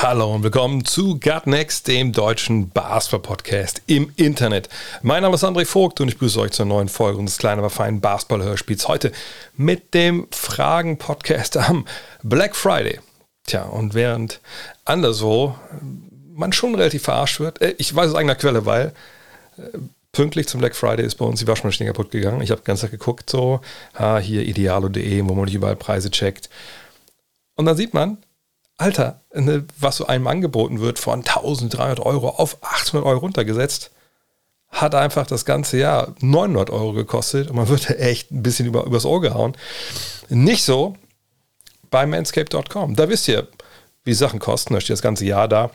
Hallo und willkommen zu Gut Next, dem deutschen Basketball-Podcast im Internet. Mein Name ist André Vogt und ich begrüße euch zur neuen Folge unseres kleinen, aber feinen Basketball-Hörspiels. Heute mit dem Fragen-Podcast am Black Friday. Tja, und während anderswo man schon relativ verarscht wird, äh, ich weiß aus eigener Quelle, weil äh, pünktlich zum Black Friday ist bei uns die Waschmaschine kaputt gegangen. Ich habe ganz Tag geguckt, so, ah, hier idealo.de, wo man nicht überall Preise checkt. Und dann sieht man, Alter, ne, was so einem angeboten wird von 1300 Euro auf 800 Euro runtergesetzt, hat einfach das ganze Jahr 900 Euro gekostet und man wird echt ein bisschen über, übers Ohr gehauen. Nicht so bei manscape.com. Da wisst ihr, wie Sachen kosten. Da steht das ganze Jahr da.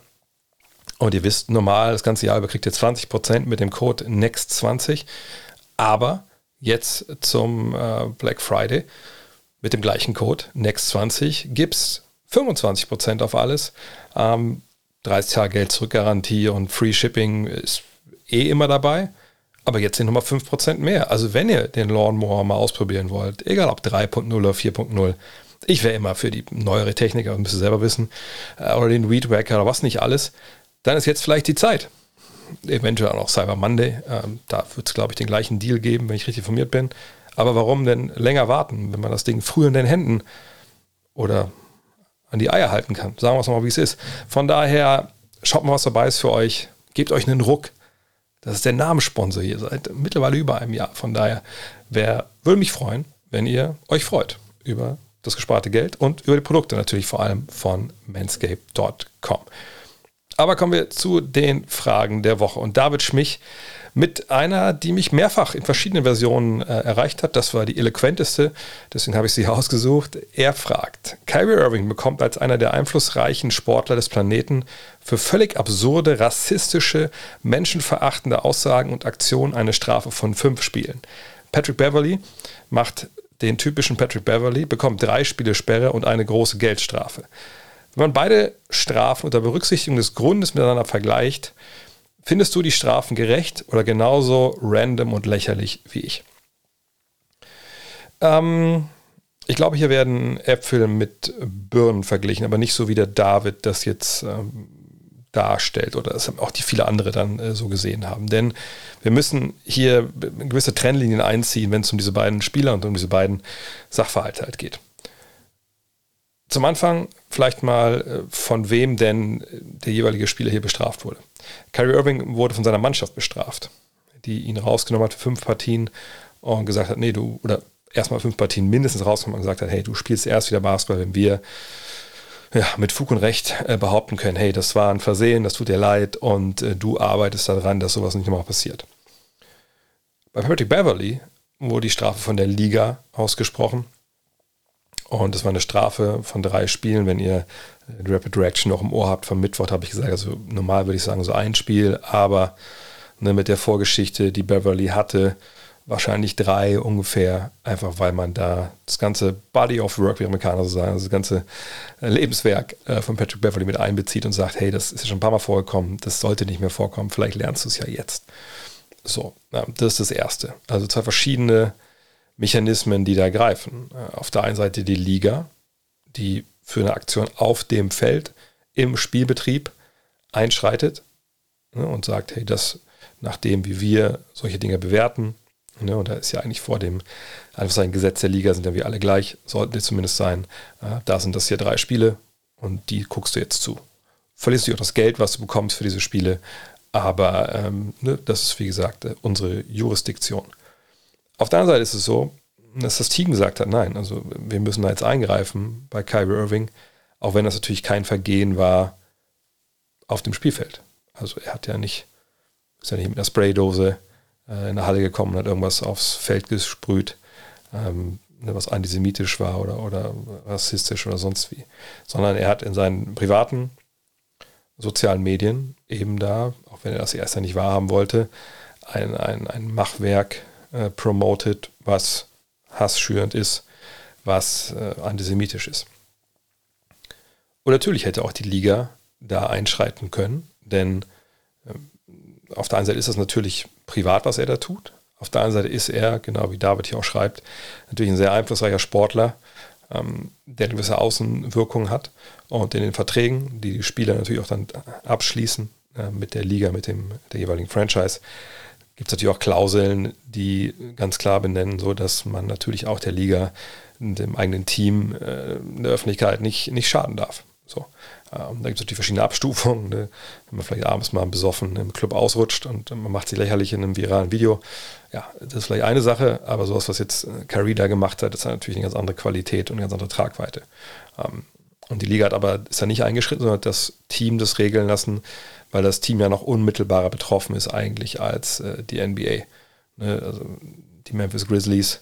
Und ihr wisst, normal, das ganze Jahr über kriegt ihr 20% mit dem Code NEXT20. Aber jetzt zum äh, Black Friday mit dem gleichen Code NEXT20 gibt es 25% auf alles. Ähm, 30 Tage Geld zurückgarantie und Free Shipping ist eh immer dabei. Aber jetzt sind nochmal 5% mehr. Also wenn ihr den Lawnmower mal ausprobieren wollt, egal ob 3.0 oder 4.0, ich wäre immer für die neuere Technik, aber müsst ihr selber wissen, äh, oder den Weed Wacker oder was nicht alles, dann ist jetzt vielleicht die Zeit. Eventuell auch noch Cyber Monday. Ähm, da wird es, glaube ich, den gleichen Deal geben, wenn ich richtig informiert bin. Aber warum denn länger warten, wenn man das Ding früher in den Händen oder an die Eier halten kann? Sagen wir es mal, wie es ist. Von daher, schaut mal, was dabei ist für euch. Gebt euch einen Ruck. Das ist der Namenssponsor hier seit mittlerweile über einem Jahr. Von daher wär, würde mich freuen, wenn ihr euch freut über das gesparte Geld und über die Produkte natürlich vor allem von manscape.com. Aber kommen wir zu den Fragen der Woche. Und David Schmich mit einer, die mich mehrfach in verschiedenen Versionen äh, erreicht hat. Das war die eloquenteste, deswegen habe ich sie ausgesucht. Er fragt, Kyrie Irving bekommt als einer der einflussreichen Sportler des Planeten für völlig absurde, rassistische, menschenverachtende Aussagen und Aktionen eine Strafe von fünf Spielen. Patrick Beverly macht den typischen Patrick Beverly, bekommt drei Spiele Sperre und eine große Geldstrafe. Wenn man beide Strafen unter Berücksichtigung des Grundes miteinander vergleicht, findest du die Strafen gerecht oder genauso random und lächerlich wie ich? Ähm, ich glaube, hier werden Äpfel mit Birnen verglichen, aber nicht so wie der David das jetzt ähm, darstellt oder das haben auch die viele andere dann äh, so gesehen haben. Denn wir müssen hier gewisse Trennlinien einziehen, wenn es um diese beiden Spieler und um diese beiden Sachverhalte halt geht. Zum Anfang vielleicht mal, äh, von wem denn der jeweilige Spieler hier bestraft wurde. Kyrie Irving wurde von seiner Mannschaft bestraft, die ihn rausgenommen hat für fünf Partien und gesagt hat, nee, du, oder erstmal fünf Partien mindestens rausgenommen und gesagt hat, hey, du spielst erst wieder Basketball, wenn wir ja, mit Fug und Recht äh, behaupten können, hey, das war ein Versehen, das tut dir leid und äh, du arbeitest daran, dass sowas nicht nochmal passiert. Bei Patrick Beverly wurde die Strafe von der Liga ausgesprochen und das war eine Strafe von drei Spielen. Wenn ihr Rapid Reaction noch im Ohr habt vom Mittwoch, habe ich gesagt, also normal würde ich sagen so ein Spiel, aber ne, mit der Vorgeschichte, die Beverly hatte, wahrscheinlich drei ungefähr, einfach weil man da das ganze Body of Work, wie Amerikaner so sagen, also das ganze Lebenswerk äh, von Patrick Beverly mit einbezieht und sagt, hey, das ist ja schon ein paar Mal vorgekommen, das sollte nicht mehr vorkommen, vielleicht lernst du es ja jetzt. So, das ist das Erste. Also zwei verschiedene Mechanismen, die da greifen. Äh, auf der einen Seite die Liga, die für eine Aktion auf dem Feld im Spielbetrieb einschreitet ne, und sagt, hey, das nach dem, wie wir solche Dinge bewerten, ne, und da ist ja eigentlich vor dem einfach sein Gesetz der Liga, sind ja wir alle gleich, sollten die zumindest sein. Äh, da sind das hier drei Spiele und die guckst du jetzt zu. Verlierst du auch das Geld, was du bekommst für diese Spiele, aber ähm, ne, das ist wie gesagt äh, unsere Jurisdiktion. Auf der anderen Seite ist es so, dass das Team gesagt hat, nein, also wir müssen da jetzt eingreifen bei Kyrie Irving, auch wenn das natürlich kein Vergehen war auf dem Spielfeld. Also er hat ja nicht, ist ja nicht mit einer Spraydose äh, in der Halle gekommen und hat irgendwas aufs Feld gesprüht, ähm, ne, was antisemitisch war oder, oder rassistisch oder sonst wie. Sondern er hat in seinen privaten sozialen Medien eben da, auch wenn er das erst ja nicht wahrhaben wollte, ein, ein, ein Machwerk äh, promotet, was hassschürend ist, was äh, antisemitisch ist. Und natürlich hätte auch die Liga da einschreiten können, denn äh, auf der einen Seite ist das natürlich privat, was er da tut. Auf der anderen Seite ist er, genau wie David hier auch schreibt, natürlich ein sehr einflussreicher Sportler, ähm, der eine gewisse Außenwirkung hat und in den Verträgen, die die Spieler natürlich auch dann abschließen äh, mit der Liga, mit dem der jeweiligen Franchise, gibt es natürlich auch Klauseln, die ganz klar benennen, so dass man natürlich auch der Liga, dem eigenen Team, äh, der Öffentlichkeit nicht, nicht schaden darf. So. Ähm, da gibt es natürlich verschiedene Abstufungen. Ne? Wenn man vielleicht abends mal besoffen im Club ausrutscht und man macht sie lächerlich in einem viralen Video. Ja, das ist vielleicht eine Sache, aber sowas, was jetzt Carrie da gemacht hat, hat natürlich eine ganz andere Qualität und eine ganz andere Tragweite. Ähm, und die Liga hat aber, ist da nicht eingeschritten, sondern hat das Team das regeln lassen, weil das Team ja noch unmittelbarer betroffen ist eigentlich als äh, die NBA. Ne? Also die Memphis Grizzlies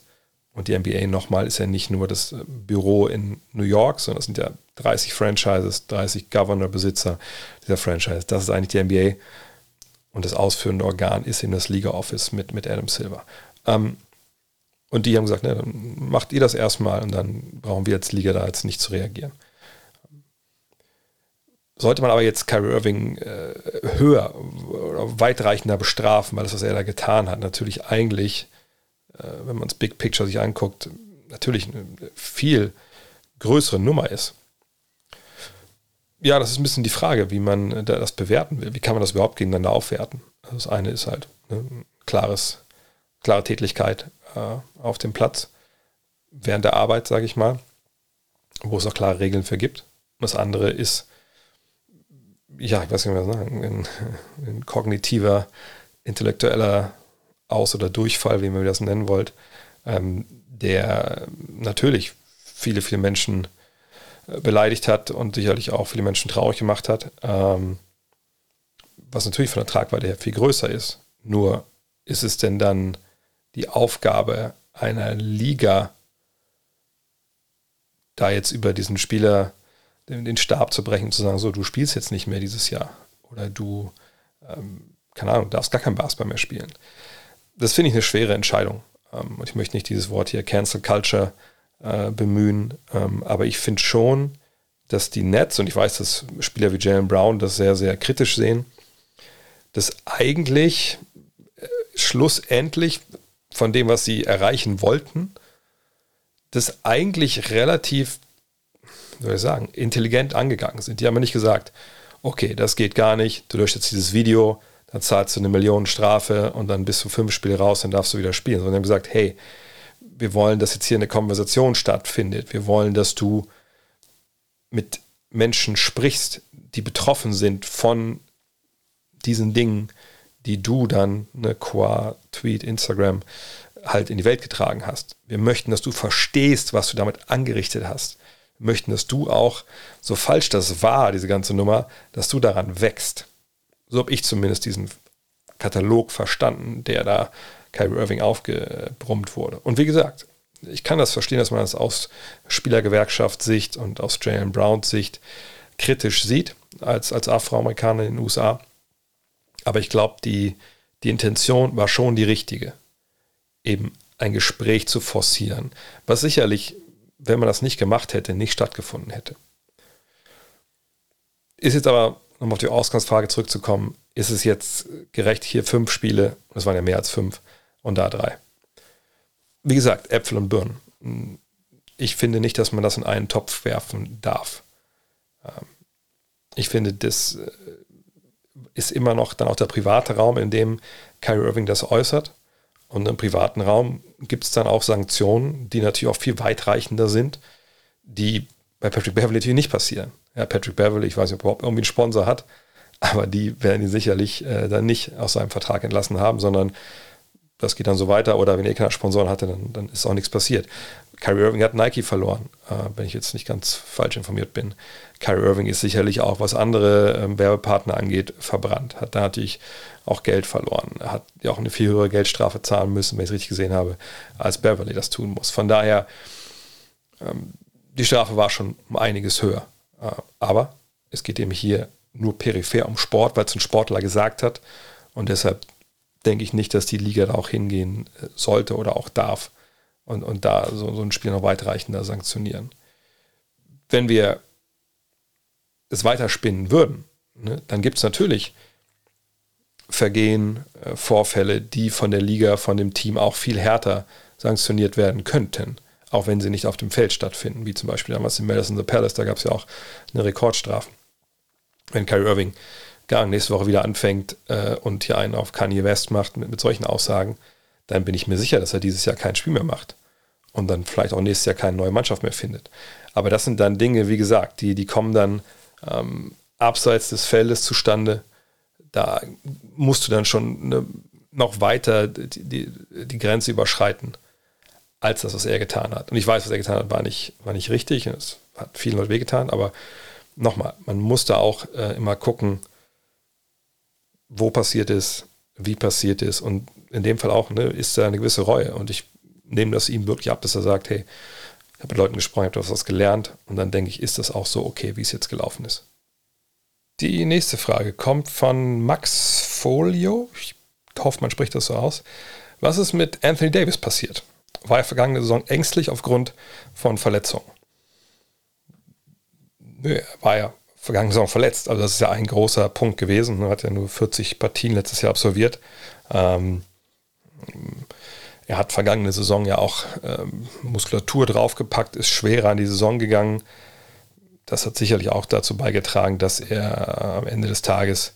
und die NBA nochmal ist ja nicht nur das äh, Büro in New York, sondern es sind ja 30 Franchises, 30 Governor-Besitzer dieser Franchise. Das ist eigentlich die NBA. Und das ausführende Organ ist eben das Liga Office mit, mit Adam Silver. Ähm, und die haben gesagt, ne, dann macht ihr das erstmal und dann brauchen wir als Liga da jetzt nicht zu reagieren. Sollte man aber jetzt Kyrie Irving äh, höher oder weitreichender bestrafen, weil das, was er da getan hat, natürlich eigentlich, äh, wenn man das Big Picture sich anguckt, natürlich eine viel größere Nummer ist. Ja, das ist ein bisschen die Frage, wie man das bewerten will. Wie kann man das überhaupt gegeneinander aufwerten? Also das eine ist halt ne, klares, klare Tätigkeit äh, auf dem Platz während der Arbeit, sage ich mal, wo es auch klare Regeln für gibt. Und das andere ist ja, ich weiß nicht, was sagen, ein, ein kognitiver, intellektueller Aus- oder Durchfall, wie man das nennen wollt, ähm, der natürlich viele, viele Menschen äh, beleidigt hat und sicherlich auch viele Menschen traurig gemacht hat, ähm, was natürlich von der Tragweite her viel größer ist. Nur ist es denn dann die Aufgabe einer Liga, da jetzt über diesen Spieler den, den Stab zu brechen und zu sagen, so, du spielst jetzt nicht mehr dieses Jahr oder du, ähm, keine Ahnung, darfst gar kein Basketball mehr spielen. Das finde ich eine schwere Entscheidung. Ähm, und ich möchte nicht dieses Wort hier Cancel Culture äh, bemühen, ähm, aber ich finde schon, dass die Nets, und ich weiß, dass Spieler wie Jalen Brown das sehr, sehr kritisch sehen, dass eigentlich äh, schlussendlich von dem, was sie erreichen wollten, das eigentlich relativ soll ich sagen, intelligent angegangen sind. Die haben mir nicht gesagt, okay, das geht gar nicht, du löscht jetzt dieses Video, dann zahlst du eine Million Strafe und dann bist du fünf Spiele raus, dann darfst du wieder spielen. Sondern die haben gesagt, hey, wir wollen, dass jetzt hier eine Konversation stattfindet. Wir wollen, dass du mit Menschen sprichst, die betroffen sind von diesen Dingen, die du dann, ne, qua Tweet, Instagram, halt in die Welt getragen hast. Wir möchten, dass du verstehst, was du damit angerichtet hast möchten, dass du auch, so falsch das war, diese ganze Nummer, dass du daran wächst. So habe ich zumindest diesen Katalog verstanden, der da Kyrie Irving aufgebrummt wurde. Und wie gesagt, ich kann das verstehen, dass man das aus Spielergewerkschaftssicht und aus Jalen Browns Sicht kritisch sieht, als, als Afroamerikaner in den USA. Aber ich glaube, die, die Intention war schon die richtige, eben ein Gespräch zu forcieren, was sicherlich wenn man das nicht gemacht hätte, nicht stattgefunden hätte. Ist jetzt aber, um auf die Ausgangsfrage zurückzukommen, ist es jetzt gerecht, hier fünf Spiele, es waren ja mehr als fünf, und da drei. Wie gesagt, Äpfel und Birnen. Ich finde nicht, dass man das in einen Topf werfen darf. Ähm, ich finde, das äh, ist immer noch dann auch der private Raum, in dem Kyrie Irving das äußert. Und im privaten Raum gibt es dann auch Sanktionen, die natürlich auch viel weitreichender sind, die bei Patrick Beverly natürlich nicht passieren. Ja, Patrick Beverly, ich weiß nicht, ob er überhaupt irgendwie einen Sponsor hat, aber die werden ihn sicherlich äh, dann nicht aus seinem Vertrag entlassen haben, sondern das geht dann so weiter. Oder wenn er keine Sponsoren hatte, dann, dann ist auch nichts passiert. Kyrie Irving hat Nike verloren, äh, wenn ich jetzt nicht ganz falsch informiert bin. Kyrie Irving ist sicherlich auch, was andere äh, Werbepartner angeht, verbrannt. Hat da natürlich auch Geld verloren. Hat ja auch eine viel höhere Geldstrafe zahlen müssen, wenn ich es richtig gesehen habe, als Beverly das tun muss. Von daher, ähm, die Strafe war schon um einiges höher. Äh, aber es geht eben hier nur peripher um Sport, weil es ein Sportler gesagt hat. Und deshalb denke ich nicht, dass die Liga da auch hingehen äh, sollte oder auch darf und, und da so, so ein Spiel noch weitreichender sanktionieren. Wenn wir es weiterspinnen würden, ne, dann gibt es natürlich Vergehen, äh, Vorfälle, die von der Liga, von dem Team auch viel härter sanktioniert werden könnten, auch wenn sie nicht auf dem Feld stattfinden, wie zum Beispiel damals in Madison the Palace, da gab es ja auch eine Rekordstrafe. Wenn Kyrie Irving gar nächste Woche wieder anfängt äh, und hier einen auf Kanye West macht mit, mit solchen Aussagen, dann bin ich mir sicher, dass er dieses Jahr kein Spiel mehr macht und dann vielleicht auch nächstes Jahr keine neue Mannschaft mehr findet. Aber das sind dann Dinge, wie gesagt, die, die kommen dann ähm, abseits des Feldes zustande. Da musst du dann schon ne, noch weiter die, die, die, Grenze überschreiten, als das, was er getan hat. Und ich weiß, was er getan hat, war nicht, war nicht richtig. Es hat vielen Leuten wehgetan, aber nochmal, man muss da auch äh, immer gucken, wo passiert ist, wie passiert ist und in dem Fall auch, ne, ist da eine gewisse Reue. Und ich nehme das ihm wirklich ab, dass er sagt, hey, ich habe mit Leuten gesprochen, ich habe was gelernt und dann denke ich, ist das auch so okay, wie es jetzt gelaufen ist. Die nächste Frage kommt von Max Folio. Ich hoffe, man spricht das so aus. Was ist mit Anthony Davis passiert? War er vergangene Saison ängstlich aufgrund von Verletzungen? Nö, war ja vergangene Saison verletzt. Also das ist ja ein großer Punkt gewesen. Er hat ja nur 40 Partien letztes Jahr absolviert. Ähm, er hat vergangene Saison ja auch ähm, Muskulatur draufgepackt, ist schwerer an die Saison gegangen. Das hat sicherlich auch dazu beigetragen, dass er am Ende des Tages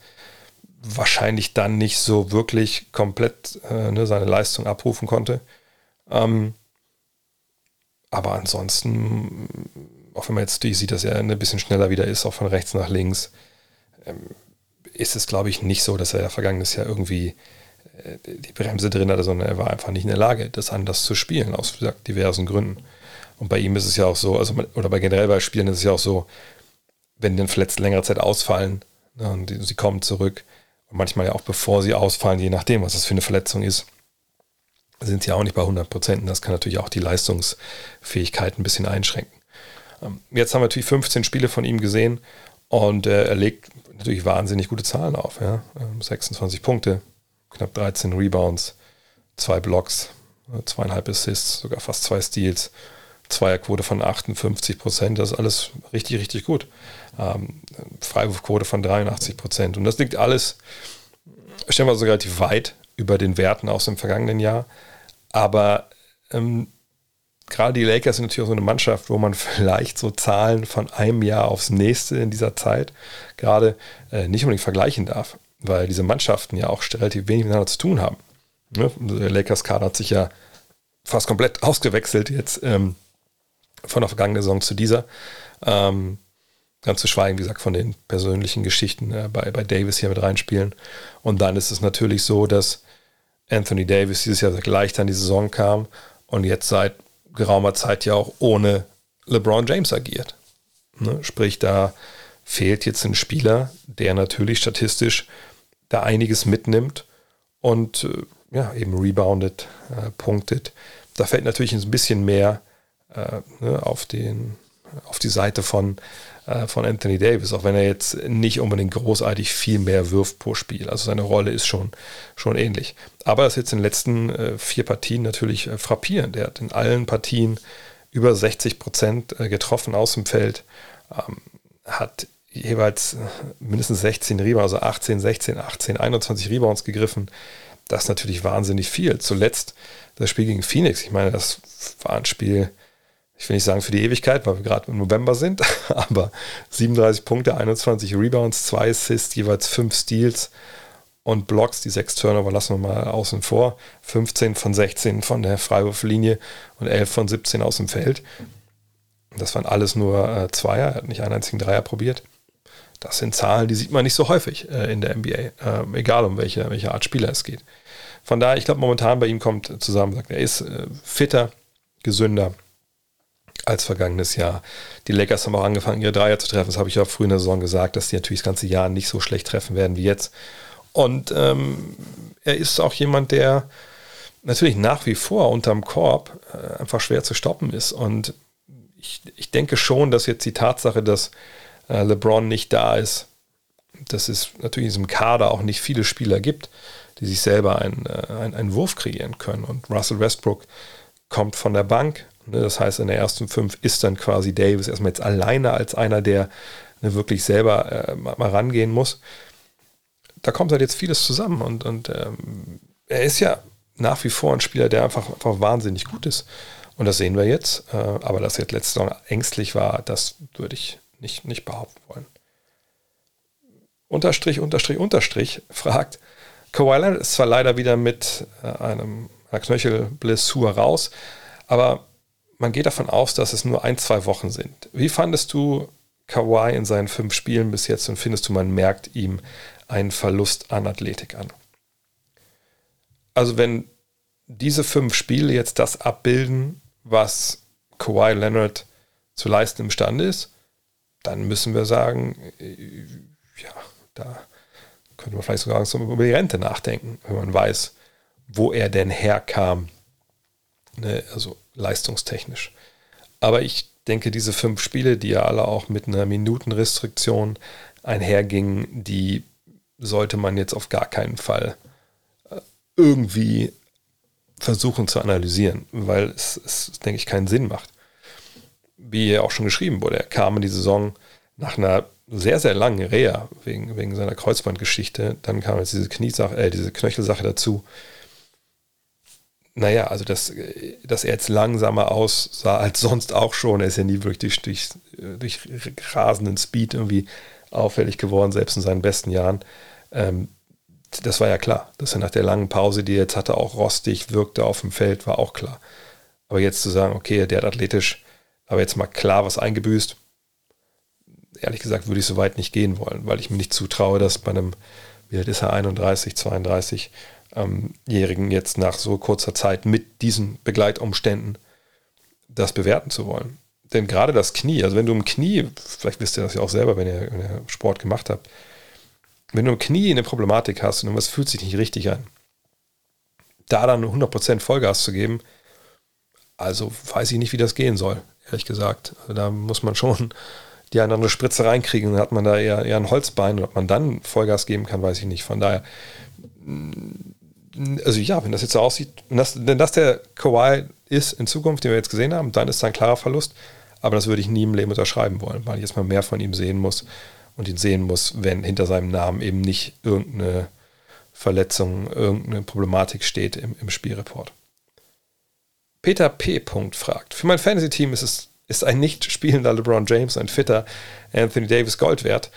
wahrscheinlich dann nicht so wirklich komplett äh, ne, seine Leistung abrufen konnte. Ähm, aber ansonsten, auch wenn man jetzt sieht, dass er ein bisschen schneller wieder ist, auch von rechts nach links, ähm, ist es, glaube ich, nicht so, dass er vergangenes Jahr irgendwie die Bremse drin hatte, sondern er war einfach nicht in der Lage, das anders zu spielen, aus diversen Gründen. Und bei ihm ist es ja auch so, also oder bei generell bei Spielen ist es ja auch so, wenn dann verletzt längere Zeit ausfallen ne, und die, sie kommen zurück und manchmal ja auch bevor sie ausfallen, je nachdem, was das für eine Verletzung ist, sind sie auch nicht bei 100 Prozent. Das kann natürlich auch die Leistungsfähigkeit ein bisschen einschränken. Ähm, jetzt haben wir natürlich 15 Spiele von ihm gesehen und äh, er legt natürlich wahnsinnig gute Zahlen auf. Ja? 26 ähm, Punkte, knapp 13 Rebounds, zwei Blocks, zweieinhalb Assists, sogar fast zwei Steals, Zweierquote von 58 Prozent, das ist alles richtig, richtig gut. Ähm, Freiwurfquote von 83 Prozent. Und das liegt alles, stellen wir so relativ weit über den Werten aus dem vergangenen Jahr. Aber ähm, gerade die Lakers sind natürlich auch so eine Mannschaft, wo man vielleicht so Zahlen von einem Jahr aufs nächste in dieser Zeit gerade äh, nicht unbedingt vergleichen darf weil diese Mannschaften ja auch relativ wenig miteinander zu tun haben. Ne? Der Lakers-Kader hat sich ja fast komplett ausgewechselt jetzt ähm, von der vergangenen Saison zu dieser. Ähm, ganz zu schweigen, wie gesagt, von den persönlichen Geschichten äh, bei, bei Davis hier mit reinspielen. Und dann ist es natürlich so, dass Anthony Davis dieses Jahr leicht an die Saison kam und jetzt seit geraumer Zeit ja auch ohne LeBron James agiert. Ne? Sprich, da fehlt jetzt ein Spieler, der natürlich statistisch da einiges mitnimmt und äh, ja, eben reboundet, äh, punktet. Da fällt natürlich ein bisschen mehr äh, ne, auf, den, auf die Seite von, äh, von Anthony Davis, auch wenn er jetzt nicht unbedingt großartig viel mehr wirft pro Spiel. Also seine Rolle ist schon, schon ähnlich. Aber das ist jetzt in den letzten äh, vier Partien natürlich äh, frappierend. Er hat in allen Partien über 60 Prozent getroffen aus dem Feld, ähm, hat jeweils mindestens 16 Rebounds, also 18, 16, 18, 21 Rebounds gegriffen. Das ist natürlich wahnsinnig viel. Zuletzt das Spiel gegen Phoenix. Ich meine, das war ein Spiel, ich will nicht sagen für die Ewigkeit, weil wir gerade im November sind, aber 37 Punkte, 21 Rebounds, 2 Assists, jeweils 5 Steals und Blocks. Die 6 Turnover lassen wir mal außen vor. 15 von 16 von der Freiwurflinie und 11 von 17 aus dem Feld. Das waren alles nur äh, Zweier, er hat nicht einen einzigen Dreier probiert. Das sind Zahlen, die sieht man nicht so häufig äh, in der NBA, äh, egal um welche, welche Art Spieler es geht. Von daher, ich glaube, momentan bei ihm kommt zusammen, sagt, er ist äh, fitter, gesünder als vergangenes Jahr. Die Lakers haben auch angefangen, ihre Dreier zu treffen. Das habe ich ja früher in der Saison gesagt, dass die natürlich das ganze Jahr nicht so schlecht treffen werden wie jetzt. Und ähm, er ist auch jemand, der natürlich nach wie vor unterm Korb äh, einfach schwer zu stoppen ist. Und ich, ich denke schon, dass jetzt die Tatsache, dass LeBron nicht da ist, dass es natürlich in diesem Kader auch nicht viele Spieler gibt, die sich selber einen, äh, einen, einen Wurf kreieren können. Und Russell Westbrook kommt von der Bank. Ne, das heißt, in der ersten fünf ist dann quasi Davis erstmal jetzt alleine als einer, der ne, wirklich selber äh, mal rangehen muss. Da kommt halt jetzt vieles zusammen und, und ähm, er ist ja nach wie vor ein Spieler, der einfach, einfach wahnsinnig gut ist. Und das sehen wir jetzt. Äh, aber dass er jetzt letzte Saison ängstlich war, das würde ich nicht, nicht behaupten wollen. Unterstrich, Unterstrich, Unterstrich fragt, Kawhi Leonard ist zwar leider wieder mit äh, einem, einer Knöchelblessur raus, aber man geht davon aus, dass es nur ein, zwei Wochen sind. Wie fandest du Kawhi in seinen fünf Spielen bis jetzt und findest du, man merkt ihm einen Verlust an Athletik an? Also wenn diese fünf Spiele jetzt das abbilden, was Kawhi Leonard zu leisten imstande ist, dann müssen wir sagen, äh, ja, da könnte man vielleicht sogar über die Rente nachdenken, wenn man weiß, wo er denn herkam, ne, also leistungstechnisch. Aber ich denke, diese fünf Spiele, die ja alle auch mit einer Minutenrestriktion einhergingen, die sollte man jetzt auf gar keinen Fall äh, irgendwie versuchen zu analysieren, weil es, es, denke ich, keinen Sinn macht. Wie ja auch schon geschrieben wurde, er kam in die Saison nach einer sehr, sehr langen Reha wegen, wegen seiner Kreuzbandgeschichte. Dann kam jetzt diese Kniesache, äh, diese Knöchelsache dazu. Naja, also dass, dass er jetzt langsamer aussah als sonst auch schon. Er ist ja nie wirklich durch, durch, durch rasenden Speed irgendwie auffällig geworden, selbst in seinen besten Jahren. Ähm, das war ja klar. Dass er nach der langen Pause, die er jetzt hatte, auch rostig wirkte auf dem Feld, war auch klar. Aber jetzt zu sagen, okay, der hat athletisch, aber jetzt mal klar was eingebüßt, ehrlich gesagt würde ich so weit nicht gehen wollen, weil ich mir nicht zutraue, dass bei einem, wie alt ist er, 31, 32 ähm, Jährigen jetzt nach so kurzer Zeit mit diesen Begleitumständen das bewerten zu wollen. Denn gerade das Knie, also wenn du im Knie, vielleicht wisst ihr das ja auch selber, wenn ihr, wenn ihr Sport gemacht habt, wenn du im Knie eine Problematik hast und was fühlt sich nicht richtig an, da dann 100% Vollgas zu geben, also weiß ich nicht, wie das gehen soll, ehrlich gesagt. Also da muss man schon die eine andere Spritze reinkriegen, dann hat man da eher, eher ein Holzbein und ob man dann Vollgas geben kann, weiß ich nicht. Von daher, also ja, wenn das jetzt so aussieht, wenn das, wenn das der Kawhi ist in Zukunft, den wir jetzt gesehen haben, dann ist da ein klarer Verlust. Aber das würde ich nie im Leben unterschreiben wollen, weil ich jetzt mal mehr von ihm sehen muss und ihn sehen muss, wenn hinter seinem Namen eben nicht irgendeine Verletzung, irgendeine Problematik steht im, im Spielreport. Peter P. fragt: Für mein Fantasy-Team ist ist ein nicht spielender LeBron James, ein fitter Anthony Davis Gold wert.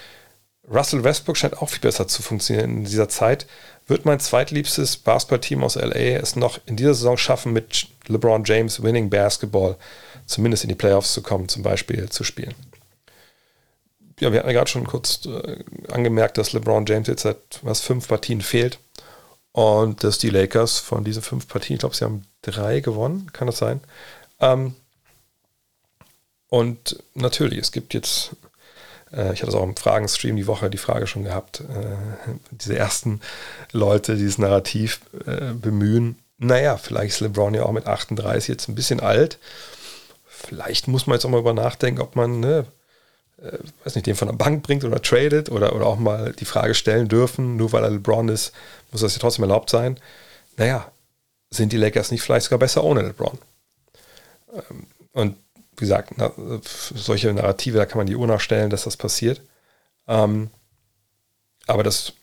Russell Westbrook scheint auch viel besser zu funktionieren in dieser Zeit. Wird mein zweitliebstes Basketballteam aus LA es noch in dieser Saison schaffen, mit LeBron James Winning Basketball zumindest in die Playoffs zu kommen, zum Beispiel zu spielen? Ja, wir hatten ja gerade schon kurz äh, angemerkt, dass LeBron James jetzt seit was fünf Partien fehlt und dass die Lakers von diesen fünf Partien, ich glaube, sie haben drei gewonnen, kann das sein? Ähm, und natürlich, es gibt jetzt, äh, ich hatte es auch im Fragenstream die Woche die Frage schon gehabt, äh, diese ersten Leute, die dieses Narrativ äh, bemühen. Naja, vielleicht ist LeBron ja auch mit 38 jetzt ein bisschen alt. Vielleicht muss man jetzt auch mal über nachdenken, ob man, ne, äh, weiß nicht, den von der Bank bringt oder tradet oder, oder auch mal die Frage stellen dürfen, nur weil er LeBron ist, muss das ja trotzdem erlaubt sein. Naja, sind die Lakers nicht vielleicht sogar besser ohne LeBron? Ähm, und wie gesagt, na, solche Narrative, da kann man die Uhr nachstellen, dass das passiert. Ähm, aber das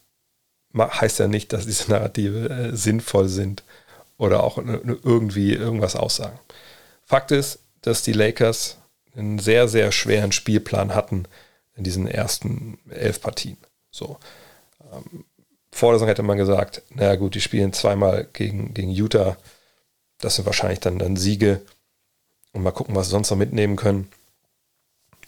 heißt ja nicht, dass diese Narrative äh, sinnvoll sind oder auch irgendwie irgendwas aussagen. Fakt ist, dass die Lakers einen sehr, sehr schweren Spielplan hatten in diesen ersten elf Partien. So. Ähm, vor der Saison hätte man gesagt, naja gut, die spielen zweimal gegen, gegen Utah. Das sind wahrscheinlich dann, dann Siege und mal gucken, was sie sonst noch mitnehmen können.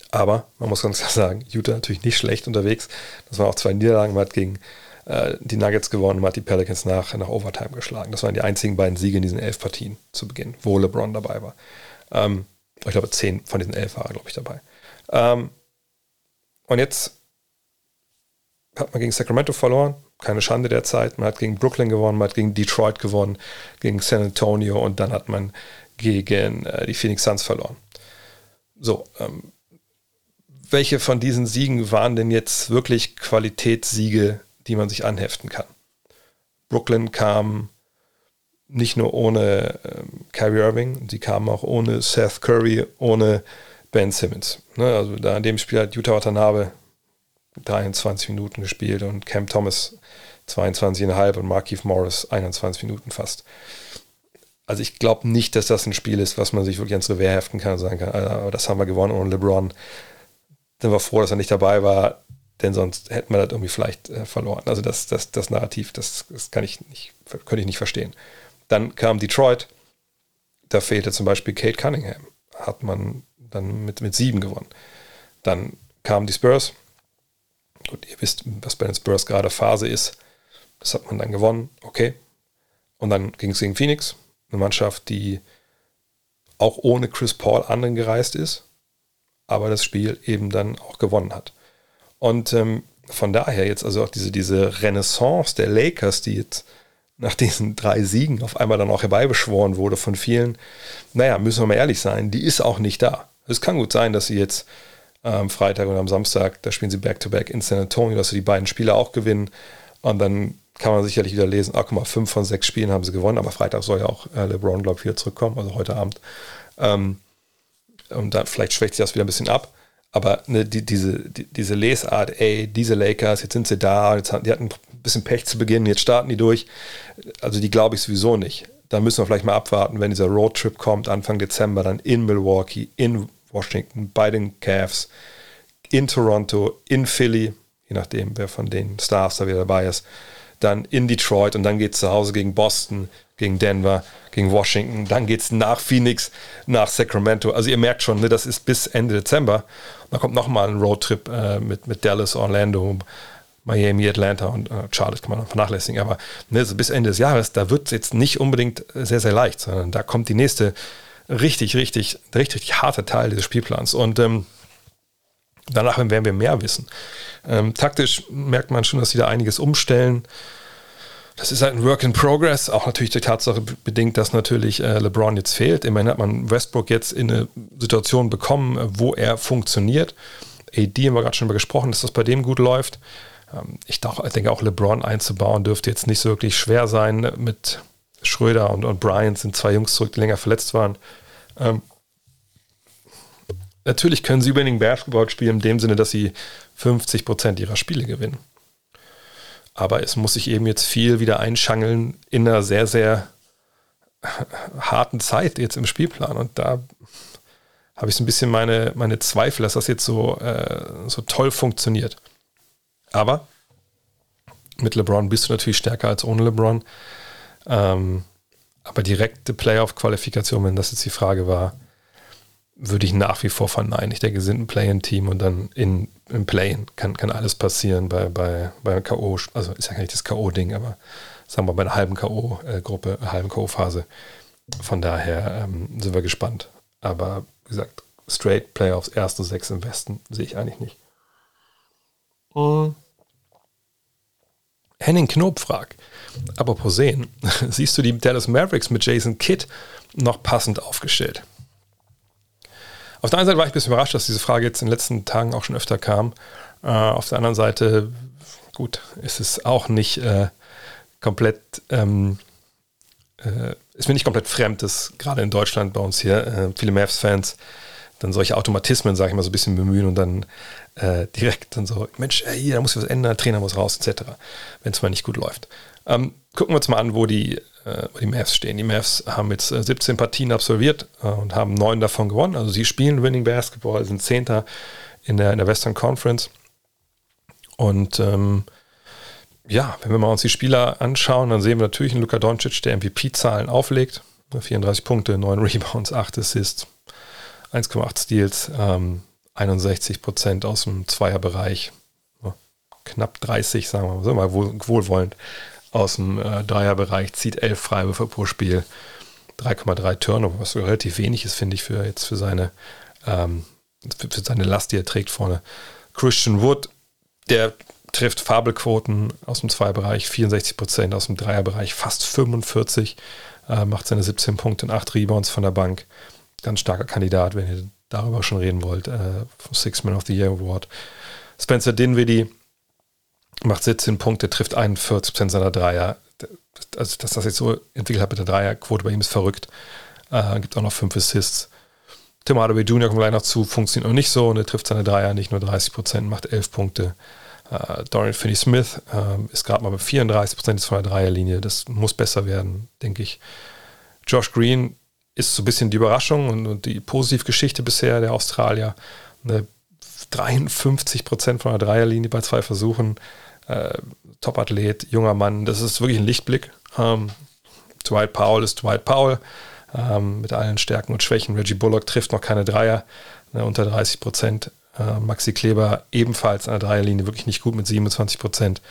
Aber man muss ganz klar sagen, Utah natürlich nicht schlecht unterwegs. Das waren auch zwei Niederlagen. Man hat gegen äh, die Nuggets gewonnen, man hat die Pelicans nach, nach Overtime geschlagen. Das waren die einzigen beiden Siege in diesen elf Partien zu Beginn, wo LeBron dabei war. Ähm, ich glaube, zehn von diesen elf waren, glaube ich, dabei. Ähm, und jetzt hat man gegen Sacramento verloren. Keine Schande der Zeit. Man hat gegen Brooklyn gewonnen, man hat gegen Detroit gewonnen, gegen San Antonio und dann hat man gegen äh, die Phoenix Suns verloren. So, ähm, welche von diesen Siegen waren denn jetzt wirklich Qualitätssiege, die man sich anheften kann? Brooklyn kam nicht nur ohne ähm, Kyrie Irving, sie kamen auch ohne Seth Curry, ohne Ben Simmons. Ne? Also da in dem Spiel hat Utah Watanabe 23 Minuten gespielt und Cam Thomas 22,5 und Markeith Morris 21 Minuten fast. Also ich glaube nicht, dass das ein Spiel ist, was man sich wirklich ans Revier heften kann und sagen kann, aber das haben wir gewonnen ohne LeBron. Sind wir froh, dass er nicht dabei war, denn sonst hätten wir das irgendwie vielleicht äh, verloren. Also das, das, das Narrativ, das, das kann ich nicht, könnte ich nicht verstehen. Dann kam Detroit, da fehlte zum Beispiel Kate Cunningham, hat man dann mit, mit sieben gewonnen. Dann kamen die Spurs. Gut, ihr wisst, was bei den Spurs gerade Phase ist. Das hat man dann gewonnen, okay. Und dann ging es gegen Phoenix, eine Mannschaft, die auch ohne Chris Paul anderen gereist ist, aber das Spiel eben dann auch gewonnen hat. Und ähm, von daher jetzt also auch diese, diese Renaissance der Lakers, die jetzt nach diesen drei Siegen auf einmal dann auch herbeibeschworen wurde von vielen, naja, müssen wir mal ehrlich sein, die ist auch nicht da. Es kann gut sein, dass sie jetzt am ähm, Freitag oder am Samstag, da spielen sie Back-to-Back -back in San Antonio, dass sie die beiden Spiele auch gewinnen und dann kann man sicherlich wieder lesen, ach guck mal, fünf von sechs Spielen haben sie gewonnen, aber Freitag soll ja auch äh, LeBron, glaube ich, wieder zurückkommen, also heute Abend. Ähm, und dann vielleicht schwächt sich das wieder ein bisschen ab. Aber ne, die, diese, die, diese Lesart, ey, diese Lakers, jetzt sind sie da, jetzt, die hatten ein bisschen Pech zu Beginn, jetzt starten die durch. Also die glaube ich sowieso nicht. Da müssen wir vielleicht mal abwarten, wenn dieser Roadtrip kommt, Anfang Dezember, dann in Milwaukee, in Washington, bei den Cavs, in Toronto, in Philly, je nachdem, wer von den Stars da wieder dabei ist dann in Detroit und dann geht es zu Hause gegen Boston, gegen Denver, gegen Washington, dann geht es nach Phoenix, nach Sacramento. Also ihr merkt schon, ne, das ist bis Ende Dezember. Dann kommt nochmal ein Roadtrip äh, mit, mit Dallas, Orlando, Miami, Atlanta und äh, Charlotte kann man vernachlässigen. Aber ne, so bis Ende des Jahres, da wird es jetzt nicht unbedingt sehr, sehr leicht, sondern da kommt die nächste richtig, richtig, richtig, richtig harte Teil dieses Spielplans. Und ähm, danach werden wir mehr wissen. Ähm, taktisch merkt man schon, dass sie da einiges umstellen. Das ist halt ein Work in Progress, auch natürlich die Tatsache bedingt, dass natürlich äh, LeBron jetzt fehlt. Immerhin hat man Westbrook jetzt in eine Situation bekommen, äh, wo er funktioniert. AD haben wir gerade schon über gesprochen, dass das bei dem gut läuft. Ähm, ich, denke auch LeBron einzubauen dürfte jetzt nicht so wirklich schwer sein. Mit Schröder und, und Bryant sind zwei Jungs zurück, die länger verletzt waren. Ähm, natürlich können sie Winning Basketball spielen in dem Sinne, dass sie 50 Prozent ihrer Spiele gewinnen. Aber es muss sich eben jetzt viel wieder einschangeln in einer sehr, sehr harten Zeit jetzt im Spielplan. Und da habe ich so ein bisschen meine, meine Zweifel, dass das jetzt so, äh, so toll funktioniert. Aber mit LeBron bist du natürlich stärker als ohne LeBron. Ähm, aber direkte Playoff-Qualifikation, wenn das jetzt die Frage war, würde ich nach wie vor verneinen. Ich denke, sind ein Play-in-Team und dann in, im Play-in kann, kann alles passieren bei, bei, bei K.O., also ist ja gar nicht das K.O.-Ding, aber sagen wir bei einer halben K.O.-Gruppe, halben K.O.-Phase. Von daher ähm, sind wir gespannt. Aber wie gesagt, straight Playoffs, erste sechs im Westen, sehe ich eigentlich nicht. Mhm. Henning Knob fragt, apropos sehen, siehst du die Dallas Mavericks mit Jason Kidd noch passend aufgestellt? Auf der einen Seite war ich ein bisschen überrascht, dass diese Frage jetzt in den letzten Tagen auch schon öfter kam. Äh, auf der anderen Seite, gut, ist es auch nicht äh, komplett, ähm, äh, ist mir nicht komplett fremd, dass gerade in Deutschland bei uns hier äh, viele Mavs-Fans dann solche Automatismen, sage ich mal, so ein bisschen bemühen und dann äh, direkt dann so, Mensch, hier, da muss was ändern, Trainer muss raus, etc., wenn es mal nicht gut läuft. Ähm, gucken wir uns mal an, wo die äh, die Mavs stehen. Die Mavs haben jetzt 17 äh, Partien absolviert äh, und haben neun davon gewonnen. Also sie spielen Winning Basketball, sind Zehnter in der, in der Western Conference. Und ähm, ja, wenn wir mal uns die Spieler anschauen, dann sehen wir natürlich einen Luka Doncic, der MVP-Zahlen auflegt. 34 Punkte, 9 Rebounds, 8 Assists, 1,8 Steals, ähm, 61 Prozent aus dem Zweierbereich. Knapp 30, sagen wir mal wohlwollend aus dem äh, Dreierbereich, zieht elf Freiwürfe pro Spiel, 3,3 Turnover, was relativ wenig ist, finde ich, für jetzt für seine, ähm, für, für seine Last, die er trägt vorne. Christian Wood, der trifft Fabelquoten aus dem Zweierbereich, 64 Prozent, aus dem Dreierbereich fast 45, äh, macht seine 17 Punkte und 8 Rebounds von der Bank. Ganz starker Kandidat, wenn ihr darüber schon reden wollt, äh, vom Six Man of the Year Award. Spencer Dinwiddie, macht 17 Punkte, trifft 41% seiner Dreier, also dass das jetzt so entwickelt hat mit der Dreierquote bei ihm ist verrückt. Äh, gibt auch noch fünf Assists. Tim Hardaway Jr. kommt gleich noch zu, funktioniert noch nicht so und er trifft seine Dreier nicht nur 30 Prozent, macht 11 Punkte. Äh, Dorian Finney-Smith äh, ist gerade mal bei 34 Prozent von der Dreierlinie. Das muss besser werden, denke ich. Josh Green ist so ein bisschen die Überraschung und, und die Positivgeschichte bisher der Australier. Eine 53 Prozent von der Dreierlinie bei zwei Versuchen. Äh, Top-Athlet, junger Mann. Das ist wirklich ein Lichtblick. Ähm, Dwight Powell ist Dwight Powell ähm, mit allen Stärken und Schwächen. Reggie Bullock trifft noch keine Dreier, ne, unter 30 Prozent. Äh, Maxi Kleber ebenfalls an der Dreierlinie wirklich nicht gut mit 27 Prozent.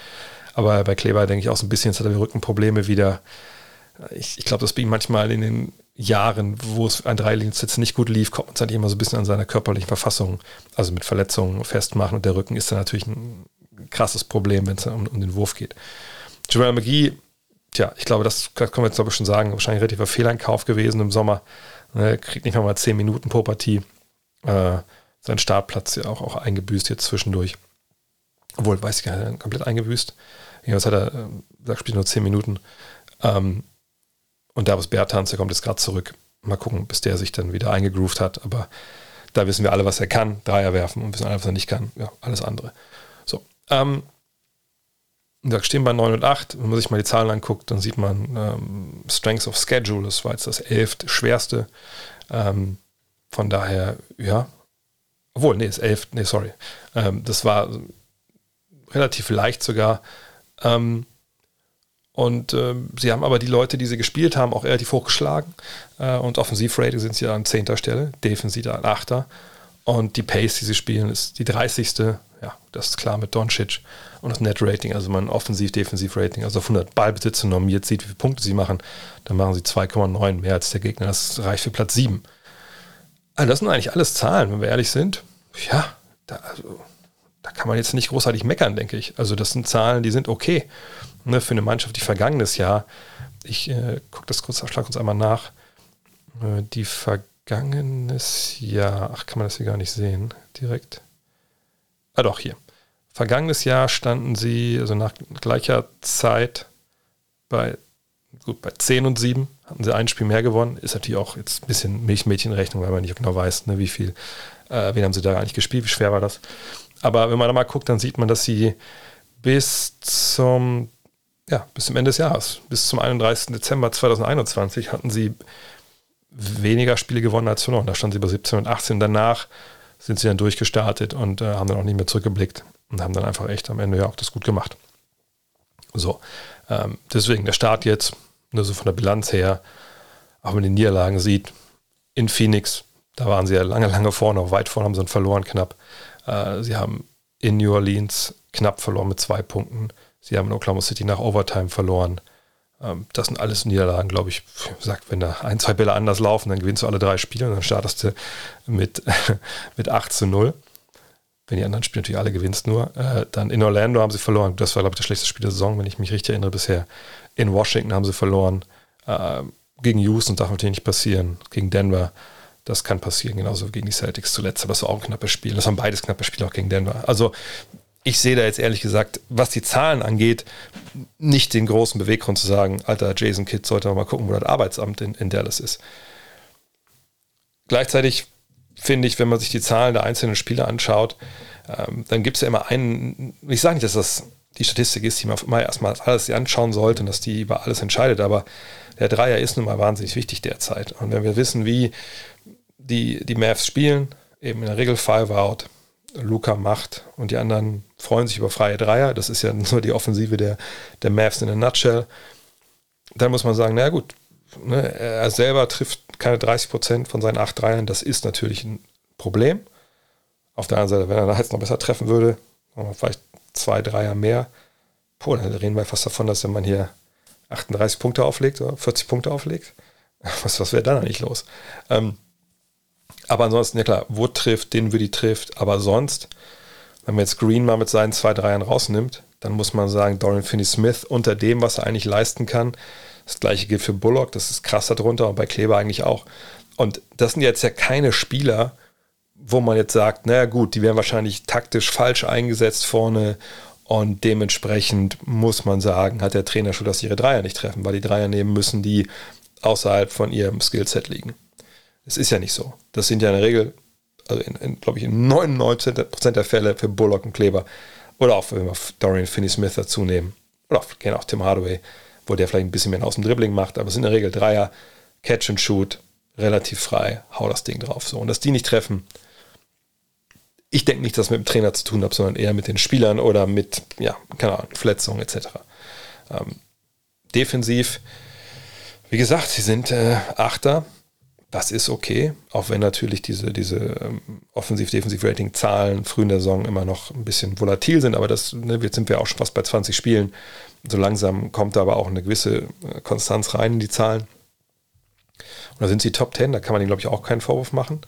Aber bei Kleber denke ich auch so ein bisschen, jetzt hat er Rückenprobleme wieder. Ich, ich glaube, das bei ihm manchmal in den Jahren, wo es an Dreierliniensitz nicht gut lief, kommt man es immer so ein bisschen an seiner körperlichen Verfassung, also mit Verletzungen festmachen. Und der Rücken ist dann natürlich ein krasses Problem, wenn es um, um, den Wurf geht. Jamal McGee, tja, ich glaube, das können wir jetzt glaube ich schon sagen, wahrscheinlich ein relativer Fehleinkauf gewesen im Sommer. Ne, kriegt nicht mal 10 Minuten pro Partie. Äh, seinen Startplatz ja auch, auch eingebüßt jetzt zwischendurch. Obwohl, weiß ich gar nicht, komplett eingebüßt. Jedenfalls hat er, äh, sagt, spielt nur 10 Minuten. Ähm, und Davis Bertans, der kommt jetzt gerade zurück. Mal gucken, bis der sich dann wieder eingegroovt hat. Aber da wissen wir alle, was er kann. Dreier werfen und wissen alle, was er nicht kann. Ja, alles andere. Ähm, da stehen bei 9 und 8. Wenn man sich mal die Zahlen anguckt, dann sieht man ähm, Strengths of Schedule. Das war jetzt das elfte schwerste. Ähm, von daher, ja. Obwohl, nee, das elfte, nee, sorry. Ähm, das war relativ leicht sogar. Ähm, und äh, sie haben aber die Leute, die sie gespielt haben, auch relativ hochgeschlagen. Äh, und Offensivrating sind sie an 10. Stelle, defensiv an 8. Und die Pace, die sie spielen, ist die 30. Ja, das ist klar mit Doncic. Und das Net-Rating, also mein Offensiv-Defensiv-Rating, also auf 100 Ballbesitze normiert sieht, wie viele Punkte sie machen, dann machen sie 2,9 mehr als der Gegner. Das reicht für Platz 7. Also das sind eigentlich alles Zahlen, wenn wir ehrlich sind. Ja, da, also, da kann man jetzt nicht großartig meckern, denke ich. Also das sind Zahlen, die sind okay ne, für eine Mannschaft, die vergangenes Jahr, ich äh, gucke das kurz, schlag uns einmal nach, äh, die vergangenes Jahr, ach, kann man das hier gar nicht sehen, direkt. Ah doch, hier. Vergangenes Jahr standen sie, also nach gleicher Zeit bei, gut, bei 10 und 7, hatten sie ein Spiel mehr gewonnen. Ist natürlich auch jetzt ein bisschen Milchmädchenrechnung, weil man nicht genau weiß, ne, wie viel, äh, wen haben sie da eigentlich gespielt, wie schwer war das. Aber wenn man da mal guckt, dann sieht man, dass sie bis zum ja, bis zum Ende des Jahres, bis zum 31. Dezember 2021 hatten sie weniger Spiele gewonnen als verloren. Da standen sie bei 17 und 18. Danach sind sie dann durchgestartet und äh, haben dann auch nicht mehr zurückgeblickt und haben dann einfach echt am Ende ja auch das gut gemacht. So, ähm, deswegen der Start jetzt, nur so von der Bilanz her, auch wenn man die Niederlagen sieht, in Phoenix, da waren sie ja lange, lange vorne, auch weit vorne haben sie dann verloren knapp. Äh, sie haben in New Orleans knapp verloren mit zwei Punkten. Sie haben in Oklahoma City nach Overtime verloren. Ähm, das sind alles Niederlagen, glaube ich. Sagt, wenn da ein, zwei Bälle anders laufen, dann gewinnst du alle drei Spiele und dann startest du mit, mit 8 zu 0. Wenn die anderen Spiele natürlich alle gewinnst nur. Äh, dann in Orlando haben sie verloren. Das war, glaube ich, das schlechteste Spiel der Saison, wenn ich mich richtig erinnere bisher. In Washington haben sie verloren. Äh, gegen Houston darf natürlich nicht passieren. Gegen Denver. Das kann passieren, genauso gegen die Celtics zuletzt. Aber das war auch ein knappes Spiel. Das waren beides knappe Spiele auch gegen Denver. Also ich sehe da jetzt ehrlich gesagt, was die Zahlen angeht, nicht den großen Beweggrund zu sagen, alter Jason Kidd sollte mal gucken, wo das Arbeitsamt in, in Dallas ist. Gleichzeitig finde ich, wenn man sich die Zahlen der einzelnen Spieler anschaut, ähm, dann gibt es ja immer einen, ich sage nicht, dass das die Statistik ist, die man immer erstmal alles anschauen sollte und dass die über alles entscheidet, aber der Dreier ist nun mal wahnsinnig wichtig derzeit. Und wenn wir wissen, wie die, die Mavs spielen, eben in der Regel Five Out, Luca macht und die anderen freuen sich über freie Dreier. Das ist ja nur die Offensive der, der Mavs in a nutshell. Dann muss man sagen, na gut, ne, er selber trifft keine 30 Prozent von seinen acht Dreiern. Das ist natürlich ein Problem. Auf der anderen Seite, wenn er da jetzt noch besser treffen würde, vielleicht zwei Dreier mehr, boah, dann reden wir fast davon, dass man hier 38 Punkte auflegt oder 40 Punkte auflegt. Was, was wäre dann eigentlich los? Ähm, aber ansonsten, ja klar, Wood trifft, Dinwiddie trifft, aber sonst, wenn man jetzt Green mal mit seinen zwei Dreiern rausnimmt, dann muss man sagen, Dorian Finney-Smith unter dem, was er eigentlich leisten kann. Das gleiche gilt für Bullock, das ist krass darunter und bei Kleber eigentlich auch. Und das sind jetzt ja keine Spieler, wo man jetzt sagt, naja gut, die werden wahrscheinlich taktisch falsch eingesetzt vorne Und dementsprechend muss man sagen, hat der Trainer schon, dass ihre Dreier nicht treffen, weil die Dreier nehmen müssen, die außerhalb von ihrem Skillset liegen. Es ist ja nicht so. Das sind ja in der Regel, also in, in glaube ich, in 99% der Fälle für Bullock und Kleber oder auch wenn wir Dorian Finney-Smith dazu nehmen oder auch, gerne auch Tim Hardaway, wo der vielleicht ein bisschen mehr aus dem Dribbling macht, aber es sind in der Regel Dreier, Catch and Shoot, relativ frei, hau das Ding drauf. So. Und dass die nicht treffen, ich denke nicht, dass mit dem Trainer zu tun hat, sondern eher mit den Spielern oder mit, ja, keine Ahnung, Verletzungen etc. Ähm, defensiv, wie gesagt, sie sind äh, Achter. Das ist okay, auch wenn natürlich diese, diese ähm, Offensiv-Defensiv-Rating-Zahlen früh in der Saison immer noch ein bisschen volatil sind, aber das, ne, jetzt sind wir auch schon fast bei 20 Spielen. So langsam kommt da aber auch eine gewisse äh, Konstanz rein in die Zahlen. Und da sind sie Top 10, da kann man ihnen, glaube ich, auch keinen Vorwurf machen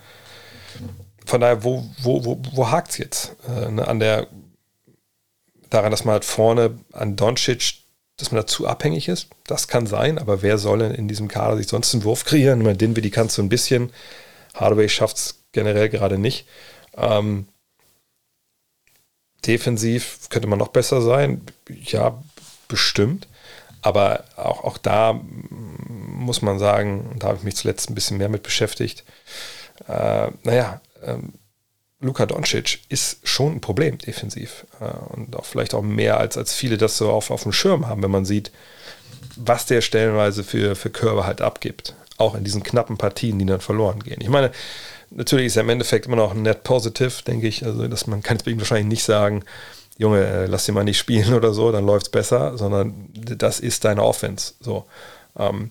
von daher, wo, wo, wo, wo hakt es jetzt? Äh, ne, an der, daran, dass man halt vorne an Doncic, dass man da zu abhängig ist, das kann sein, aber wer soll denn in diesem Kader sich sonst einen Wurf kreieren? Ich meine, Dinwiddie kannst du ein bisschen, Hardaway schafft es generell gerade nicht. Ähm, defensiv könnte man noch besser sein, ja, bestimmt. Aber auch, auch da muss man sagen, da habe ich mich zuletzt ein bisschen mehr mit beschäftigt. Äh, naja, ähm, Luka Doncic ist schon ein Problem defensiv. Äh, und auch vielleicht auch mehr, als, als viele das so auf, auf dem Schirm haben, wenn man sieht, was der stellenweise für, für Körbe halt abgibt. Auch in diesen knappen Partien, die dann verloren gehen. Ich meine, natürlich ist er im Endeffekt immer noch ein net positive, denke ich. Also, dass man kann es bei ihm wahrscheinlich nicht sagen, Junge, äh, lass ihn mal nicht spielen oder so, dann läuft es besser, sondern das ist deine Offense. So. Ähm,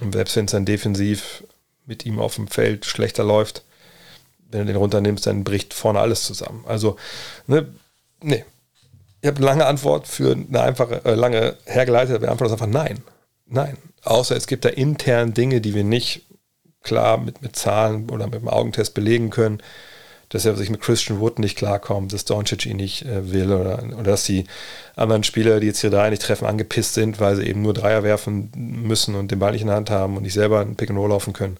und selbst wenn es dann defensiv mit ihm auf dem Feld schlechter läuft, wenn du den runternimmst, dann bricht vorne alles zusammen. Also, ne, nee. Ich habe eine lange Antwort für eine einfache, äh, lange hergeleitete Antwort ist einfach nein. Nein. Außer es gibt da intern Dinge, die wir nicht klar mit, mit Zahlen oder mit dem Augentest belegen können, dass er sich mit Christian Wood nicht klarkommt, dass Doncic ihn nicht äh, will oder, oder dass die anderen Spieler, die jetzt hier drei nicht treffen, angepisst sind, weil sie eben nur Dreier werfen müssen und den Ball nicht in der Hand haben und nicht selber ein Pick and Roll laufen können.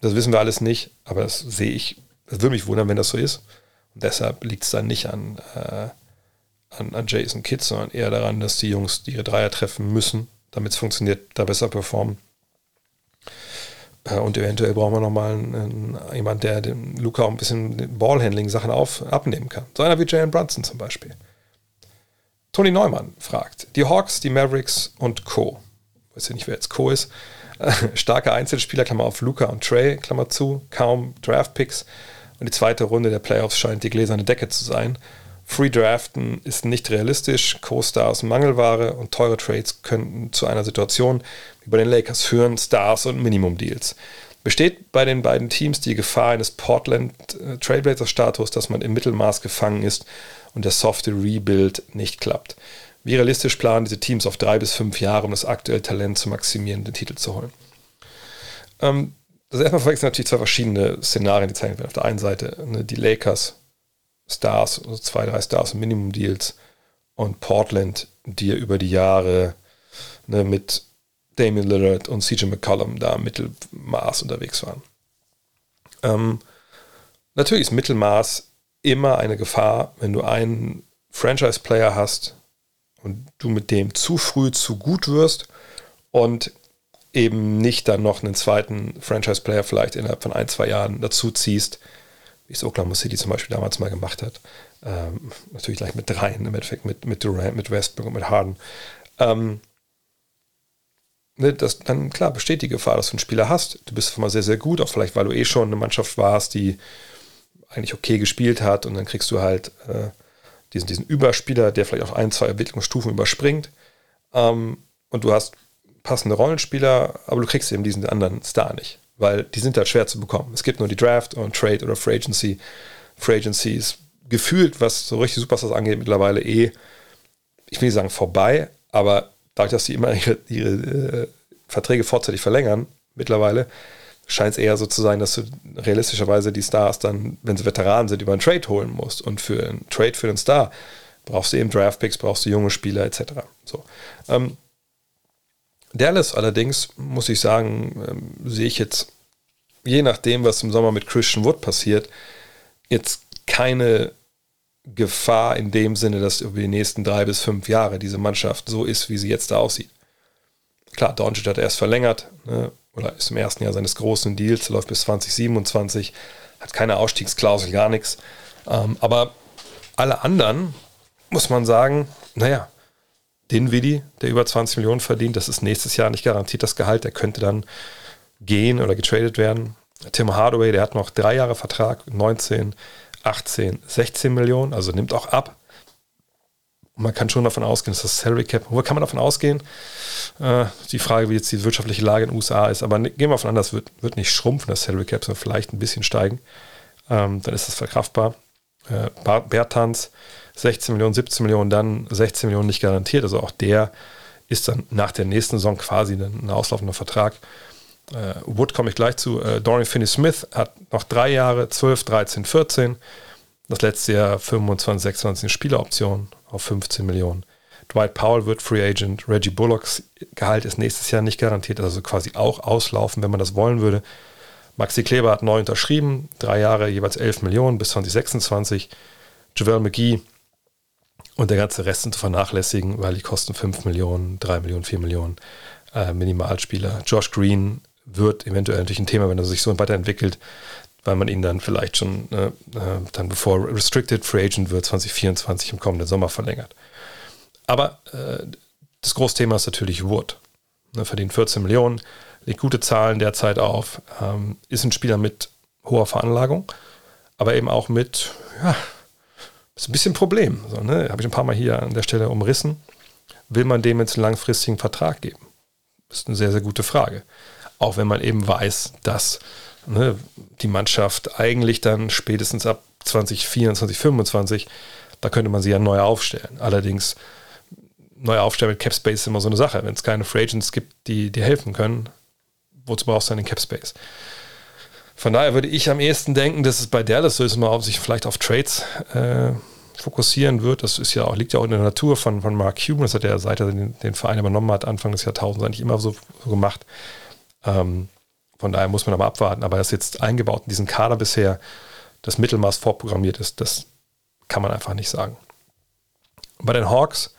Das wissen wir alles nicht, aber das sehe ich. Es würde mich wundern, wenn das so ist. Und deshalb liegt es dann nicht an, äh, an, an Jason Kidd, sondern eher daran, dass die Jungs die ihre Dreier treffen müssen, damit es funktioniert, da besser performen. Äh, und eventuell brauchen wir nochmal einen, jemand, der dem Luca auch ein bisschen Ballhandling-Sachen abnehmen kann. So einer wie Jalen Brunson zum Beispiel. Toni Neumann fragt: Die Hawks, die Mavericks und Co. Ich weiß ja nicht, wer jetzt Co ist. starke Einzelspieler, Klammer auf Luca und Trey, Klammer zu, kaum Draftpicks. Und die zweite Runde der Playoffs scheint die gläserne Decke zu sein. Free Draften ist nicht realistisch, Co-Stars Mangelware und teure Trades könnten zu einer Situation wie bei den Lakers führen, Stars und Minimum-Deals. Besteht bei den beiden Teams die Gefahr eines Portland äh, Trailblazers-Status, dass man im Mittelmaß gefangen ist und der softe Rebuild nicht klappt? Wie realistisch planen diese Teams auf drei bis fünf Jahre, um das aktuelle Talent zu maximieren, den Titel zu holen? Ähm, das erstmal vorweg sind natürlich zwei verschiedene Szenarien, die zeigen werden. Auf der einen Seite ne, die Lakers, Stars, also zwei, drei Stars und Minimum Deals und Portland, die über die Jahre ne, mit Damian Lillard und CJ McCollum da Mittelmaß unterwegs waren. Ähm, natürlich ist Mittelmaß immer eine Gefahr, wenn du einen Franchise-Player hast, und du mit dem zu früh zu gut wirst und eben nicht dann noch einen zweiten Franchise-Player vielleicht innerhalb von ein, zwei Jahren dazu ziehst, wie es Oklahoma City zum Beispiel damals mal gemacht hat. Ähm, natürlich gleich mit dreien, im Endeffekt mit, mit Durant, mit Westbrook und mit Harden. Ähm, ne, das, dann klar besteht die Gefahr, dass du einen Spieler hast. Du bist mal sehr, sehr gut, auch vielleicht, weil du eh schon eine Mannschaft warst, die eigentlich okay gespielt hat und dann kriegst du halt äh, diesen, diesen Überspieler, der vielleicht auch ein, zwei Entwicklungsstufen überspringt. Ähm, und du hast passende Rollenspieler, aber du kriegst eben diesen anderen Star nicht, weil die sind halt schwer zu bekommen. Es gibt nur die Draft und Trade oder Free Agency. Free Agency ist gefühlt, was so richtig Superstars angeht, mittlerweile eh, ich will nicht sagen vorbei, aber dadurch, dass sie immer ihre, ihre äh, Verträge vorzeitig verlängern, mittlerweile, scheint es eher so zu sein, dass du realistischerweise die Stars dann, wenn sie Veteranen sind, über einen Trade holen musst. Und für einen Trade für den Star brauchst du eben Draftpicks, brauchst du junge Spieler etc. So. Ähm, Dallas allerdings, muss ich sagen, ähm, sehe ich jetzt, je nachdem, was im Sommer mit Christian Wood passiert, jetzt keine Gefahr in dem Sinne, dass über die nächsten drei bis fünf Jahre diese Mannschaft so ist, wie sie jetzt da aussieht. Klar, Doncic hat erst verlängert, ne, oder ist im ersten Jahr seines großen Deals, läuft bis 2027, hat keine Ausstiegsklausel, gar nichts. Ähm, aber alle anderen, muss man sagen, naja, Dinwiddie, der über 20 Millionen verdient, das ist nächstes Jahr nicht garantiert das Gehalt, der könnte dann gehen oder getradet werden. Tim Hardaway, der hat noch drei Jahre Vertrag, 19, 18, 16 Millionen, also nimmt auch ab. Und man kann schon davon ausgehen, dass das Salary Cap, wo kann man davon ausgehen? Äh, die Frage, wie jetzt die wirtschaftliche Lage in den USA ist, aber ne, gehen wir davon an, das wird, wird nicht schrumpfen, das Salary Cap, sondern vielleicht ein bisschen steigen. Ähm, dann ist das verkraftbar. Äh, Bertans, 16 Millionen, 17 Millionen, dann 16 Millionen nicht garantiert. Also auch der ist dann nach der nächsten Saison quasi ein auslaufender Vertrag. Äh, Wood komme ich gleich zu. Äh, Dorian Finney-Smith hat noch drei Jahre, 12, 13, 14. Das letzte Jahr 25, 26 Spieleroption auf 15 Millionen. Dwight Powell wird Free Agent. Reggie Bullocks Gehalt ist nächstes Jahr nicht garantiert, also quasi auch auslaufen, wenn man das wollen würde. Maxi Kleber hat neu unterschrieben, drei Jahre jeweils 11 Millionen bis 2026. Javel McGee und der ganze Rest sind zu vernachlässigen, weil die kosten 5 Millionen, 3 Millionen, 4 Millionen äh, Minimalspieler. Josh Green wird eventuell natürlich ein Thema, wenn er sich so weiterentwickelt, weil man ihn dann vielleicht schon äh, äh dann bevor Restricted Free Agent wird 2024 im kommenden Sommer verlängert. Aber äh, das Großthema ist natürlich Wood. Ne, verdient 14 Millionen, legt gute Zahlen derzeit auf, ähm, ist ein Spieler mit hoher Veranlagung, aber eben auch mit, ja, ist ein bisschen Problem. So, ne? Habe ich ein paar Mal hier an der Stelle umrissen. Will man dem jetzt einen langfristigen Vertrag geben? Das ist eine sehr, sehr gute Frage. Auch wenn man eben weiß, dass ne, die Mannschaft eigentlich dann spätestens ab 2024, 2025, da könnte man sie ja neu aufstellen. Allerdings, neu aufstellen mit Capspace ist immer so eine Sache. Wenn es keine Free Agents gibt, die dir helfen können, wozu brauchst du den Capspace? Von daher würde ich am ehesten denken, dass es bei Dallas so ist, man auf sich vielleicht auf Trades äh, fokussieren wird. Das ist ja auch, liegt ja auch in der Natur von, von Mark Cuban. Das hat er, seit er den, den Verein übernommen hat, Anfang des Jahrtausends eigentlich immer so, so gemacht. Ähm, von daher muss man aber abwarten. Aber das jetzt eingebaut in diesen Kader bisher, das Mittelmaß vorprogrammiert ist, das kann man einfach nicht sagen. Bei den Hawks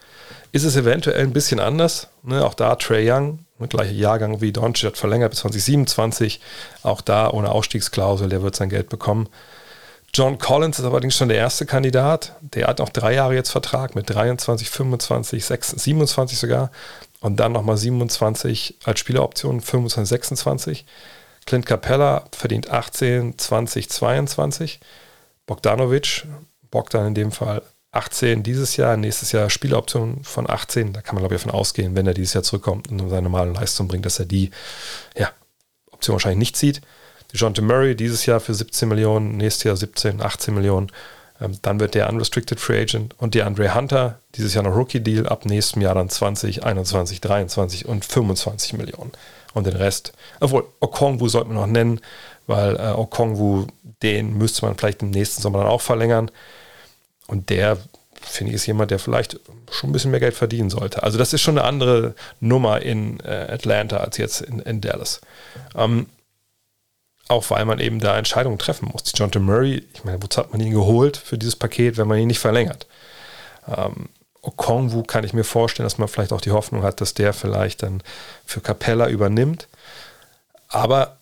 ist es eventuell ein bisschen anders. Ne? Auch da Trey Young, mit gleicher Jahrgang wie Doncic, hat verlängert bis 2027. Auch da ohne Ausstiegsklausel, der wird sein Geld bekommen. John Collins ist allerdings schon der erste Kandidat. Der hat noch drei Jahre jetzt Vertrag mit 23, 25, 26, 27 sogar. Und dann nochmal 27 als Spieleroption, 25, 26. Clint Capella verdient 18, 20, 22. Bogdanovic, Bogdan in dem Fall 18 dieses Jahr, nächstes Jahr Spieleroption von 18. Da kann man, glaube ich, davon ausgehen, wenn er dieses Jahr zurückkommt und seine normale Leistung bringt, dass er die ja, Option wahrscheinlich nicht zieht. DeJounte Murray dieses Jahr für 17 Millionen, nächstes Jahr 17, 18 Millionen. Ähm, dann wird der Unrestricted Free Agent und der Andre Hunter, dieses Jahr noch Rookie-Deal, ab nächstem Jahr dann 20, 21, 23 und 25 Millionen. Und den Rest, obwohl Okongwu sollte man noch nennen, weil äh, Okongwu, den müsste man vielleicht im nächsten Sommer dann auch verlängern. Und der, finde ich, ist jemand, der vielleicht schon ein bisschen mehr Geld verdienen sollte. Also das ist schon eine andere Nummer in äh, Atlanta als jetzt in, in Dallas. Ähm, auch weil man eben da Entscheidungen treffen muss. John T. Murray, ich meine, wozu hat man ihn geholt für dieses Paket, wenn man ihn nicht verlängert? Ähm, Okongwu kann ich mir vorstellen, dass man vielleicht auch die Hoffnung hat, dass der vielleicht dann für Capella übernimmt. Aber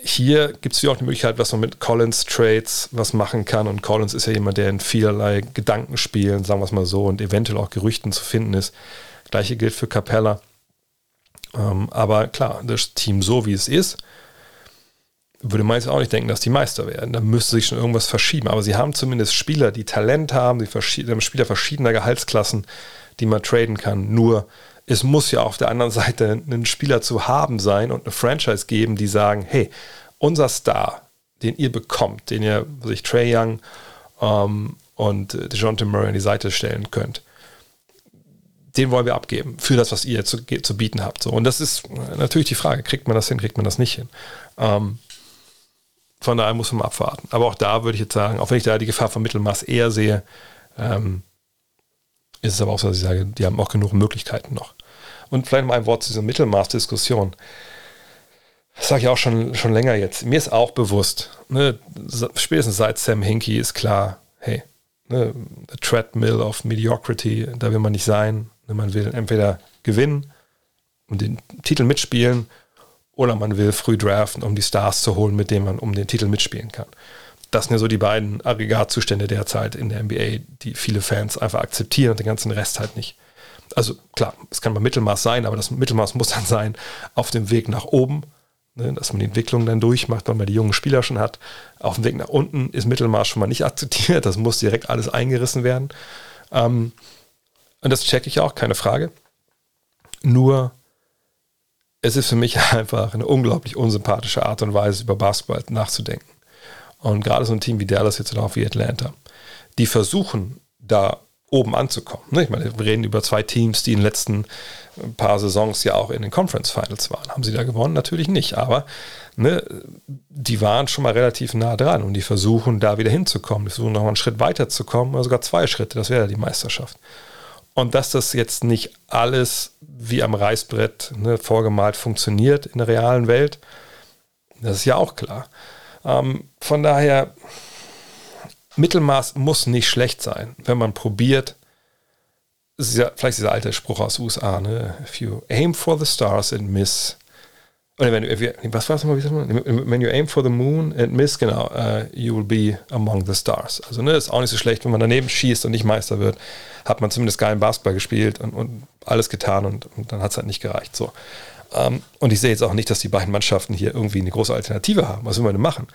hier gibt es ja auch die Möglichkeit, was man mit Collins Trades was machen kann. Und Collins ist ja jemand, der in vielerlei Gedankenspielen, sagen wir es mal so, und eventuell auch Gerüchten zu finden ist. Gleiche gilt für Capella. Ähm, aber klar, das Team so wie es ist, würde man jetzt auch nicht denken, dass die Meister werden. Da müsste sich schon irgendwas verschieben. Aber sie haben zumindest Spieler, die Talent haben, sie haben Spieler verschiedener Gehaltsklassen, die man traden kann. Nur es muss ja auf der anderen Seite einen Spieler zu haben sein und eine Franchise geben, die sagen, hey, unser Star, den ihr bekommt, den ihr sich Trey Young ähm, und äh, DeJounte Murray an die Seite stellen könnt, den wollen wir abgeben für das, was ihr zu, zu bieten habt. So, und das ist natürlich die Frage, kriegt man das hin, kriegt man das nicht hin? Ähm, von daher muss man abwarten. Aber auch da würde ich jetzt sagen, auch wenn ich da die Gefahr vom Mittelmaß eher sehe, ähm, ist es aber auch so, dass ich sage, die haben auch genug Möglichkeiten noch. Und vielleicht mal ein Wort zu dieser Mittelmaßdiskussion. Das sage ich auch schon, schon länger jetzt. Mir ist auch bewusst, ne, spätestens seit Sam Hinkie ist klar, hey, ne, the treadmill of mediocrity, da will man nicht sein. Ne, man will entweder gewinnen und den Titel mitspielen oder man will früh draften, um die Stars zu holen, mit denen man um den Titel mitspielen kann. Das sind ja so die beiden Aggregatzustände derzeit in der NBA, die viele Fans einfach akzeptieren und den ganzen Rest halt nicht. Also klar, es kann mal Mittelmaß sein, aber das Mittelmaß muss dann sein auf dem Weg nach oben, ne, dass man die Entwicklung dann durchmacht, weil man die jungen Spieler schon hat. Auf dem Weg nach unten ist Mittelmaß schon mal nicht akzeptiert, das muss direkt alles eingerissen werden. Ähm, und das checke ich auch, keine Frage. Nur, es ist für mich einfach eine unglaublich unsympathische Art und Weise, über Basketball nachzudenken. Und gerade so ein Team wie Dallas jetzt oder auch wie Atlanta, die versuchen, da oben anzukommen. Ne, ich meine, wir reden über zwei Teams, die in den letzten paar Saisons ja auch in den Conference Finals waren. Haben sie da gewonnen? Natürlich nicht, aber ne, die waren schon mal relativ nah dran und die versuchen da wieder hinzukommen. Die versuchen nochmal einen Schritt weiter zu kommen, oder sogar zwei Schritte, das wäre die Meisterschaft. Und dass das jetzt nicht alles wie am Reißbrett ne, vorgemalt funktioniert in der realen Welt, das ist ja auch klar. Ähm, von daher, Mittelmaß muss nicht schlecht sein, wenn man probiert. Ja vielleicht dieser alte Spruch aus USA, ne? If you aim for the stars and miss. Oder wenn du, was war es nochmal? When you aim for the moon and miss, genau, uh, you will be among the stars. Also, ne, ist auch nicht so schlecht, wenn man daneben schießt und nicht Meister wird, hat man zumindest geilen Basketball gespielt und, und alles getan und, und dann hat es halt nicht gereicht. So. Um, ähm, und ich sehe jetzt auch nicht, dass die beiden Mannschaften hier irgendwie eine große Alternative haben. Was will man denn machen?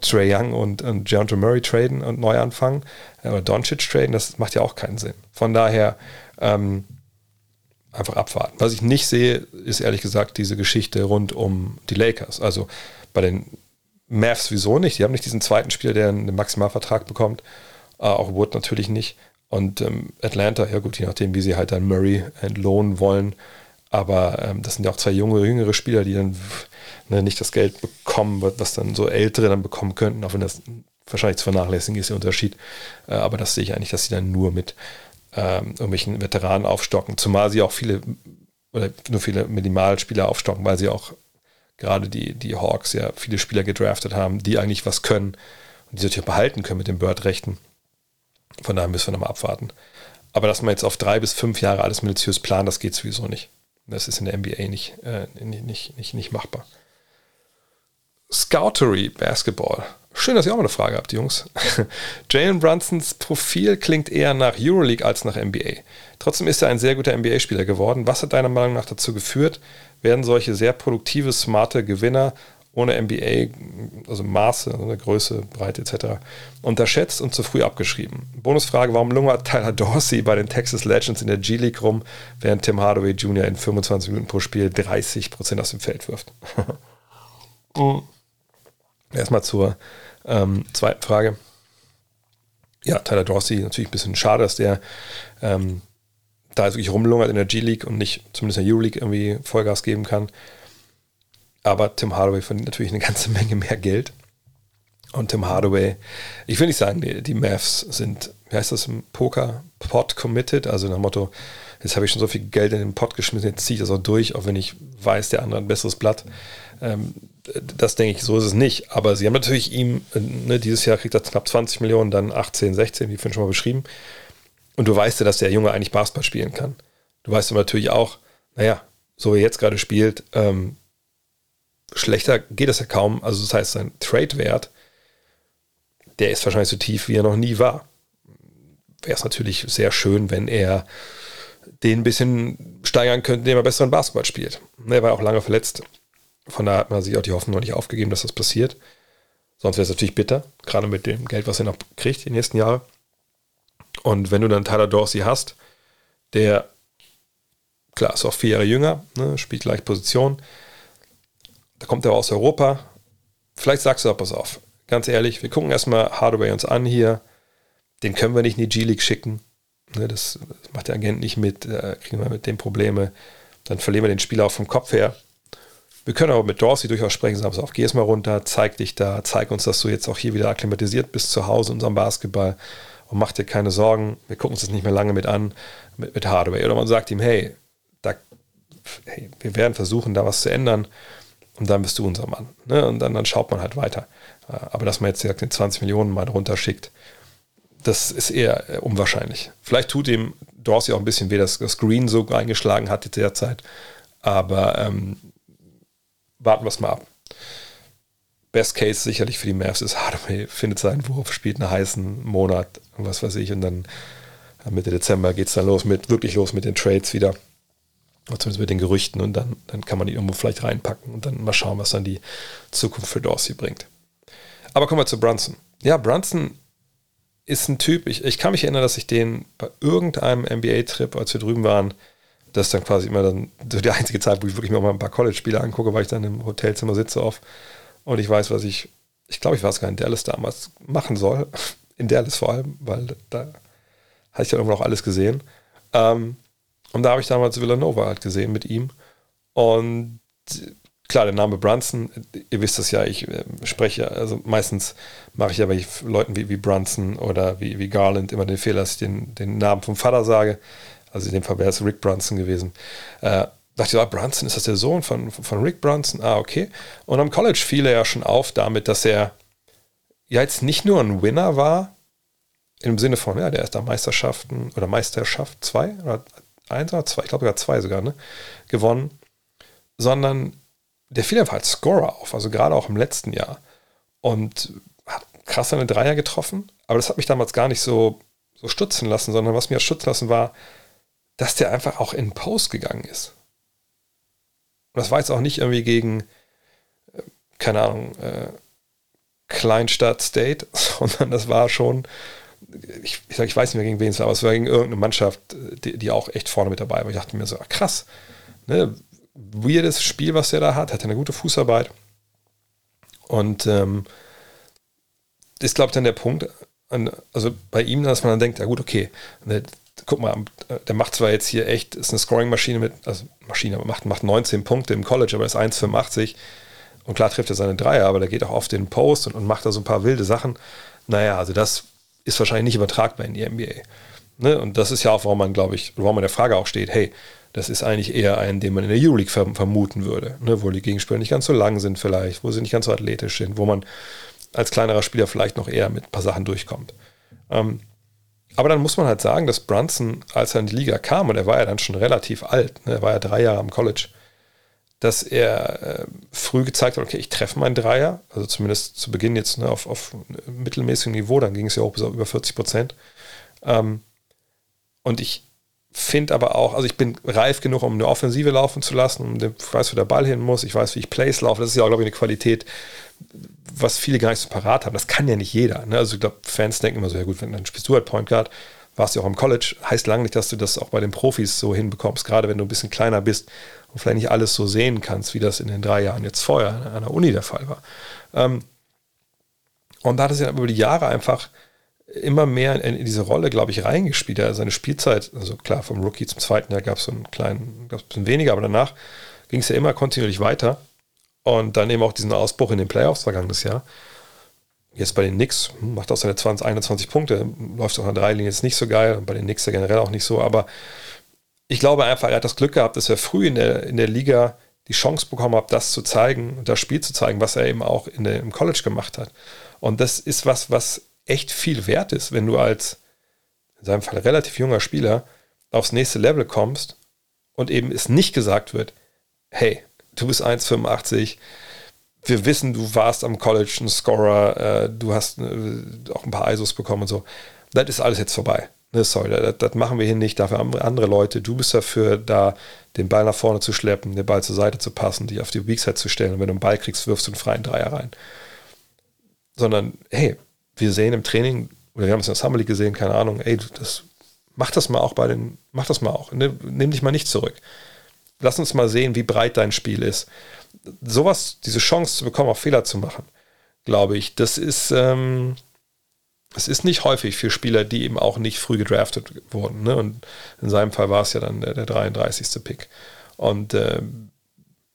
Trey Young und, und Deontay Murray traden und neu anfangen äh, oder Doncic traden, das macht ja auch keinen Sinn. Von daher ähm, einfach abwarten. Was ich nicht sehe, ist ehrlich gesagt diese Geschichte rund um die Lakers. Also bei den Mavs wieso nicht? Die haben nicht diesen zweiten Spieler, der einen Maximalvertrag bekommt. Äh, auch Wood natürlich nicht. Und ähm, Atlanta, ja gut, je nachdem, wie sie halt dann Murray entlohnen wollen. Aber ähm, das sind ja auch zwei junge, jüngere Spieler, die dann ne, nicht das Geld bekommen, was dann so Ältere dann bekommen könnten, auch wenn das wahrscheinlich zu vernachlässigen ist, der Unterschied. Äh, aber das sehe ich eigentlich, dass sie dann nur mit ähm, irgendwelchen Veteranen aufstocken, zumal sie auch viele oder nur viele Minimalspieler aufstocken, weil sie auch gerade die, die Hawks ja viele Spieler gedraftet haben, die eigentlich was können und die sich behalten können mit den Bird-Rechten. Von daher müssen wir nochmal abwarten. Aber dass man jetzt auf drei bis fünf Jahre alles minutiös plant, das geht sowieso nicht. Das ist in der NBA nicht, äh, nicht, nicht, nicht machbar. Scoutery Basketball. Schön, dass ihr auch mal eine Frage habt, Jungs. Jalen Brunsons Profil klingt eher nach Euroleague als nach NBA. Trotzdem ist er ein sehr guter NBA-Spieler geworden. Was hat deiner Meinung nach dazu geführt? Werden solche sehr produktive, smarte Gewinner ohne NBA, also Maße, Größe, Breite etc., unterschätzt und zu früh abgeschrieben. Bonusfrage, warum lungert Tyler Dorsey bei den Texas Legends in der G-League rum, während Tim Hardaway Jr. in 25 Minuten pro Spiel 30% aus dem Feld wirft? Mhm. Erstmal zur ähm, zweiten Frage. Ja, Tyler Dorsey, natürlich ein bisschen schade, dass der ähm, da wirklich rumlungert in der G-League und nicht zumindest in der Euroleague irgendwie Vollgas geben kann. Aber Tim Hardaway verdient natürlich eine ganze Menge mehr Geld. Und Tim Hardaway, ich will nicht sagen, die, die Mavs sind, wie heißt das im Poker, Pot committed, also nach dem Motto, jetzt habe ich schon so viel Geld in den Pot geschmissen, jetzt ziehe ich das auch durch, auch wenn ich weiß, der andere hat ein besseres Blatt. Ähm, das denke ich, so ist es nicht. Aber sie haben natürlich ihm, ne, dieses Jahr kriegt er knapp 20 Millionen, dann 18, 16, wie vorhin schon mal beschrieben. Und du weißt ja, dass der Junge eigentlich Basketball spielen kann. Du weißt aber natürlich auch, naja, so wie er jetzt gerade spielt, ähm, schlechter geht es ja kaum. Also das heißt, sein Trade-Wert, der ist wahrscheinlich so tief, wie er noch nie war. Wäre es natürlich sehr schön, wenn er den ein bisschen steigern könnte, indem er besseren Basketball spielt. Er war auch lange verletzt. Von daher hat man sich auch die Hoffnung noch nicht aufgegeben, dass das passiert. Sonst wäre es natürlich bitter, gerade mit dem Geld, was er noch kriegt die nächsten Jahre. Und wenn du dann Tyler Dorsey hast, der, klar, ist auch vier Jahre jünger, ne, spielt gleich Position, da kommt er aus Europa. Vielleicht sagst du auch, pass auf, ganz ehrlich, wir gucken erstmal Hardaway uns an hier. Den können wir nicht in die G-League schicken. Ne, das, das, macht der Agent nicht mit, da kriegen wir mit dem Probleme. Dann verlieren wir den Spieler auch vom Kopf her. Wir können aber mit Dorsey durchaus sprechen, sagen auf, geh mal runter, zeig dich da, zeig uns, dass du jetzt auch hier wieder akklimatisiert bist zu Hause in unserem Basketball und mach dir keine Sorgen, wir gucken uns das nicht mehr lange mit an, mit, mit Hardaway. Oder man sagt ihm, hey, da, hey, wir werden versuchen, da was zu ändern und dann bist du unser Mann. Ne? Und dann, dann schaut man halt weiter. Äh, aber dass man jetzt den 20 Millionen mal runterschickt, das ist eher äh, unwahrscheinlich. Vielleicht tut ihm Dorsey auch ein bisschen weh, dass das Green so eingeschlagen hat derzeit. Aber ähm, warten wir es mal ab. Best Case sicherlich für die Mavs ist, Hardaway findet seinen Wurf, spielt einen heißen Monat und was weiß ich. Und dann Mitte Dezember geht es dann los mit, wirklich los mit den Trades wieder. Oder zumindest mit den Gerüchten. Und dann, dann kann man die irgendwo vielleicht reinpacken und dann mal schauen, was dann die Zukunft für Dorsey bringt. Aber kommen wir zu Brunson. Ja, Brunson ist ein Typ, ich, ich kann mich erinnern, dass ich den bei irgendeinem NBA-Trip, als wir drüben waren, das ist dann quasi immer dann so die einzige Zeit, wo ich wirklich mir mal ein paar College-Spiele angucke, weil ich dann im Hotelzimmer sitze auf und ich weiß, was ich, ich glaube, ich es gar in Dallas damals, machen soll. In Dallas vor allem, weil da hatte ich dann irgendwo noch alles gesehen. Ähm, und da habe ich damals Villanova halt gesehen mit ihm. Und klar, der Name Brunson, ihr wisst das ja, ich äh, spreche, also meistens mache ich ja bei Leuten wie, wie Brunson oder wie, wie Garland immer den Fehler, dass ich den, den Namen vom Vater sage. Also in dem Fall wäre es Rick Brunson gewesen. Äh, dachte ich, ah, Brunson, ist das der Sohn von, von Rick Brunson? Ah, okay. Und am College fiel er ja schon auf damit, dass er ja jetzt nicht nur ein Winner war, im Sinne von, ja, der ist da Meisterschaften oder Meisterschaft zwei oder eins oder zwei, ich glaube sogar zwei sogar, ne, gewonnen, sondern der fiel einfach als Scorer auf, also gerade auch im letzten Jahr. Und hat krass seine Dreier getroffen, aber das hat mich damals gar nicht so, so stutzen lassen, sondern was mir stutzen lassen war, dass der einfach auch in Post gegangen ist. Und das war jetzt auch nicht irgendwie gegen, äh, keine Ahnung, äh, Kleinstadt State, sondern das war schon, ich, ich, sag, ich weiß nicht mehr gegen wen es war, aber es war gegen irgendeine Mannschaft, die, die auch echt vorne mit dabei war. Ich dachte mir so, krass, ne, weirdes Spiel, was der da hat, hat eine gute Fußarbeit. Und ähm, ist, glaube ich, dann der Punkt, also bei ihm, dass man dann denkt, ja gut, okay, der, guck mal, der macht zwar jetzt hier echt, ist eine Scoring-Maschine mit, also Maschine, macht, macht 19 Punkte im College, aber ist 1,85 und klar trifft er seine Dreier, aber der geht auch oft in den Post und, und macht da so ein paar wilde Sachen. Naja, also das ist wahrscheinlich nicht übertragbar in die NBA. Ne? Und das ist ja auch, warum man, glaube ich, warum man der Frage auch steht, hey, das ist eigentlich eher ein, den man in der Euroleague vermuten würde, ne? wo die Gegenspieler nicht ganz so lang sind vielleicht, wo sie nicht ganz so athletisch sind, wo man als kleinerer Spieler vielleicht noch eher mit ein paar Sachen durchkommt. Ähm, aber dann muss man halt sagen, dass Brunson, als er in die Liga kam, und er war ja dann schon relativ alt, ne, er war ja drei Jahre am College, dass er äh, früh gezeigt hat, okay, ich treffe meinen Dreier, also zumindest zu Beginn jetzt ne, auf, auf mittelmäßigem Niveau, dann ging es ja auch bis auf über 40 Prozent. Ähm, und ich finde aber auch, also ich bin reif genug, um eine Offensive laufen zu lassen, ich weiß, wo der Ball hin muss, ich weiß, wie ich Plays laufe, das ist ja auch, glaube ich, eine Qualität, was viele gar nicht so parat haben. Das kann ja nicht jeder. Ne? Also ich glaube, Fans denken immer so, ja gut, wenn dann spielst du halt Point Guard, warst du auch im College, heißt lange nicht, dass du das auch bei den Profis so hinbekommst, gerade wenn du ein bisschen kleiner bist und vielleicht nicht alles so sehen kannst, wie das in den drei Jahren jetzt vorher an der Uni der Fall war. Ähm, und da hat es ja über die Jahre einfach immer mehr in, diese Rolle, glaube ich, reingespielt. Er seine Spielzeit, also klar, vom Rookie zum zweiten Jahr gab es so einen kleinen, gab es ein bisschen weniger, aber danach ging es ja immer kontinuierlich weiter. Und dann eben auch diesen Ausbruch in den Playoffs vergangenes Jahr. Jetzt bei den Knicks hm, macht auch seine 20, 21 Punkte, läuft auch an drei Linien jetzt nicht so geil, bei den Knicks ja generell auch nicht so, aber ich glaube einfach, er hat das Glück gehabt, dass er früh in der, in der Liga die Chance bekommen hat, das zu zeigen, das Spiel zu zeigen, was er eben auch in der, im College gemacht hat. Und das ist was, was echt viel wert ist, wenn du als, in seinem Fall relativ junger Spieler, aufs nächste Level kommst und eben es nicht gesagt wird, hey, du bist 1,85, wir wissen, du warst am College ein Scorer, äh, du hast äh, auch ein paar ISOs bekommen und so. Das ist alles jetzt vorbei. Ne, sorry, das, das, machen wir hier nicht, dafür haben andere Leute. Du bist dafür da, den Ball nach vorne zu schleppen, den Ball zur Seite zu passen, dich auf die Weakside zu stellen und wenn du einen Ball kriegst, wirfst du einen freien Dreier rein. Sondern, hey, wir sehen im Training, oder wir haben es in der Summer League gesehen, keine Ahnung, ey, das, mach das mal auch bei den, mach das mal auch. Nimm, nimm dich mal nicht zurück. Lass uns mal sehen, wie breit dein Spiel ist. Sowas, diese Chance zu bekommen, auch Fehler zu machen, glaube ich, das ist, ähm, es ist nicht häufig für Spieler, die eben auch nicht früh gedraftet wurden. Ne? Und in seinem Fall war es ja dann der, der 33. Pick. Und äh,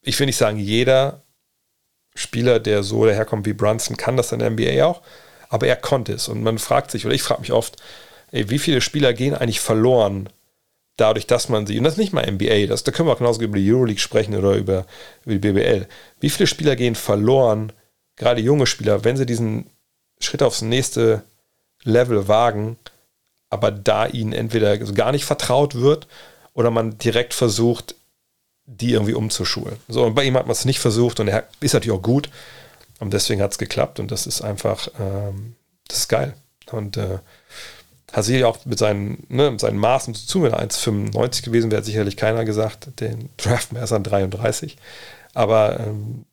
ich will nicht sagen, jeder Spieler, der so daherkommt wie Brunson, kann das in der NBA auch aber er konnte es. Und man fragt sich, oder ich frage mich oft, ey, wie viele Spieler gehen eigentlich verloren, dadurch, dass man sie, und das ist nicht mal NBA, das, da können wir auch genauso über die Euroleague sprechen oder über, über die BBL. Wie viele Spieler gehen verloren, gerade junge Spieler, wenn sie diesen Schritt aufs nächste Level wagen, aber da ihnen entweder gar nicht vertraut wird oder man direkt versucht, die irgendwie umzuschulen. So, und bei ihm hat man es nicht versucht und er ist natürlich auch gut. Und deswegen hat es geklappt und das ist einfach, ähm, das ist geil. Und äh, Hasiri auch mit seinen, ne, mit seinen Maßen zu, er 1,95 gewesen wäre, sicherlich keiner gesagt, den draften wir erst an 33. Aber ähm,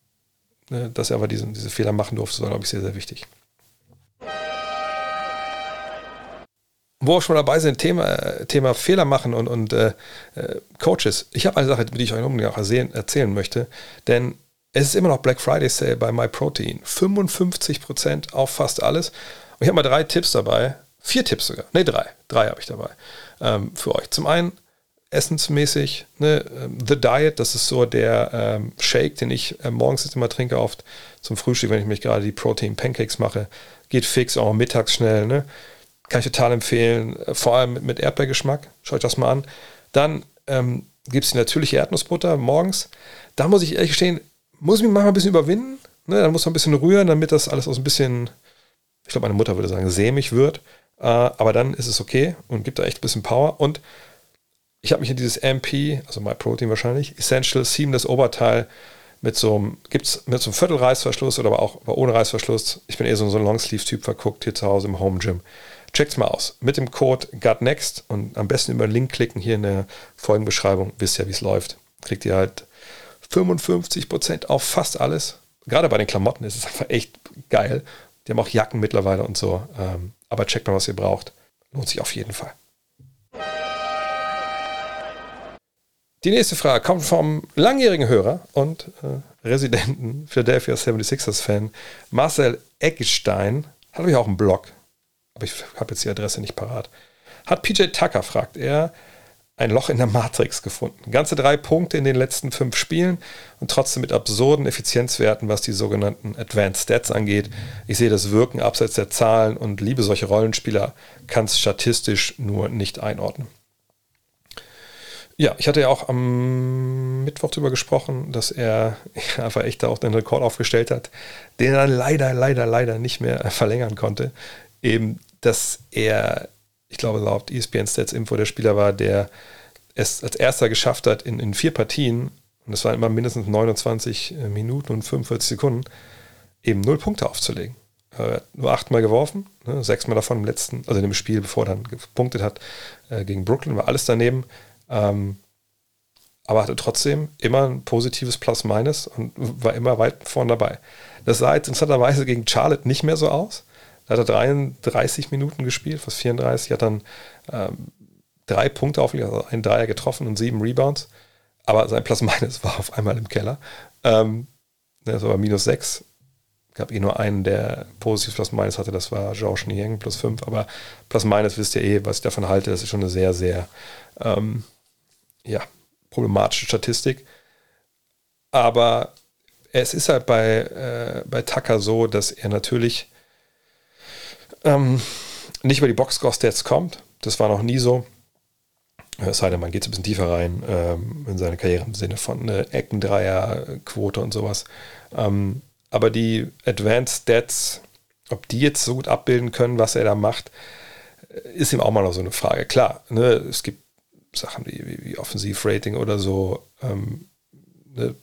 ne, dass er aber diesen, diese Fehler machen durfte, war, glaube ich, sehr, sehr wichtig. Wo wir schon dabei sind, Thema, äh, Thema Fehler machen und, und äh, äh, Coaches. Ich habe eine Sache, die ich euch unbedingt auch erzählen, erzählen möchte, denn es ist immer noch Black Friday Sale bei MyProtein. 55% auf fast alles. Und ich habe mal drei Tipps dabei, vier Tipps sogar, ne drei, drei habe ich dabei ähm, für euch. Zum einen essensmäßig, ne, ähm, The Diet, das ist so der ähm, Shake, den ich äh, morgens immer trinke, oft zum Frühstück, wenn ich mich gerade die Protein Pancakes mache. Geht fix, auch mittags schnell, ne? Kann ich total empfehlen, äh, vor allem mit, mit Erdbeergeschmack. Schaut das mal an. Dann ähm, gibt es die natürliche Erdnussbutter morgens. Da muss ich ehrlich gestehen, muss ich mich manchmal ein bisschen überwinden. Ne? Dann muss man ein bisschen rühren, damit das alles aus ein bisschen, ich glaube, meine Mutter würde sagen, sämig wird. Äh, aber dann ist es okay und gibt da echt ein bisschen Power. Und ich habe mich in dieses MP, also MyProtein wahrscheinlich, Essential Seamless Oberteil mit so einem, gibt's mit so einem Viertelreißverschluss oder aber auch ohne Reißverschluss. Ich bin eher so, ein Longsleeve-Typ verguckt hier zu Hause im Home Gym. Checkt's mal aus. Mit dem Code GutNext und am besten über den Link klicken hier in der Folgenbeschreibung. Wisst ja, wie es läuft. Kriegt ihr halt 55% auf fast alles. Gerade bei den Klamotten ist es einfach echt geil. Die haben auch Jacken mittlerweile und so. Ähm, aber checkt mal, was ihr braucht. Lohnt sich auf jeden Fall. Die nächste Frage kommt vom langjährigen Hörer und äh, Residenten Philadelphia 76ers-Fan Marcel Eckstein. Hat ich auch einen Blog, aber ich habe jetzt die Adresse nicht parat. Hat PJ Tucker, fragt er, ein Loch in der Matrix gefunden. Ganze drei Punkte in den letzten fünf Spielen und trotzdem mit absurden Effizienzwerten, was die sogenannten Advanced Stats angeht. Ich sehe das Wirken abseits der Zahlen und liebe solche Rollenspieler, kann es statistisch nur nicht einordnen. Ja, ich hatte ja auch am Mittwoch darüber gesprochen, dass er einfach echt da auch den Rekord aufgestellt hat, den er leider, leider, leider nicht mehr verlängern konnte. Eben, dass er, ich glaube, laut ESPN Stats Info der Spieler war, der es als erster geschafft hat, in, in vier Partien, und das waren immer mindestens 29 äh, Minuten und 45 Sekunden, eben null Punkte aufzulegen. Er hat nur achtmal geworfen, ne, sechsmal davon im letzten, also in dem Spiel, bevor er dann gepunktet hat, äh, gegen Brooklyn, war alles daneben. Ähm, aber hatte trotzdem immer ein positives Plus-Minus und war immer weit vorne dabei. Das sah jetzt interessanterweise gegen Charlotte nicht mehr so aus. Da hat er 33 Minuten gespielt, fast 34, hat dann ähm, drei Punkte aufgelegt, also einen Dreier getroffen und sieben Rebounds. Aber sein Plus-Minus war auf einmal im Keller. Ähm, das war minus sechs. Gab eh nur einen, der positives Plus-Minus hatte, das war Georges Niang plus fünf. Aber Plus-Minus wisst ihr eh, was ich davon halte. Das ist schon eine sehr, sehr ähm, ja, problematische Statistik. Aber es ist halt bei, äh, bei Tucker so, dass er natürlich ähm, nicht über die Boxscore-Stats kommt. Das war noch nie so. Es sei denn, man geht ein bisschen tiefer rein ähm, in seine Karriere im Sinne von eine Eckendreier-Quote und sowas. Ähm, aber die Advanced Stats, ob die jetzt so gut abbilden können, was er da macht, ist ihm auch mal noch so eine Frage. Klar, ne, es gibt Sachen wie, wie, wie Offensivrating oder so, ähm, ne,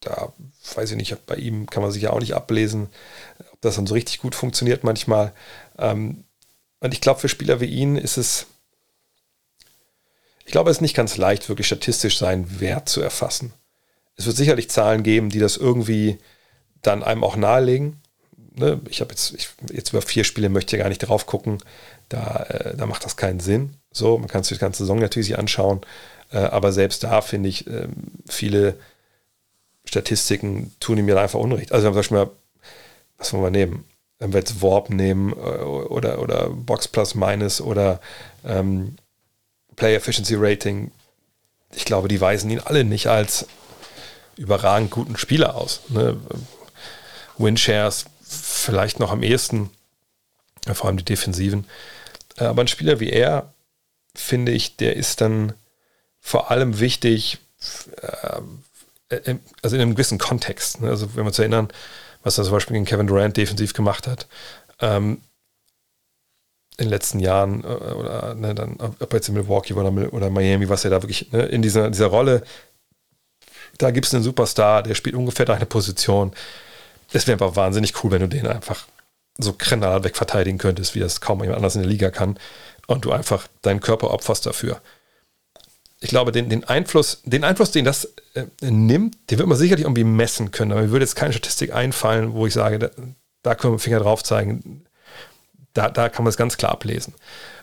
da weiß ich nicht, bei ihm kann man sich ja auch nicht ablesen, das dann so richtig gut funktioniert manchmal. Ähm, und ich glaube, für Spieler wie ihn ist es, ich glaube, es ist nicht ganz leicht, wirklich statistisch seinen Wert zu erfassen. Es wird sicherlich Zahlen geben, die das irgendwie dann einem auch nahelegen. Ne? Ich habe jetzt, ich, jetzt über vier Spiele möchte ich gar nicht drauf gucken. Da, äh, da macht das keinen Sinn. So, man kann sich die ganze Saison natürlich anschauen, äh, aber selbst da finde ich äh, viele Statistiken tun ihm ja einfach Unrecht. Also, wir zum Beispiel mal, was wollen wir nehmen? Wenn wir jetzt Warp nehmen äh, oder, oder Box Plus Minus oder ähm, Play Efficiency Rating, ich glaube, die weisen ihn alle nicht als überragend guten Spieler aus. Ne? Winshares vielleicht noch am ehesten, vor allem die Defensiven. Äh, aber ein Spieler wie er finde ich, der ist dann vor allem wichtig, äh, also in einem gewissen Kontext. Ne? Also wenn wir uns erinnern, was er zum Beispiel gegen Kevin Durant defensiv gemacht hat. Ähm, in den letzten Jahren, äh, oder ne, dann, ob jetzt in Milwaukee oder, oder Miami, was er da wirklich ne, in dieser, dieser Rolle, da gibt es einen Superstar, der spielt ungefähr deine Position. Es wäre einfach wahnsinnig cool, wenn du den einfach so knallhart wegverteidigen könntest, wie das kaum jemand anders in der Liga kann, und du einfach deinen Körper opferst dafür. Ich glaube, den, den, Einfluss, den Einfluss, den das äh, nimmt, den wird man sicherlich irgendwie messen können. Aber mir würde jetzt keine Statistik einfallen, wo ich sage, da, da können wir Finger drauf zeigen. Da, da kann man es ganz klar ablesen.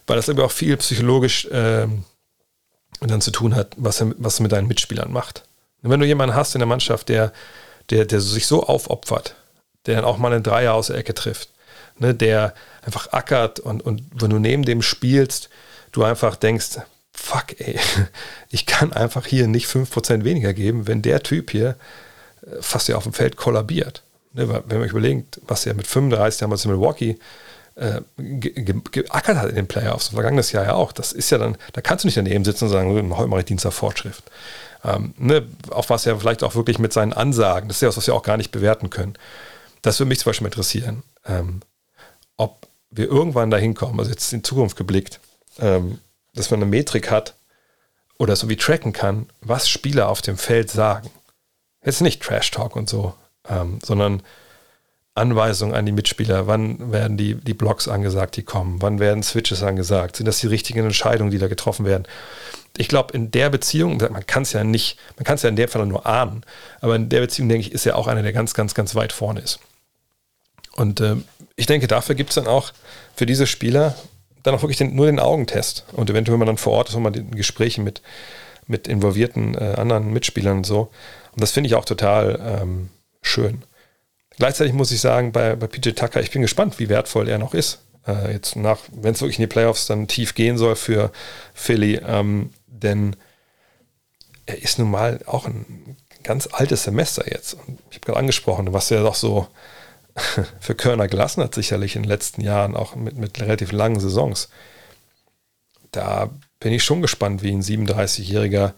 Weil das irgendwie auch viel psychologisch äh, dann zu tun hat, was er, was er mit deinen Mitspielern macht. Und wenn du jemanden hast in der Mannschaft, der, der, der sich so aufopfert, der dann auch mal einen Dreier aus der Ecke trifft, ne, der einfach ackert und, und wenn du neben dem spielst, du einfach denkst, fuck ey, ich kann einfach hier nicht 5% weniger geben, wenn der Typ hier äh, fast ja auf dem Feld kollabiert. Ne, wenn man überlegt, was er mit 35 damals in Milwaukee äh, geackert hat in den Playoffs, vergangenes Jahr ja auch, das ist ja dann, da kannst du nicht daneben sitzen und sagen, heute mache ich Dienstag Fortschrift. Ähm, ne, auf was er vielleicht auch wirklich mit seinen Ansagen, das ist ja was, was wir auch gar nicht bewerten können. Das würde mich zum Beispiel interessieren. Ähm, ob wir irgendwann dahin kommen, also jetzt in Zukunft geblickt, ähm, dass man eine Metrik hat oder so wie tracken kann, was Spieler auf dem Feld sagen. Jetzt nicht Trash Talk und so, ähm, sondern Anweisungen an die Mitspieler, wann werden die, die Blocks angesagt, die kommen, wann werden Switches angesagt, sind das die richtigen Entscheidungen, die da getroffen werden. Ich glaube, in der Beziehung, man kann es ja nicht, man kann es ja in dem Fall nur ahnen, aber in der Beziehung, denke ich, ist er auch einer, der ganz, ganz, ganz weit vorne ist. Und äh, ich denke, dafür gibt es dann auch für diese Spieler dann auch wirklich den, nur den Augentest. Und eventuell, wenn man dann vor Ort ist, nochmal die Gespräche mit, mit involvierten äh, anderen Mitspielern und so. Und das finde ich auch total ähm, schön. Gleichzeitig muss ich sagen, bei, bei PJ Tucker, ich bin gespannt, wie wertvoll er noch ist. Äh, jetzt nach, wenn es wirklich in die Playoffs dann tief gehen soll für Philly, ähm, denn er ist nun mal auch ein ganz altes Semester jetzt. Und ich habe gerade angesprochen, was er doch so für Körner gelassen hat, sicherlich in den letzten Jahren, auch mit, mit relativ langen Saisons. Da bin ich schon gespannt, wie ein 37-Jähriger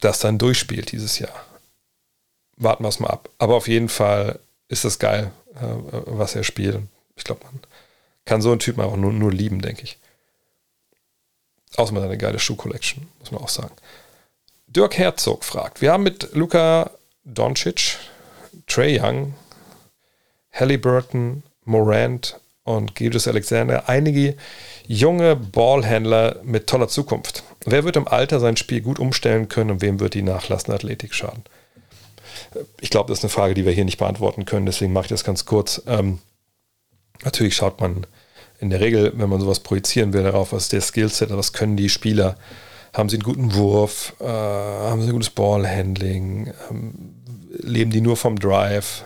das dann durchspielt dieses Jahr. Warten wir es mal ab. Aber auf jeden Fall ist das geil, äh, was er spielt. Ich glaube, man kann so einen Typen auch nur, nur lieben, denke ich. Außerdem eine geile Schuh-Collection, muss man auch sagen. Dirk Herzog fragt: Wir haben mit Luca Doncic, Trey Young, Halliburton, Morant und Gildas Alexander einige junge Ballhändler mit toller Zukunft. Wer wird im Alter sein Spiel gut umstellen können und wem wird die nachlassende Athletik schaden? Ich glaube, das ist eine Frage, die wir hier nicht beantworten können, deswegen mache ich das ganz kurz. Ähm, natürlich schaut man in der Regel, wenn man sowas projizieren will, darauf, was ist der Skillset, was können die Spieler, haben sie einen guten Wurf, äh, haben sie ein gutes Ballhandling, ähm, leben die nur vom Drive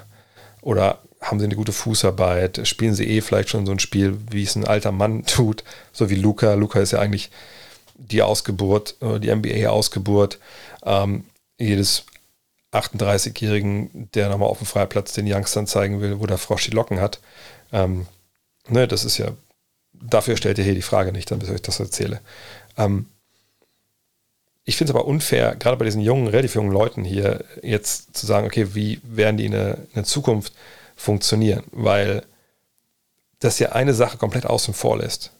oder haben sie eine gute Fußarbeit, spielen sie eh vielleicht schon so ein Spiel, wie es ein alter Mann tut, so wie Luca. Luca ist ja eigentlich die Ausgeburt, äh, die NBA-Ausgeburt ähm, jedes 38-Jährigen, der nochmal auf dem Freiplatz den Youngstern zeigen will, wo der Frosch die Locken hat. Ähm, ne, das ist ja, dafür stellt ihr hier die Frage nicht, damit ich euch das erzähle. Ähm, ich finde es aber unfair, gerade bei diesen jungen, relativ jungen Leuten hier, jetzt zu sagen, okay, wie werden die in der, in der Zukunft funktionieren, weil das ja eine Sache komplett außen vor lässt.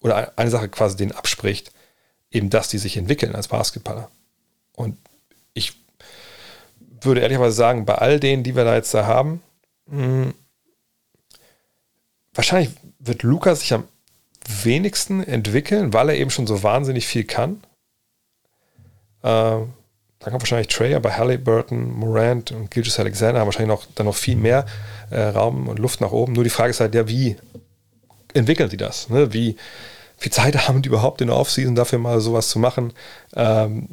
Oder eine Sache quasi denen abspricht, eben dass die sich entwickeln als Basketballer. Und ich würde ehrlicherweise sagen, bei all denen, die wir da jetzt da haben, mh, hm, wahrscheinlich wird Lukas sich am wenigsten entwickeln, weil er eben schon so wahnsinnig viel kann. Äh, dann kommt wahrscheinlich Trey, aber Halliburton, Morant und Gilgis Alexander haben wahrscheinlich noch, dann noch viel mehr äh, Raum und Luft nach oben. Nur die Frage ist halt, ja, wie entwickeln sie das? Ne? Wie viel Zeit haben die überhaupt in der Offseason dafür mal sowas zu machen? Ähm,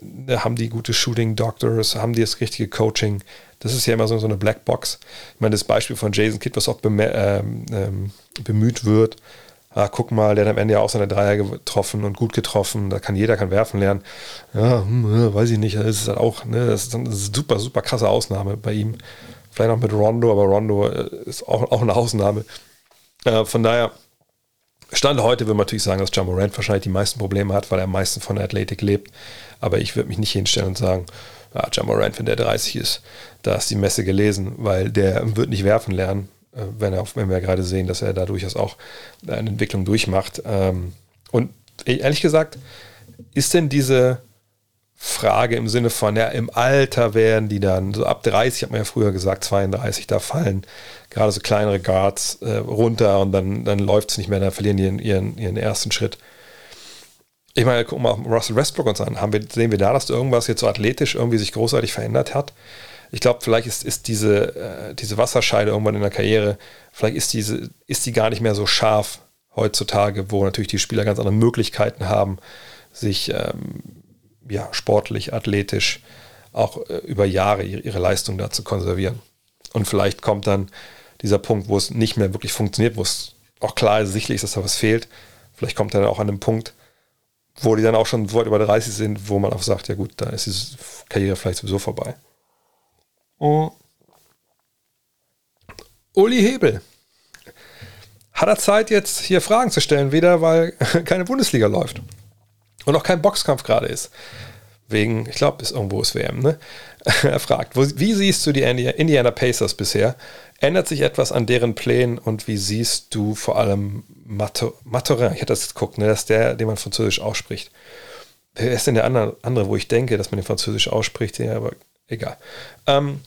ne, haben die gute Shooting Doctors? Haben die das richtige Coaching? Das ist ja immer so, so eine Blackbox. Ich meine, das Beispiel von Jason Kidd, was auch ähm, ähm, bemüht wird, ah, guck mal, der hat am Ende ja auch seine Dreier getroffen und gut getroffen, da kann jeder kann werfen lernen. Ja, hm, weiß ich nicht, das ist halt auch, ne, das ist eine super, super krasse Ausnahme bei ihm. Vielleicht auch mit Rondo, aber Rondo äh, ist auch, auch eine Ausnahme. Äh, von daher, Stand heute würde man natürlich sagen, dass John Morant wahrscheinlich die meisten Probleme hat, weil er am meisten von der Athletik lebt. Aber ich würde mich nicht hinstellen und sagen, ja, John Morant, wenn der 30 ist, da ist die Messe gelesen, weil der wird nicht werfen lernen. Äh, wenn, er, wenn wir gerade sehen, dass er da durchaus auch eine Entwicklung durchmacht. Ähm, und ehrlich gesagt, ist denn diese Frage im Sinne von, ja, im Alter werden die dann, so ab 30, hat man ja früher gesagt, 32, da fallen gerade so kleinere Guards äh, runter und dann, dann läuft es nicht mehr, dann verlieren die ihren, ihren, ersten Schritt. Ich meine, guck mal Russell Westbrook uns an. Haben wir, sehen wir da, dass irgendwas jetzt so athletisch irgendwie sich großartig verändert hat? Ich glaube, vielleicht ist, ist diese, äh, diese Wasserscheide irgendwann in der Karriere, vielleicht ist, diese, ist die gar nicht mehr so scharf heutzutage, wo natürlich die Spieler ganz andere Möglichkeiten haben, sich ähm, ja, sportlich, athletisch auch äh, über Jahre ihre, ihre Leistung da zu konservieren. Und vielleicht kommt dann dieser Punkt, wo es nicht mehr wirklich funktioniert, wo es auch klar sichtlich ist, dass da was fehlt. Vielleicht kommt dann auch an einem Punkt, wo die dann auch schon weit über 30 sind, wo man auch sagt, ja gut, da ist die Karriere vielleicht sowieso vorbei. Oh. Uli Hebel. Hat er Zeit, jetzt hier Fragen zu stellen, wieder weil keine Bundesliga läuft und auch kein Boxkampf gerade ist. Wegen, ich glaube, ist irgendwo ist WM, ne? er fragt, wo, wie siehst du die Indiana Pacers bisher? Ändert sich etwas an deren Plänen und wie siehst du vor allem Maturin? Ich hätte das geguckt, ne? Das ist der, den man französisch ausspricht. Wer ist denn der andere, andere wo ich denke, dass man den französisch ausspricht? Ja, aber egal. Ähm,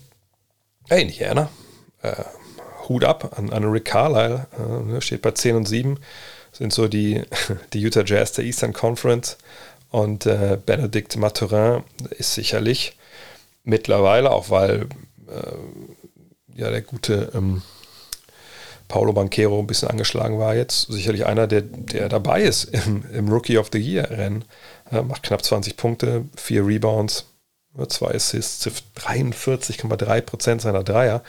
hey, Indiana. Äh, Hut ab an, an Rick Carlisle. Äh, ne, steht bei 10 und 7 sind so die, die Utah Jazz der Eastern Conference. Und äh, Benedict Maturin ist sicherlich mittlerweile, auch weil äh, ja der gute ähm, Paulo Banquero ein bisschen angeschlagen war jetzt, sicherlich einer, der, der dabei ist im, im Rookie of the Year Rennen. Ja, macht knapp 20 Punkte, vier Rebounds, zwei Assists, 43,3% seiner Dreier.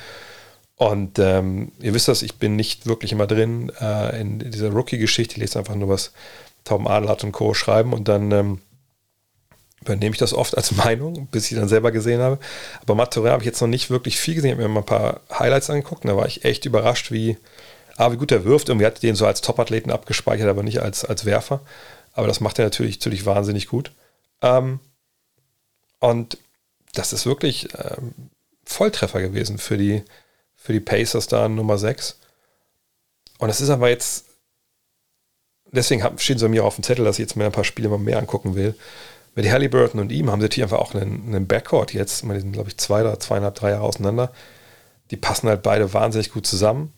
Und ähm, ihr wisst das, ich bin nicht wirklich immer drin äh, in dieser Rookie-Geschichte. Ich lese einfach nur, was Tom Adelhardt und Co. schreiben und dann ähm, übernehme ich das oft als Meinung, bis ich dann selber gesehen habe. Aber Maturin habe ich jetzt noch nicht wirklich viel gesehen. Ich habe mir mal ein paar Highlights angeguckt und da war ich echt überrascht, wie, ah, wie gut er wirft. Irgendwie hat den so als Top-Athleten abgespeichert, aber nicht als, als Werfer. Aber das macht er natürlich, natürlich wahnsinnig gut. Ähm, und das ist wirklich ähm, Volltreffer gewesen für die, für die Pacers da Nummer 6. Und es ist aber jetzt, deswegen stehen sie mir auf dem Zettel, dass ich jetzt mir ein paar Spiele mal mehr angucken will. Mit Halliburton und ihm haben sie natürlich einfach auch einen, einen Backcourt jetzt. Die sind, glaube ich, zwei oder zweieinhalb, drei Jahre auseinander. Die passen halt beide wahnsinnig gut zusammen.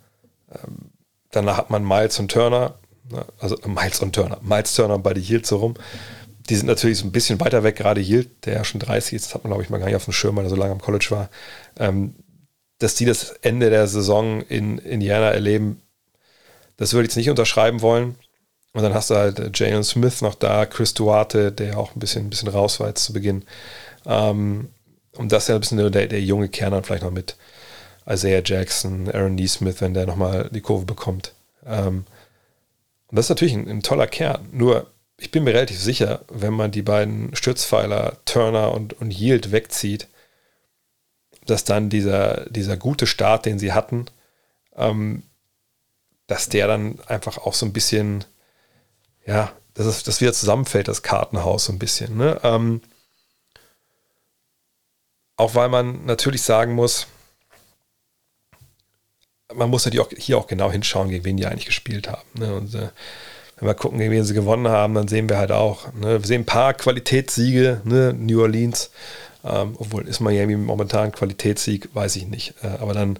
Ähm, danach hat man Miles und Turner, ne, also Miles und Turner, Miles Turner und beide Yield so rum. Die sind natürlich so ein bisschen weiter weg, gerade Yield, der ja schon 30 ist, das hat man, glaube ich, mal gar nicht auf dem Schirm, weil er so lange am College war. Ähm, dass die das Ende der Saison in Indiana erleben, das würde ich jetzt nicht unterschreiben wollen. Und dann hast du halt Jalen Smith noch da, Chris Duarte, der auch ein bisschen, ein bisschen raus war jetzt zu Beginn. Ähm, und das ist ja ein bisschen der, der junge Kern dann vielleicht noch mit Isaiah Jackson, Aaron Neesmith, wenn der nochmal die Kurve bekommt. Ähm, und das ist natürlich ein, ein, toller Kern. Nur, ich bin mir relativ sicher, wenn man die beiden Stützpfeiler Turner und, und Yield wegzieht, dass dann dieser, dieser gute Start, den sie hatten, ähm, dass der dann einfach auch so ein bisschen, ja, dass es dass wieder zusammenfällt, das Kartenhaus so ein bisschen. Ne? Ähm, auch weil man natürlich sagen muss, man muss natürlich auch hier auch genau hinschauen, gegen wen die eigentlich gespielt haben. Ne? Und äh, wenn wir gucken, gegen wen sie gewonnen haben, dann sehen wir halt auch, ne? wir sehen ein paar Qualitätssiege, ne? New Orleans, ähm, obwohl ist Miami momentan Qualitätssieg, weiß ich nicht. Äh, aber dann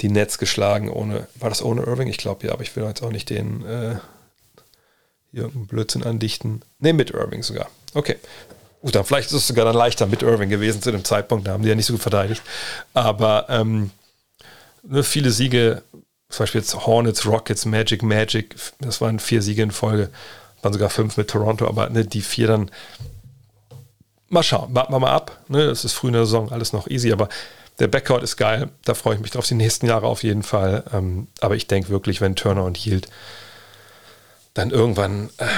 die Nets geschlagen ohne, war das ohne Irving? Ich glaube ja, aber ich will jetzt auch nicht den äh, irgendeinen Blödsinn andichten. Ne, mit Irving sogar. Okay. Gut, dann vielleicht ist es sogar dann leichter mit Irving gewesen zu dem Zeitpunkt, da haben die ja nicht so gut verteidigt. Aber ähm, ne, viele Siege, zum Beispiel jetzt Hornets, Rockets, Magic, Magic, das waren vier Siege in Folge, waren sogar fünf mit Toronto, aber ne, die vier dann mal schauen, warten wir mal ab. Ne? Das ist früh in der Saison, alles noch easy, aber der Backcourt ist geil. Da freue ich mich drauf, die nächsten Jahre auf jeden Fall. Ähm, aber ich denke wirklich, wenn Turner und Yield dann irgendwann ähm,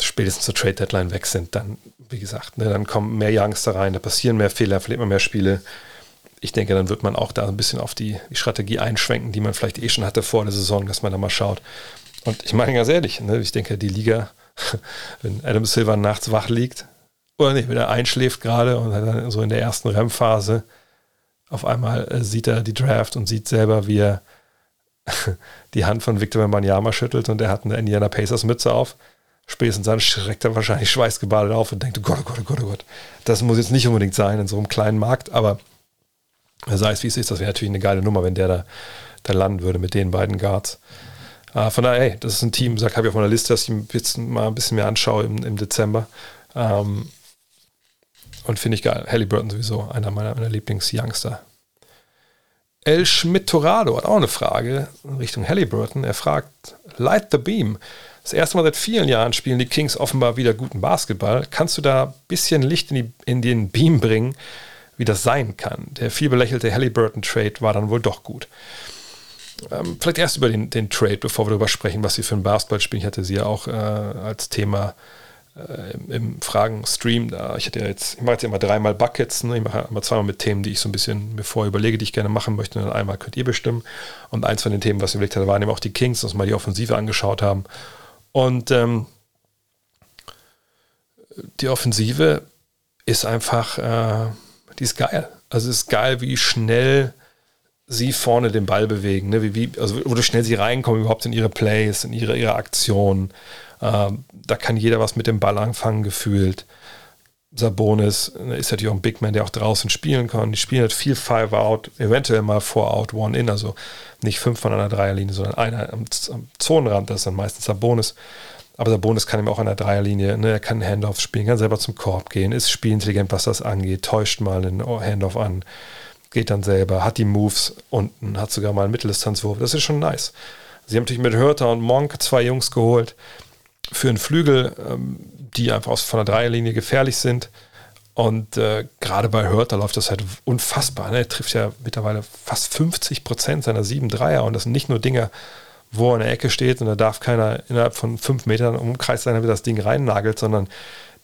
spätestens zur Trade Deadline weg sind, dann, wie gesagt, ne, dann kommen mehr Youngster rein, da passieren mehr Fehler, verliert man mehr Spiele. Ich denke, dann wird man auch da ein bisschen auf die, die Strategie einschwenken, die man vielleicht eh schon hatte vor der Saison, dass man da mal schaut. Und ich meine ganz ehrlich, ne, ich denke, die Liga, wenn Adam Silver nachts wach liegt, oder nicht, wenn er einschläft gerade und dann so in der ersten REM-Phase auf einmal äh, sieht er die Draft und sieht selber, wie er die Hand von Victor Wembanyama schüttelt und er hat eine Indiana Pacers Mütze auf. Spätestens dann schreckt er wahrscheinlich schweißgebadet auf und denkt, oh Gott, oh Gott, oh Gott, oh Gott. Das muss jetzt nicht unbedingt sein in so einem kleinen Markt, aber sei es wie es ist, das wäre natürlich eine geile Nummer, wenn der da, da landen würde mit den beiden Guards. Äh, von daher, ey, das ist ein Team, sag, habe ich auf meiner Liste, dass ich jetzt mal ein bisschen mehr anschaue im, im Dezember. Ähm, und finde ich geil. Halliburton sowieso, einer meiner, meiner Lieblings-Youngster. El Schmidt-Torado hat auch eine Frage in Richtung Halliburton. Er fragt, Light the Beam. Das erste Mal seit vielen Jahren spielen die Kings offenbar wieder guten Basketball. Kannst du da ein bisschen Licht in, die, in den Beam bringen, wie das sein kann? Der viel belächelte Halliburton-Trade war dann wohl doch gut. Ähm, vielleicht erst über den, den, Trade, bevor wir darüber sprechen, was sie für ein Basketball spielen. Ich hatte sie ja auch äh, als Thema äh, im, im Fragen-Stream da. Ich ja jetzt, ich mache jetzt immer dreimal Buckets, ne? ich mache immer zweimal mit Themen, die ich so ein bisschen mir vorher überlege, die ich gerne machen möchte. Und einmal könnt ihr bestimmen. Und eins von den Themen, was ich überlegt hatte, waren eben auch die Kings, dass wir mal die Offensive angeschaut haben. Und ähm, die Offensive ist einfach, äh, die ist geil. Also es ist geil, wie schnell sie vorne den Ball bewegen, ne? wie, wie, also oder schnell sie reinkommen überhaupt in ihre Plays, in ihre, ihre Aktionen. Ähm, da kann jeder was mit dem Ball anfangen, gefühlt. Sabonis ne, ist natürlich auch ein Big Man, der auch draußen spielen kann. Die spielen halt viel Five Out, eventuell mal Four Out, One In, also nicht fünf von einer Dreierlinie, sondern einer am, am Zonenrand, das ist dann meistens Sabonis. Aber Sabonis kann ihm auch an der Dreierlinie, ne, er kann Handoffs spielen, kann selber zum Korb gehen, ist spielintelligent, was das angeht, täuscht mal einen Handoff an, geht dann selber, hat die Moves unten, hat sogar mal einen Mitteldistanzwurf. Das ist schon nice. Sie haben natürlich mit Hörter und Monk zwei Jungs geholt für einen Flügel, ähm, die einfach von der Dreierlinie gefährlich sind. Und äh, gerade bei Hörter läuft das halt unfassbar. Ne? Er trifft ja mittlerweile fast 50 Prozent seiner sieben Dreier. Und das sind nicht nur Dinge, wo er in der Ecke steht und da darf keiner innerhalb von fünf Metern im Umkreis sein, damit das Ding reinnagelt, sondern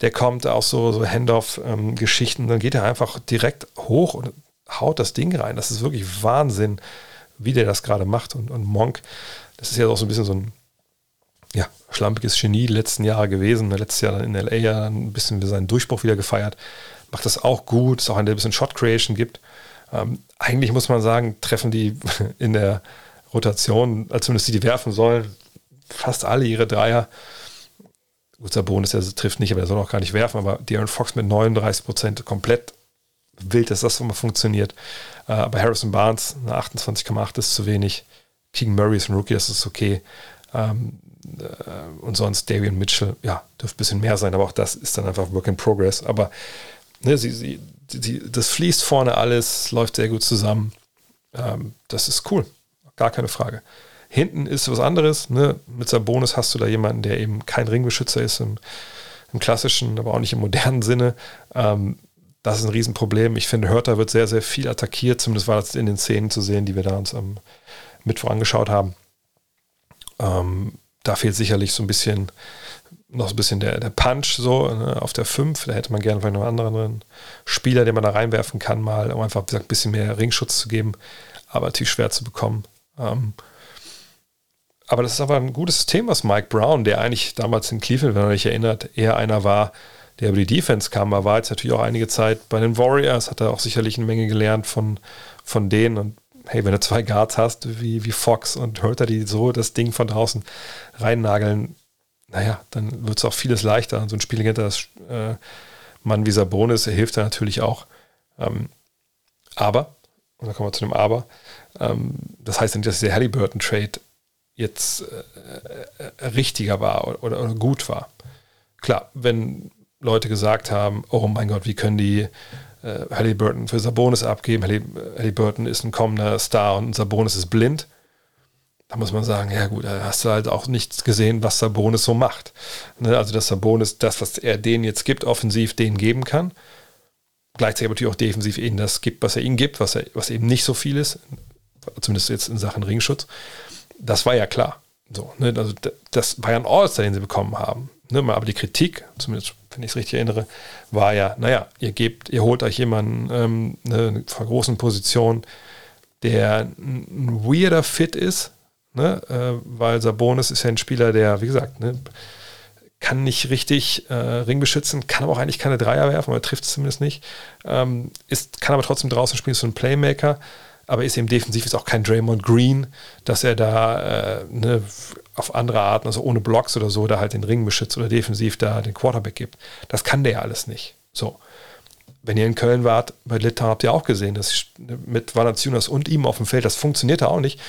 der kommt aus so, so Handoff-Geschichten. dann geht er einfach direkt hoch und haut das Ding rein. Das ist wirklich Wahnsinn, wie der das gerade macht. Und, und Monk, das ist ja auch so ein bisschen so ein ja, schlampiges Genie die letzten Jahre gewesen. Letztes Jahr dann in LA ja ein bisschen seinen Durchbruch wieder gefeiert. Macht das auch gut. Ist auch der ein bisschen Shot Creation gibt. Ähm, eigentlich muss man sagen, treffen die in der Rotation, als zumindest die, die werfen sollen, fast alle ihre Dreier. Gut, Sabonis, der trifft nicht, aber der soll auch gar nicht werfen, aber De'Aaron Fox mit 39 Prozent komplett wild, dass das mal funktioniert. Äh, aber Harrison Barnes, eine 28,8 ist zu wenig. King Murray ist ein Rookie, das ist okay. Ähm, äh, und sonst Darian Mitchell, ja, dürfte ein bisschen mehr sein, aber auch das ist dann einfach Work in Progress. Aber ne, sie, sie, sie, das fließt vorne alles, läuft sehr gut zusammen. Ähm, das ist cool, gar keine Frage. Hinten ist was anderes. Ne? Mit Sabonis hast du da jemanden, der eben kein Ringbeschützer ist im, im klassischen, aber auch nicht im modernen Sinne. Ähm, das ist ein Riesenproblem. Ich finde, Hörter wird sehr, sehr viel attackiert. Zumindest war das in den Szenen zu sehen, die wir da uns am Mittwoch angeschaut haben. Ähm, da fehlt sicherlich so ein bisschen noch so ein bisschen der, der Punch so ne, auf der 5. Da hätte man gerne vielleicht noch einen anderen Spieler, den man da reinwerfen kann, mal, um einfach gesagt, ein bisschen mehr Ringschutz zu geben. Aber natürlich schwer zu bekommen. Ähm, aber das ist aber ein gutes System, was Mike Brown, der eigentlich damals in Cleveland, wenn man sich erinnert, eher einer war, der über die Defense kam. Er war jetzt natürlich auch einige Zeit bei den Warriors, hat er auch sicherlich eine Menge gelernt von, von denen und hey, wenn du zwei Guards hast, wie, wie Fox und Hurter, die so das Ding von draußen reinnageln, naja, dann wird es auch vieles leichter. So ein Spiel hinter das äh, Mann wie Sabonis hilft da natürlich auch. Ähm, aber, und dann kommen wir zu dem Aber, ähm, das heißt nicht, dass der Halliburton-Trade jetzt äh, äh, richtiger war oder, oder, oder, gut war. Klar, wenn Leute gesagt haben, oh mein Gott, wie können die äh, Halliburton für Sabonis abgeben. Halliburton ist ein kommender Star und Sabonis ist blind. Da muss man sagen, ja gut, da hast du halt auch nichts gesehen, was Sabonis so macht. Ne? Also dass Sabonis das, was er denen jetzt gibt, offensiv denen geben kann. Gleichzeitig natürlich auch defensiv ihnen das gibt, was er ihnen gibt, was, er, was eben nicht so viel ist. Zumindest jetzt in Sachen Ringschutz. Das war ja klar. So, ne? Also das war ja ein All-Star, den sie bekommen haben. Ne? Aber die Kritik, zumindest wenn ich es richtig erinnere, war ja, naja, ihr gebt, ihr holt euch jemanden ähm, eine, von großen Position, der ein weirder Fit ist, ne? Äh, weil Sabonis ist ja ein Spieler, der, wie gesagt, ne, kann nicht richtig äh, Ring beschützen, kann aber auch eigentlich keine Dreier werfen, aber trifft es zumindest nicht. Ähm, ist, kann aber trotzdem draußen spielen, ist so ein Playmaker. aber ist eben defensiv ist auch kein Draymond Green, dass er da äh, ne, auf andere Arten, also ohne Blocks oder so, da halt den Ring beschützt oder defensiv da den Quarterback gibt. Das kann der ja alles nicht. So. Wenn ihr in Köln wart, bei Litauen habt ihr auch gesehen, dass mit Valanciunas und ihm auf dem Feld, das funktionierte auch nicht.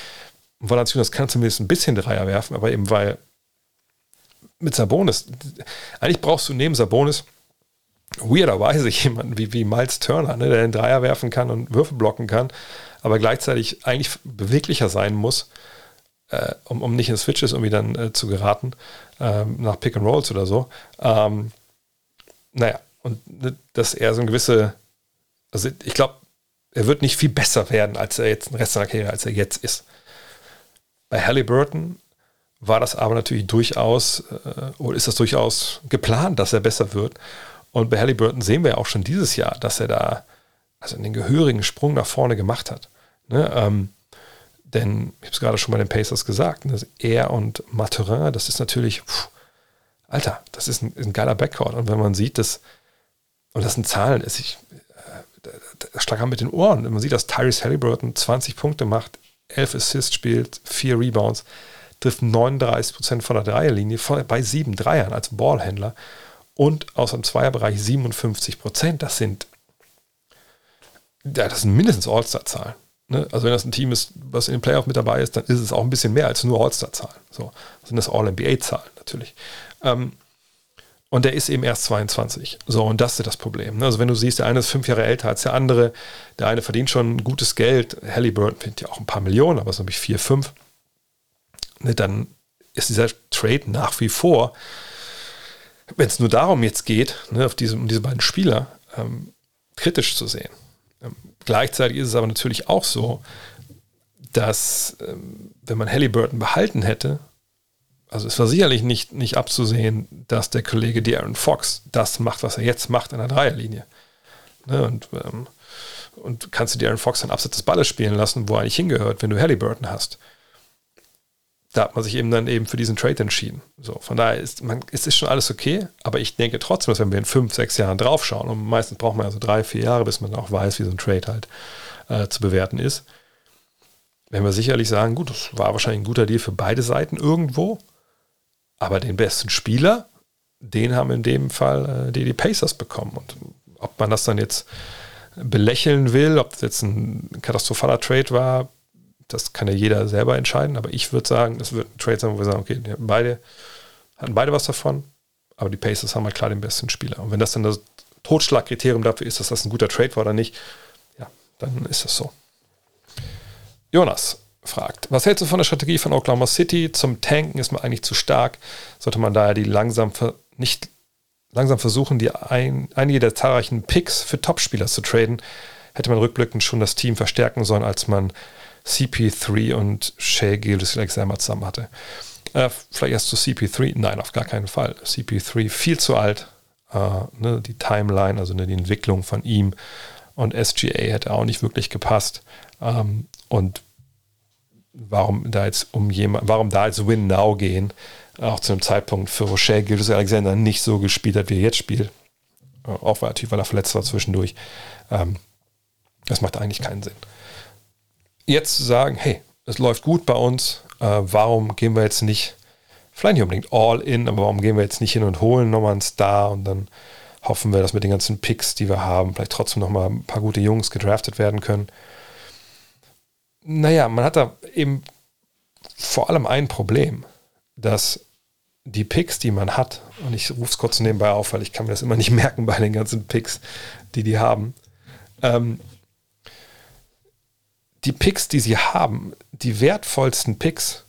Valanciunas kann zumindest ein bisschen Dreier werfen, aber eben weil mit Sabonis, eigentlich brauchst du neben Sabonis weirderweise jemanden wie, wie Miles Turner, ne, der den Dreier werfen kann und Würfe blocken kann, aber gleichzeitig eigentlich beweglicher sein muss, äh, um, um nicht in Switches irgendwie dann äh, zu geraten, ähm, nach Pick and Rolls oder so. Ähm, naja, und ne, dass er so eine gewisse, also ich glaube, er wird nicht viel besser werden, als er jetzt den Rest seiner Karriere, als er jetzt ist. Bei Halliburton war das aber natürlich durchaus, äh, oder ist das durchaus geplant, dass er besser wird. Und bei Halliburton sehen wir ja auch schon dieses Jahr, dass er da also einen gehörigen Sprung nach vorne gemacht hat. Ne? Ähm, denn ich habe es gerade schon bei den Pacers gesagt, ne? er und Maturin, das ist natürlich, pff, Alter, das ist ein, ein, geiler Backcourt. Und wenn man sieht, dass, und das sind Zahlen, ist ich, äh, stark mit den Ohren. Wenn man sieht, dass Tyrese Halliburton 20 Punkte macht, 11 Assists spielt, 4 Rebounds, trifft 39% von der Dreierlinie bei sieben Dreiern als Ballhändler und aus dem Zweierbereich 57%. Das sind, ja, das sind mindestens All-Star-Zahlen. Ne? Also wenn das ein Team ist, was in den Playoff mit dabei ist, dann ist es auch ein bisschen mehr als nur All-Star-Zahlen. So das sind das All-NBA-Zahlen natürlich. Ähm, und der ist eben erst 22. So, und das ist das Problem. Ne? Also, wenn du siehst, der eine ist fünf Jahre älter als der andere, der eine verdient schon gutes Geld. Halliburton verdient ja auch ein paar Millionen, aber es ist nämlich vier, fünf. Ne, dann ist dieser Trade nach wie vor, wenn es nur darum jetzt geht, ne, auf diese, um diese beiden Spieler ähm, kritisch zu sehen. Ähm, gleichzeitig ist es aber natürlich auch so, dass, ähm, wenn man Halliburton behalten hätte, also es war sicherlich nicht, nicht abzusehen, dass der Kollege Darren Fox das macht, was er jetzt macht in der Dreierlinie. Ne, und, ähm, und kannst du Darren Fox dann abseits des Balles spielen lassen, wo er eigentlich hingehört, wenn du Halliburton hast. Da hat man sich eben dann eben für diesen Trade entschieden. So, von daher ist, man, es ist schon alles okay, aber ich denke trotzdem, dass wenn wir in fünf, sechs Jahren draufschauen, und meistens braucht man ja so drei, vier Jahre, bis man auch weiß, wie so ein Trade halt äh, zu bewerten ist, werden wir sicherlich sagen, gut, das war wahrscheinlich ein guter Deal für beide Seiten irgendwo, aber den besten Spieler, den haben in dem Fall äh, die, die Pacers bekommen. Und ob man das dann jetzt belächeln will, ob das jetzt ein katastrophaler Trade war, das kann ja jeder selber entscheiden. Aber ich würde sagen, das wird ein Trade sein, wo wir sagen, okay, beide hatten beide was davon, aber die Pacers haben halt klar den besten Spieler. Und wenn das dann das Totschlagkriterium dafür ist, dass das ein guter Trade war oder nicht, ja, dann ist das so. Jonas, fragt, was hältst du von der Strategie von Oklahoma City? Zum Tanken ist man eigentlich zu stark. Sollte man daher die langsam nicht langsam versuchen, die ein, einige der zahlreichen Picks für Topspieler zu traden, hätte man rückblickend schon das Team verstärken sollen, als man CP3 und Shea Gildes Alexander zusammen hatte. Äh, vielleicht erst zu CP3? Nein, auf gar keinen Fall. CP3 viel zu alt. Äh, ne, die Timeline, also ne, die Entwicklung von ihm und SGA hätte auch nicht wirklich gepasst. Ähm, und warum da jetzt um jemand, warum da jetzt Win Now gehen, auch zu einem Zeitpunkt für Rochelle Gilles Alexander nicht so gespielt hat, wie er jetzt spielt. Auch natürlich, weil er verletzt war zwischendurch. Ähm, das macht eigentlich keinen Sinn. Jetzt zu sagen, hey, es läuft gut bei uns, äh, warum gehen wir jetzt nicht, vielleicht nicht unbedingt all in, aber warum gehen wir jetzt nicht hin und holen nochmal einen Star und dann hoffen wir, dass mit den ganzen Picks, die wir haben, vielleicht trotzdem nochmal ein paar gute Jungs gedraftet werden können naja, man hat da eben vor allem ein Problem, dass die Picks, die man hat, und ich rufe es kurz nebenbei auf, weil ich kann mir das immer nicht merken bei den ganzen Picks, die die haben. Ähm, die Picks, die sie haben, die wertvollsten Picks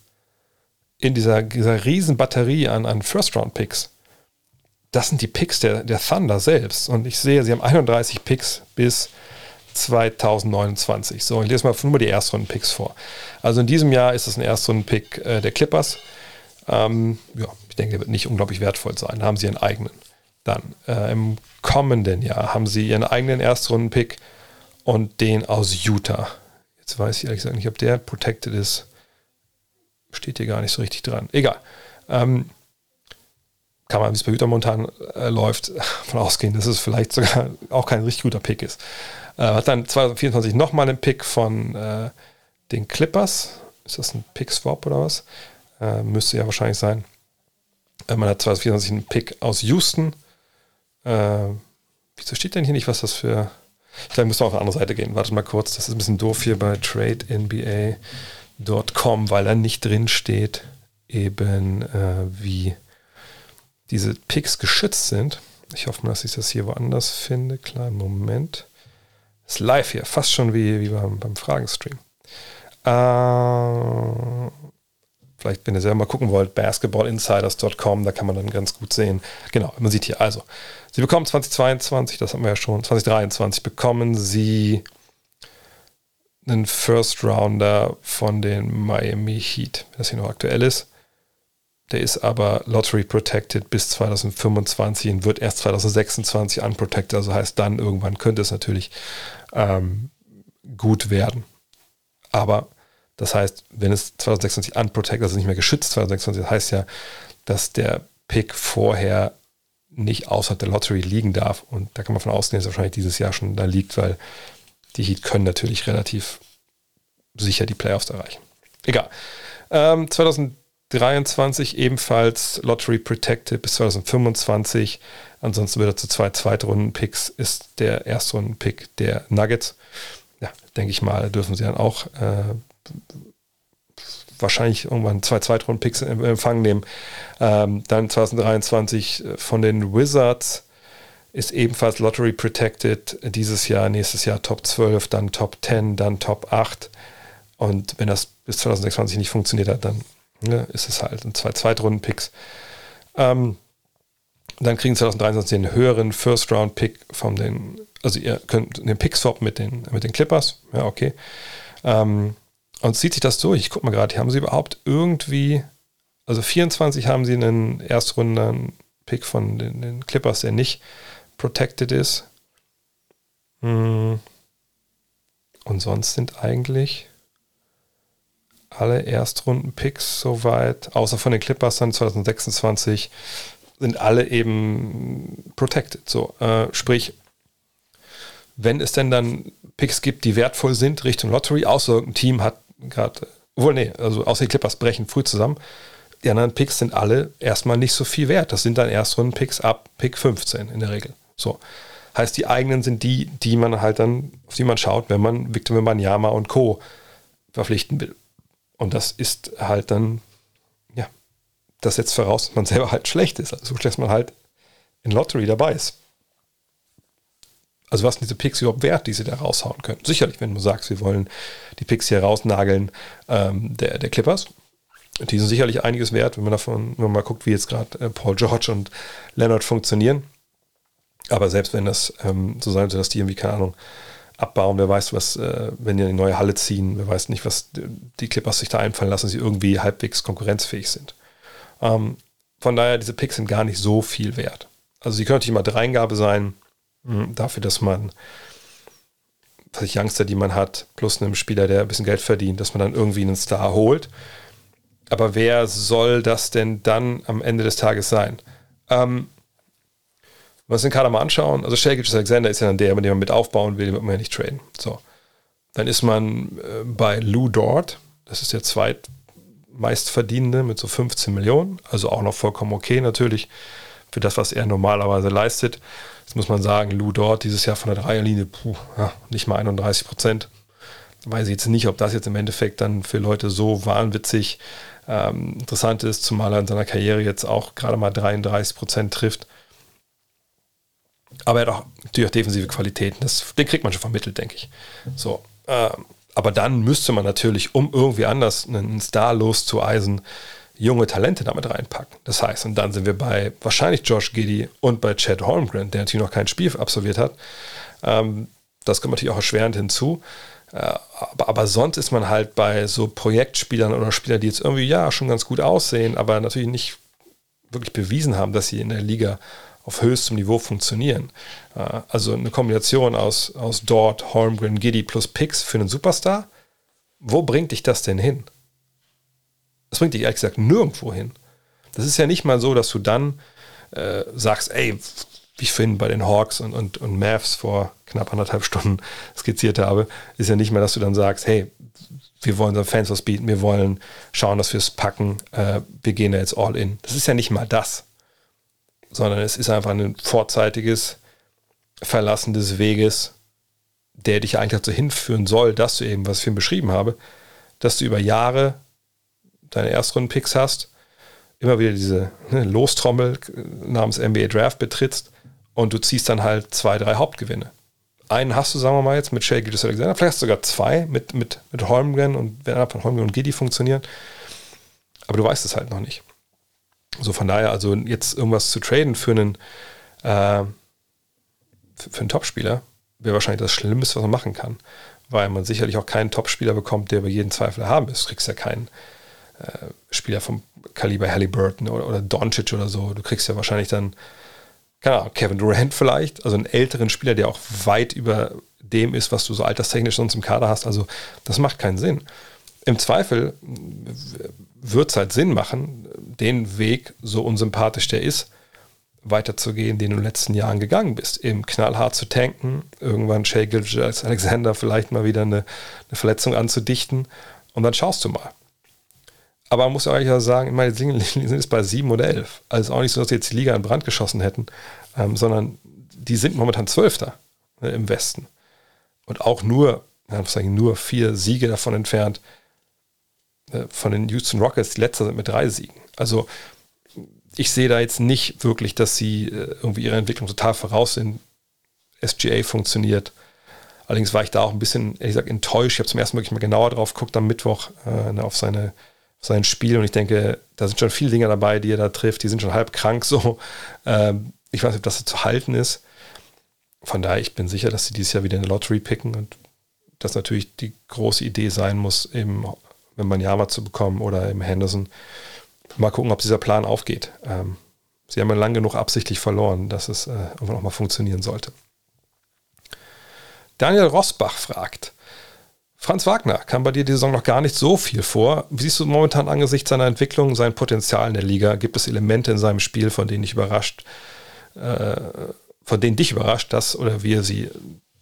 in dieser, dieser riesen Batterie an, an First-Round-Picks, das sind die Picks der, der Thunder selbst. Und ich sehe, sie haben 31 Picks bis 2029. So, ich lese mal nur die Erstrunden-Picks vor. Also in diesem Jahr ist es ein Erstrunden-Pick äh, der Clippers. Ähm, ja, ich denke, der wird nicht unglaublich wertvoll sein. Da haben sie ihren eigenen. Dann äh, im kommenden Jahr haben sie ihren eigenen Erstrunden-Pick und den aus Utah. Jetzt weiß ich ehrlich gesagt nicht, ob der protected ist. Steht hier gar nicht so richtig dran. Egal. Ähm, kann man, wie es bei Hüter momentan äh, läuft, von ausgehen, dass es vielleicht sogar auch kein richtig guter Pick ist. Äh, hat dann 2024 nochmal einen Pick von äh, den Clippers. Ist das ein Pick-Swap oder was? Äh, müsste ja wahrscheinlich sein. Äh, man hat 2024 einen Pick aus Houston. Äh, wieso steht denn hier nicht, was das für. Ich glaube, ich muss mal auf eine andere Seite gehen. Warte mal kurz. Das ist ein bisschen doof hier bei TradeNBA.com, weil da nicht drin steht, eben äh, wie diese Picks geschützt sind. Ich hoffe mal, dass ich das hier woanders finde. Kleinen Moment. Ist live hier, fast schon wie, wie beim, beim Fragenstream. Äh, vielleicht, wenn ihr selber mal gucken wollt, basketballinsiders.com, da kann man dann ganz gut sehen. Genau, man sieht hier also, sie bekommen 2022, das haben wir ja schon, 2023 bekommen sie einen First Rounder von den Miami Heat, wenn das hier noch aktuell ist. Der ist aber Lottery Protected bis 2025 und wird erst 2026 unprotected. Also heißt dann irgendwann könnte es natürlich ähm, gut werden. Aber das heißt, wenn es 2026 unprotected, also nicht mehr geschützt 2026, das heißt ja, dass der Pick vorher nicht außerhalb der Lottery liegen darf. Und da kann man von ausgehen, dass er wahrscheinlich dieses Jahr schon da liegt, weil die Heat können natürlich relativ sicher die Playoffs erreichen. Egal. Ähm, 2023 ebenfalls Lottery Protected bis 2025. Ansonsten wird er zu zwei Zweitrunden-Picks, ist der Erstrunden-Pick der Nuggets ja, denke ich mal, dürfen sie dann auch äh, wahrscheinlich irgendwann zwei Zweitrunden-Picks in Empfang nehmen. Ähm, dann 2023 äh, von den Wizards ist ebenfalls Lottery Protected. Dieses Jahr, nächstes Jahr Top 12, dann Top 10, dann Top 8. Und wenn das bis 2026 nicht funktioniert hat, dann ne, ist es halt ein zwei Zweitrunden-Picks. Ähm, dann kriegen 2023 den höheren First-Round-Pick von den also ihr könnt den Pick-Swap mit den, mit den Clippers, ja, okay. Ähm, und zieht sich das durch. Ich gucke mal gerade, haben sie überhaupt irgendwie, also 24 haben sie einen Erstrunden-Pick von den, den, Clippers, der nicht protected ist. Hm. Und sonst sind eigentlich alle Erstrunden-Picks soweit, außer von den Clippers dann 2026, sind alle eben protected. So, äh, sprich, wenn es denn dann Picks gibt, die wertvoll sind Richtung Lottery, außer ein Team hat gerade, wohl nee, also außer die Clippers brechen früh zusammen, die anderen Picks sind alle erstmal nicht so viel wert. Das sind dann Erstrunden-Picks ab Pick 15 in der Regel. So. Heißt, die eigenen sind die, die man halt dann, auf die man schaut, wenn man Victor Wembanyama und Co. verpflichten will. Und das ist halt dann, ja, das setzt voraus, dass man selber halt schlecht ist. Also, dass man halt in Lottery dabei ist. Also was sind diese Picks überhaupt wert, die sie da raushauen können? Sicherlich, wenn du sagst, wir wollen die Picks hier rausnageln ähm, der, der Clippers. Die sind sicherlich einiges wert, wenn man davon, wenn man mal guckt, wie jetzt gerade äh, Paul George und Leonard funktionieren. Aber selbst wenn das ähm, so sein soll, dass die irgendwie, keine Ahnung, abbauen, wer weiß, was, äh, wenn die eine neue Halle ziehen, wer weiß nicht, was die Clippers sich da einfallen lassen, dass sie irgendwie halbwegs konkurrenzfähig sind. Ähm, von daher, diese Picks sind gar nicht so viel wert. Also sie können natürlich mal Dreingabe sein, dafür, dass man, was ich Youngster, die man hat, plus einem Spieler, der ein bisschen Geld verdient, dass man dann irgendwie einen Star holt. Aber wer soll das denn dann am Ende des Tages sein? Ähm, wenn wir uns den Kader mal anschauen, also Shakic Alexander ist ja dann der, mit dem man mit aufbauen will, den wird man ja nicht traden. So. Dann ist man äh, bei Lou Dort, das ist der zweitmeistverdienende mit so 15 Millionen, also auch noch vollkommen okay natürlich für das, was er normalerweise leistet. Jetzt muss man sagen, Lou dort dieses Jahr von der Dreierlinie, puh, ja, nicht mal 31 Prozent. Weiß ich jetzt nicht, ob das jetzt im Endeffekt dann für Leute so wahnwitzig ähm, interessant ist, zumal er in seiner Karriere jetzt auch gerade mal 33 Prozent trifft. Aber er hat auch natürlich auch defensive Qualitäten. Das, den kriegt man schon vermittelt, denke ich. So, ähm, aber dann müsste man natürlich, um irgendwie anders einen Star loszueisen, junge Talente damit reinpacken. Das heißt, und dann sind wir bei wahrscheinlich Josh Giddy und bei Chad Holmgren, der natürlich noch kein Spiel absolviert hat. Ähm, das kommt natürlich auch erschwerend hinzu. Äh, aber, aber, sonst ist man halt bei so Projektspielern oder Spielern, die jetzt irgendwie ja schon ganz gut aussehen, aber natürlich nicht wirklich bewiesen haben, dass sie in der Liga auf höchstem Niveau funktionieren. Äh, also eine Kombination aus, aus Dort, Holmgren, Giddy plus Picks für einen Superstar. Wo bringt dich das denn hin? Das bringt dich ehrlich gesagt nirgendwo hin. Das ist ja nicht mal so, dass du dann äh, sagst, ey, wie ich vorhin bei den Hawks und, und, und Mavs vor knapp anderthalb Stunden skizziert habe, ist ja nicht mehr, dass du dann sagst, hey, wir wollen unseren Fans was bieten, wir wollen schauen, dass wir es packen, äh, wir gehen da jetzt all in. Das ist ja nicht mal das, sondern es ist einfach ein vorzeitiges Verlassen des Weges, der dich eigentlich dazu hinführen soll, dass du eben, was ich vorhin beschrieben habe, dass du über Jahre deine Erstrunden-Picks hast, immer wieder diese ne, Lostrommel namens NBA Draft betrittst und du ziehst dann halt zwei, drei Hauptgewinne. Einen hast du, sagen wir mal jetzt, mit Shea Gildas Alexander, vielleicht hast du sogar zwei mit, mit, mit Holmgren und wenn einer von Holmgren und Giddy funktionieren. Aber du weißt es halt noch nicht. So von daher, also jetzt irgendwas zu traden für einen, äh, für, für einen Topspieler wäre wahrscheinlich das Schlimmste, was man machen kann. Weil man sicherlich auch keinen Topspieler bekommt, der über jeden Zweifel haben ist. Du kriegst ja keinen äh, Spieler vom Kaliber Halliburton oder, oder Doncic oder so. Du kriegst ja wahrscheinlich dann keine Ahnung, Kevin Durant vielleicht, also einen älteren Spieler, der auch weit über dem ist, was du so alterstechnisch sonst im Kader hast. Also das macht keinen Sinn. Im Zweifel wird es halt Sinn machen, den Weg, so unsympathisch der ist, weiterzugehen, den du in den letzten Jahren gegangen bist. Eben knallhart zu tanken, irgendwann Shay als Alexander vielleicht mal wieder eine, eine Verletzung anzudichten und dann schaust du mal. Aber man muss ja eigentlich sagen, meine Single-Linien sind bei sieben oder elf. Also auch nicht so, dass sie jetzt die Liga in Brand geschossen hätten, ähm, sondern die sind momentan Zwölfter ne, im Westen. Und auch nur, sagen, nur vier Siege davon entfernt äh, von den Houston Rockets, die letzter sind mit drei Siegen. Also ich sehe da jetzt nicht wirklich, dass sie äh, irgendwie ihre Entwicklung total voraus sind. SGA funktioniert. Allerdings war ich da auch ein bisschen, ehrlich gesagt, enttäuscht. Ich habe zum ersten Mal wirklich mal genauer drauf geguckt am Mittwoch äh, auf seine sein Spiel und ich denke, da sind schon viele Dinge dabei, die er da trifft, die sind schon halb krank so. Ähm, ich weiß nicht, ob das zu halten ist. Von daher, ich bin sicher, dass sie dieses Jahr wieder eine Lottery picken und das natürlich die große Idee sein muss, eben, wenn man Yama zu bekommen oder im Henderson. Mal gucken, ob dieser Plan aufgeht. Ähm, sie haben ja lang genug absichtlich verloren, dass es äh, irgendwann auch mal funktionieren sollte. Daniel Rosbach fragt, Franz Wagner kam bei dir die Saison noch gar nicht so viel vor. Wie siehst du momentan angesichts seiner Entwicklung, sein Potenzial in der Liga? Gibt es Elemente in seinem Spiel, von denen dich überrascht, äh, von denen dich überrascht, das oder wie er sie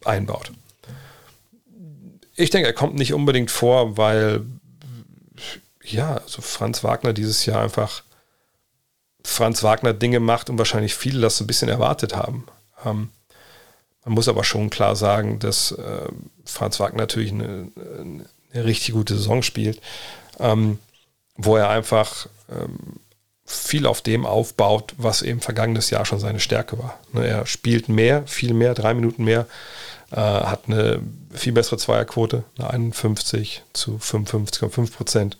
einbaut? Ich denke, er kommt nicht unbedingt vor, weil ja, also Franz Wagner dieses Jahr einfach Franz Wagner Dinge macht und wahrscheinlich viele das ein bisschen erwartet haben. Ähm, man muss aber schon klar sagen, dass äh, Franz Wagner natürlich eine, eine, richtig gute Saison spielt, ähm, wo er einfach ähm, viel auf dem aufbaut, was eben vergangenes Jahr schon seine Stärke war. Ne, er spielt mehr, viel mehr, drei Minuten mehr, äh, hat eine viel bessere Zweierquote, eine 51 zu 55,5 Prozent.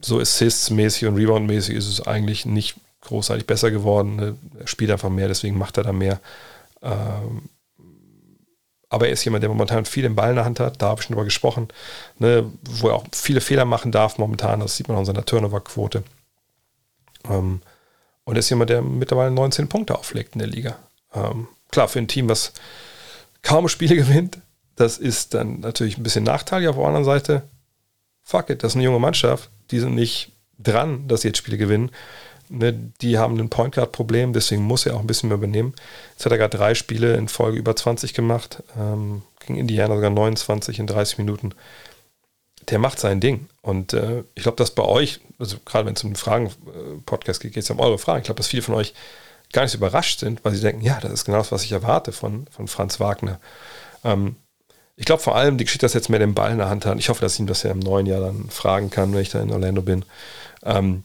So Assists-mäßig und Rebound-mäßig ist es eigentlich nicht großartig besser geworden. Ne? Er spielt einfach mehr, deswegen macht er da mehr. Ähm, aber er ist jemand, der momentan viel den Ball in der Hand hat, da habe ich schon drüber gesprochen, ne, wo er auch viele Fehler machen darf momentan, das sieht man auch in seiner Turnover-Quote. Ähm, und er ist jemand, der mittlerweile 19 Punkte auflegt in der Liga. Ähm, klar, für ein Team, was kaum Spiele gewinnt, das ist dann natürlich ein bisschen nachteilig. Auf der anderen Seite, fuck it, das ist eine junge Mannschaft, die sind nicht dran, dass sie jetzt Spiele gewinnen. Ne, die haben ein Point Guard Problem, deswegen muss er auch ein bisschen mehr übernehmen. Jetzt hat er gerade drei Spiele in Folge über 20 gemacht, ähm, gegen Indiana sogar 29 in 30 Minuten. Der macht sein Ding. Und äh, ich glaube, dass bei euch, also gerade wenn es um den Fragen-Podcast geht, geht es um eure Fragen. Ich glaube, dass viele von euch gar nicht so überrascht sind, weil sie denken, ja, das ist genau das, was ich erwarte von, von Franz Wagner. Ähm, ich glaube vor allem die Geschichte, dass er jetzt mehr den Ball in der Hand hat. Ich hoffe, dass ich ihm das ja im neuen Jahr dann fragen kann, wenn ich da in Orlando bin. Ähm,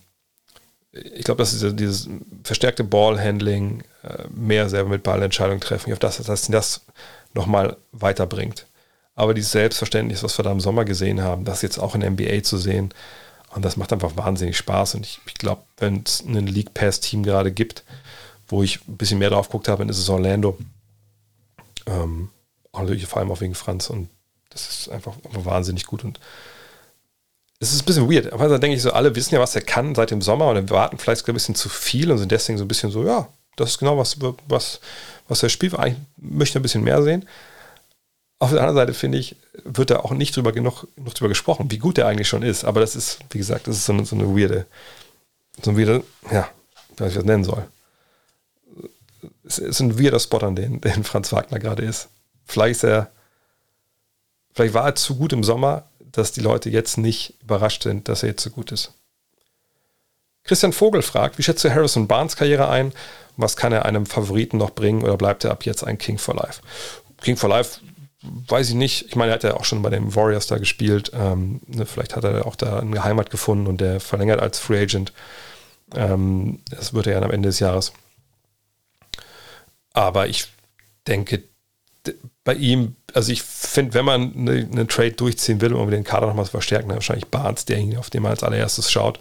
ich glaube, dass diese, dieses verstärkte Ballhandling, äh, mehr selber mit Ballentscheidungen treffen, ich hoffe, dass, das nochmal weiterbringt. Aber dieses Selbstverständnis, was wir da im Sommer gesehen haben, das jetzt auch in der NBA zu sehen, und das macht einfach wahnsinnig Spaß. Und ich, ich glaube, wenn es ein League Pass-Team gerade gibt, wo ich ein bisschen mehr drauf geguckt habe, dann ist es Orlando. Ähm, natürlich vor allem auch wegen Franz. Und das ist einfach, einfach wahnsinnig gut. Und es ist ein bisschen weird. Aber dann denke ich so, alle wissen ja, was er kann seit dem Sommer und warten vielleicht ein bisschen zu viel und sind deswegen so ein bisschen so, ja, das ist genau was, was, was er spielt. Eigentlich möchte ein bisschen mehr sehen. Auf der anderen Seite finde ich, wird da auch nicht drüber genug, genug drüber gesprochen, wie gut er eigentlich schon ist. Aber das ist, wie gesagt, das ist so eine, so eine weirde, so eine weirde, ja, ich weiß nicht, was ich nennen soll. es ist ein weirder Spot, an den, den Franz Wagner gerade ist. Vielleicht ist er, vielleicht war er zu gut im Sommer, dass die Leute jetzt nicht überrascht sind, dass er jetzt so gut ist. Christian Vogel fragt, wie schätzt du Harrison Barnes Karriere ein? Was kann er einem Favoriten noch bringen oder bleibt er ab jetzt ein King for Life? King for Life weiß ich nicht. Ich meine, er hat ja auch schon bei den Warriors da gespielt. Ähm, ne, vielleicht hat er auch da eine Heimat gefunden und der verlängert als Free Agent. Ähm, das wird er ja am Ende des Jahres. Aber ich denke, bei ihm, also ich finde, wenn man einen eine Trade durchziehen will, um den Kader nochmal zu verstärken, dann wahrscheinlich Barnes derjenige, auf den man als allererstes schaut.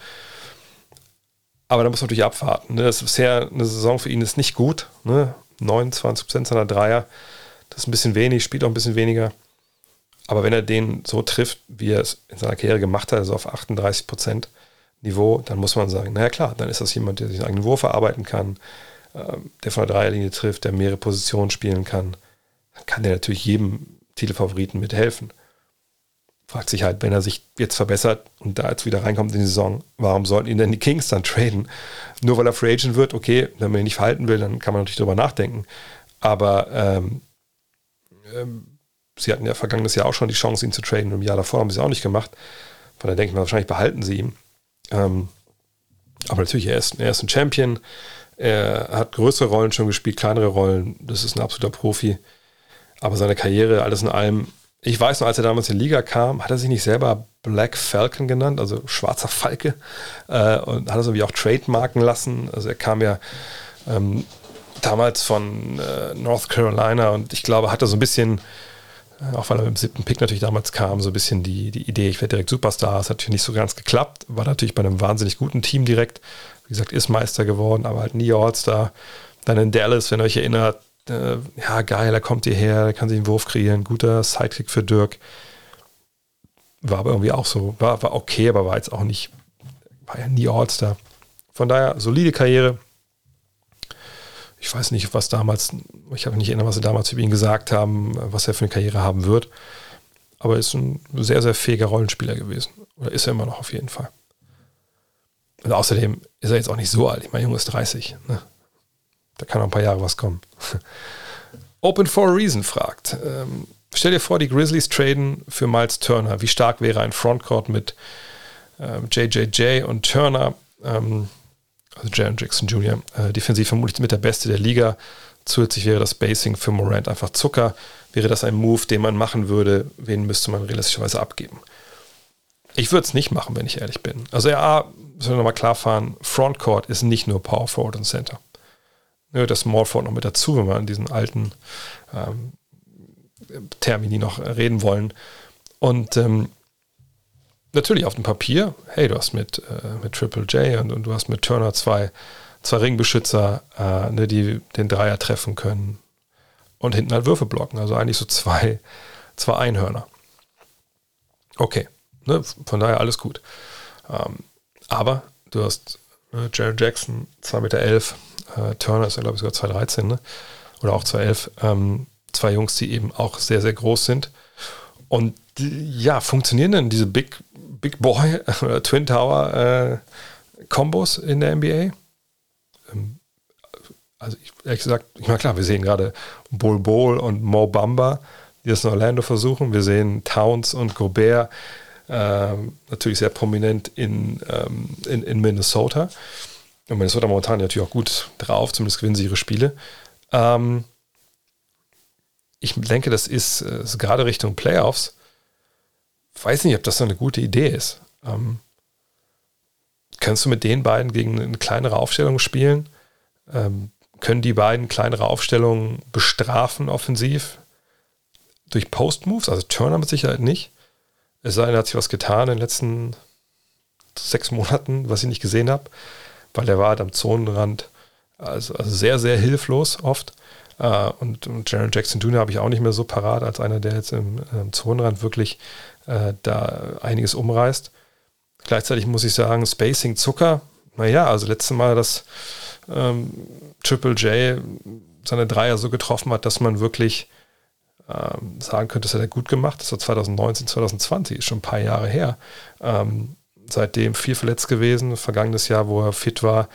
Aber da muss man natürlich abwarten. Ne? Das ist bisher eine Saison für ihn ist nicht gut. Ne? 29% seiner Dreier, das ist ein bisschen wenig, spielt auch ein bisschen weniger. Aber wenn er den so trifft, wie er es in seiner Karriere gemacht hat, also auf 38% Niveau, dann muss man sagen, naja klar, dann ist das jemand, der sich einen eigenen Wurf erarbeiten kann, ähm, der von der Dreierlinie trifft, der mehrere Positionen spielen kann. Dann kann der natürlich jedem Titelfavoriten mithelfen fragt sich halt, wenn er sich jetzt verbessert und da jetzt wieder reinkommt in die Saison, warum sollten ihn denn die Kings dann traden? Nur weil er Free Agent wird, okay, wenn man ihn nicht verhalten will, dann kann man natürlich darüber nachdenken. Aber ähm, ähm, sie hatten ja vergangenes Jahr auch schon die Chance, ihn zu traden. Im Jahr davor haben sie es auch nicht gemacht. Von daher denke ich mal, wahrscheinlich behalten sie ihn. Ähm, aber natürlich, er ist, er ist ein Champion. Er hat größere Rollen schon gespielt, kleinere Rollen. Das ist ein absoluter Profi. Aber seine Karriere, alles in allem, ich weiß noch, als er damals in die Liga kam, hat er sich nicht selber Black Falcon genannt, also schwarzer Falke, äh, und hat es irgendwie auch trademarken lassen. Also er kam ja ähm, damals von äh, North Carolina und ich glaube, hatte so ein bisschen, äh, auch weil er mit dem siebten Pick natürlich damals kam, so ein bisschen die, die Idee, ich werde direkt Superstar. Das hat natürlich nicht so ganz geklappt, war natürlich bei einem wahnsinnig guten Team direkt. Wie gesagt, ist Meister geworden, aber halt nie All-Star. Dann in Dallas, wenn ihr euch erinnert, äh, ja, geil, er kommt hierher, er kann sich einen Wurf kreieren, guter Sidekick für Dirk. War aber irgendwie auch so, war, war okay, aber war jetzt auch nicht, war ja nie All-Star. Von daher, solide Karriere. Ich weiß nicht, was damals, ich habe nicht erinnert, was sie damals über ihn gesagt haben, was er für eine Karriere haben wird. Aber er ist ein sehr, sehr fähiger Rollenspieler gewesen. Oder ist er immer noch auf jeden Fall. Und außerdem ist er jetzt auch nicht so alt. Ich meine, Junge ist 30. Ne? Da kann noch ein paar Jahre was kommen. Open for a Reason fragt. Ähm, stell dir vor, die Grizzlies traden für Miles Turner. Wie stark wäre ein Frontcourt mit ähm, JJJ und Turner, ähm, also Jaron Jackson Jr., äh, defensiv vermutlich mit der Beste der Liga. Zusätzlich wäre das Basing für Morant einfach Zucker. Wäre das ein Move, den man machen würde? Wen müsste man realistischerweise abgeben? Ich würde es nicht machen, wenn ich ehrlich bin. Also ja, müssen wir nochmal klar fahren, Frontcourt ist nicht nur Power Forward und Center ne, das Smallford noch mit dazu, wenn wir an diesen alten ähm, Termini noch reden wollen. Und ähm, natürlich auf dem Papier, hey, du hast mit, äh, mit Triple J und, und, du hast mit Turner zwei, zwei Ringbeschützer, äh, ne, die den Dreier treffen können und hinten halt Würfe blocken. Also eigentlich so zwei, zwei Einhörner. Okay, ne, von daher alles gut. Ähm, aber du hast äh, Jared Jackson, 2,11 Meter, elf, äh, Turner ist ja, glaube ich, sogar 213, ne? oder auch 211. Ähm, zwei Jungs, die eben auch sehr, sehr groß sind. Und ja, funktionieren denn diese Big, Big Boy oder Twin Tower äh, Kombos in der NBA? Ähm, also ich, ehrlich gesagt, ich meine, klar, wir sehen gerade Bull Bowl und Mo Bamba, die das in Orlando versuchen. Wir sehen Towns und Gobert natürlich sehr prominent in, ähm, in, in Minnesota. Und Minnesota momentan natürlich auch gut drauf, zumindest gewinnen sie ihre Spiele. Ähm, ich denke, das ist, äh, ist, gerade Richtung Playoffs. Weiß nicht, ob das so eine gute Idee ist. Ähm, kannst du mit den beiden gegen eine kleinere Aufstellung spielen? Ähm, können die beiden kleinere Aufstellungen bestrafen offensiv? Durch Post-Moves? Also Turner mit Sicherheit nicht. Es sei denn, hat sich was getan in den letzten sechs Monaten, was ich nicht gesehen habe weil er war halt am Zonenrand also, also sehr, sehr hilflos oft. Uh, und, und Jaron Jackson Jr. habe ich auch nicht mehr so parat als einer, der jetzt im, im Zonenrand wirklich uh, da einiges umreißt. Gleichzeitig muss ich sagen, Spacing Zucker, naja, also letztes Mal, dass ähm, Triple J seine Dreier so getroffen hat, dass man wirklich ähm, sagen könnte, das hat er gut gemacht. Das war 2019, 2020, ist schon ein paar Jahre her. Ähm, seitdem viel verletzt gewesen. Vergangenes Jahr, wo er fit war,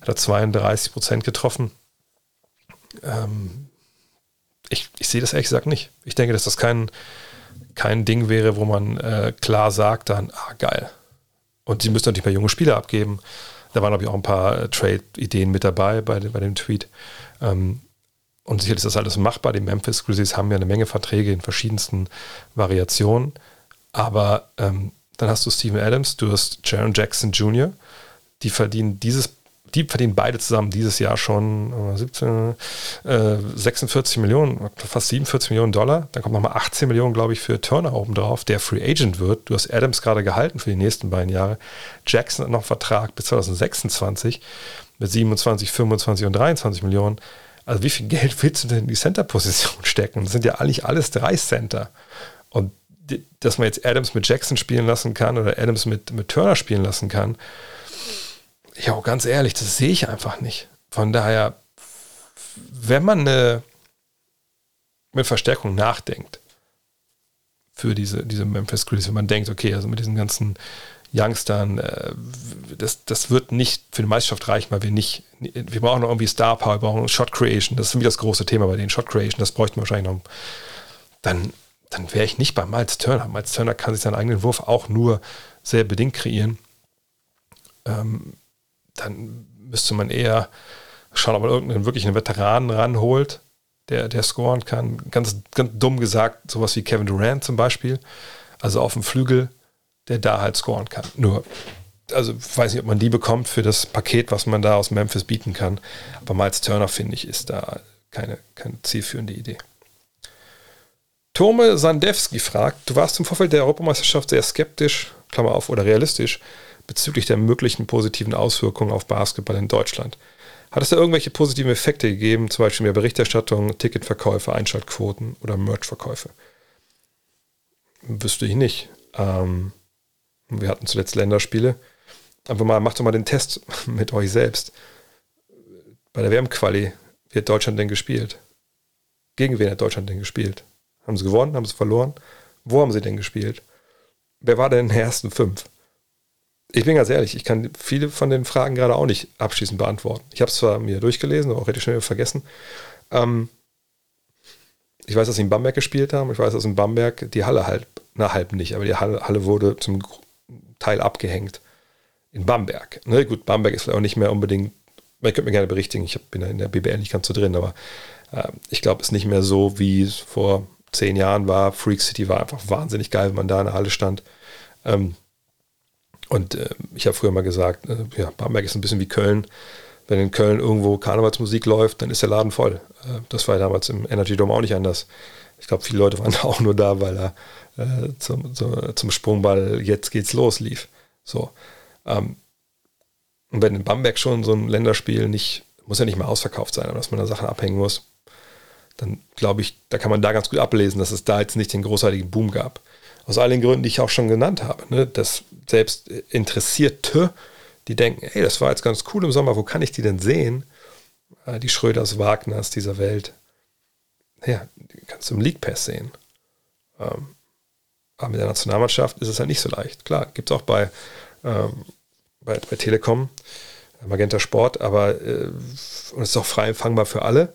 hat er 32 Prozent getroffen. ähm, ich, ich sehe das ehrlich gesagt nicht. Ich denke, dass das kein, kein Ding wäre, wo man äh, klar sagt dann, ah, geil. Und sie müssen natürlich bei junge Spieler abgeben. Da waren, glaube ich, auch ein paar äh, Trade-Ideen mit dabei bei, bei dem Tweet. Ähm, und sicherlich ist das alles machbar. Die Memphis Grizzlies haben ja eine Menge Verträge in verschiedensten Variationen. Aber ähm, dann hast du Steven Adams, du hast Jaron Jackson Jr., die verdienen dieses die verdienen beide zusammen dieses Jahr schon 17, äh, 46 Millionen, fast 47 Millionen Dollar. Dann kommt nochmal 18 Millionen, glaube ich, für Turner oben drauf, der Free Agent wird. Du hast Adams gerade gehalten für die nächsten beiden Jahre. Jackson hat noch einen Vertrag bis 2026 mit 27, 25 und 23 Millionen. Also wie viel Geld willst du denn in die Center-Position stecken? Das sind ja eigentlich alles drei Center. Und dass man jetzt Adams mit Jackson spielen lassen kann oder Adams mit, mit Turner spielen lassen kann, ja, ganz ehrlich, das sehe ich einfach nicht. Von daher, wenn man eine, mit Verstärkung nachdenkt für diese, diese Memphis Grizzlies, wenn man denkt, okay, also mit diesen ganzen Youngstern, äh, das, das wird nicht für die Meisterschaft reichen, weil wir nicht, wir brauchen noch irgendwie Star Power, wir brauchen Shot Creation, das ist für mich das große Thema bei den Shot Creation, das bräuchten wir wahrscheinlich noch. Dann, dann wäre ich nicht bei Miles Turner. Miles Turner kann sich seinen eigenen Wurf auch nur sehr bedingt kreieren. Ähm, dann müsste man eher schauen, ob man irgendeinen wirklichen Veteranen ranholt, der, der scoren kann. Ganz, ganz dumm gesagt, sowas wie Kevin Durant zum Beispiel. Also auf dem Flügel, der da halt scoren kann. Nur, also weiß nicht, ob man die bekommt für das Paket, was man da aus Memphis bieten kann. Aber Miles Turner, finde ich, ist da keine, keine zielführende Idee. Tome Sandewski fragt, du warst im Vorfeld der Europameisterschaft sehr skeptisch, Klammer auf, oder realistisch, bezüglich der möglichen positiven Auswirkungen auf Basketball in Deutschland. Hat es da irgendwelche positiven Effekte gegeben, zum Beispiel mehr Berichterstattung, Ticketverkäufe, Einschaltquoten oder Merchverkäufe? Wüsste ich nicht. Ähm, wir hatten zuletzt Länderspiele. Einfach mal, macht doch mal den Test mit euch selbst. Bei der WM-Quali wird Deutschland denn gespielt? Gegen wen hat Deutschland denn gespielt? Haben sie gewonnen? Haben sie verloren? Wo haben sie denn gespielt? Wer war denn in den ersten fünf? ich bin ganz ehrlich, ich kann viele von den Fragen gerade auch nicht abschließend beantworten. Ich habe es zwar mir durchgelesen, aber auch relativ schnell vergessen. Ähm, ich weiß, dass sie in Bamberg gespielt haben. Ich weiß, dass in Bamberg die Halle halt, na halb nicht, aber die Halle, Halle wurde zum Teil abgehängt. In Bamberg. Ne, gut, Bamberg ist auch nicht mehr unbedingt, man könnte mir gerne berichtigen, ich bin in der BBL nicht ganz so drin, aber äh, ich glaube, es ist nicht mehr so, wie es vor zehn Jahren war. Freak City war einfach wahnsinnig geil, wenn man da in der Halle stand. Ähm, und äh, ich habe früher mal gesagt, äh, ja, Bamberg ist ein bisschen wie Köln. Wenn in Köln irgendwo Karnevalsmusik läuft, dann ist der Laden voll. Äh, das war ja damals im Energy Dome auch nicht anders. Ich glaube, viele Leute waren auch nur da, weil er äh, zum, zum, zum Sprungball jetzt geht's los lief. So. Ähm, und wenn in Bamberg schon so ein Länderspiel nicht, muss ja nicht mal ausverkauft sein, aber dass man da Sachen abhängen muss, dann glaube ich, da kann man da ganz gut ablesen, dass es da jetzt nicht den großartigen Boom gab. Aus all den Gründen, die ich auch schon genannt habe. Ne? Das selbst Interessierte, die denken, hey, das war jetzt ganz cool im Sommer, wo kann ich die denn sehen? Äh, die Schröders, Wagners dieser Welt. Ja, die kannst du im League Pass sehen. Ähm, aber mit der Nationalmannschaft ist es halt nicht so leicht. Klar, gibt es auch bei, ähm, bei, bei, Telekom, Magenta Sport, aber äh, und es ist auch frei empfangbar für alle.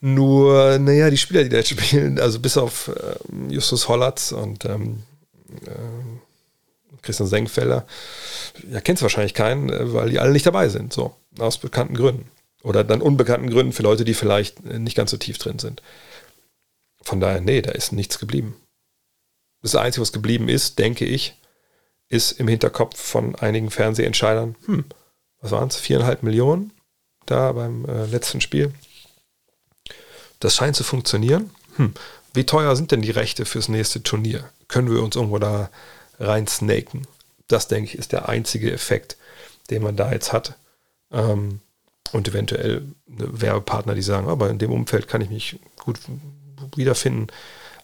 Nur, naja, die Spieler, die da jetzt spielen, also bis auf ähm, Justus Hollatz und ähm, ähm, Christian Senkfelder, ja, kennst du wahrscheinlich keinen, äh, weil die alle nicht dabei sind, so, aus bekannten Gründen. Oder dann unbekannten Gründen für Leute, die vielleicht äh, nicht ganz so tief drin sind. Von daher, nee, da ist nichts geblieben. Das Einzige, was geblieben ist, denke ich, ist im Hinterkopf von einigen Fernsehentscheidern, hm, was waren es, viereinhalb Millionen da beim äh, letzten Spiel. Das scheint zu funktionieren. Hm, wie teuer sind denn die Rechte fürs nächste Turnier? Können wir uns irgendwo da rein snaken. Das, denke ich, ist der einzige Effekt, den man da jetzt hat. Ähm, und eventuell Werbepartner, die sagen, aber in dem Umfeld kann ich mich gut wiederfinden.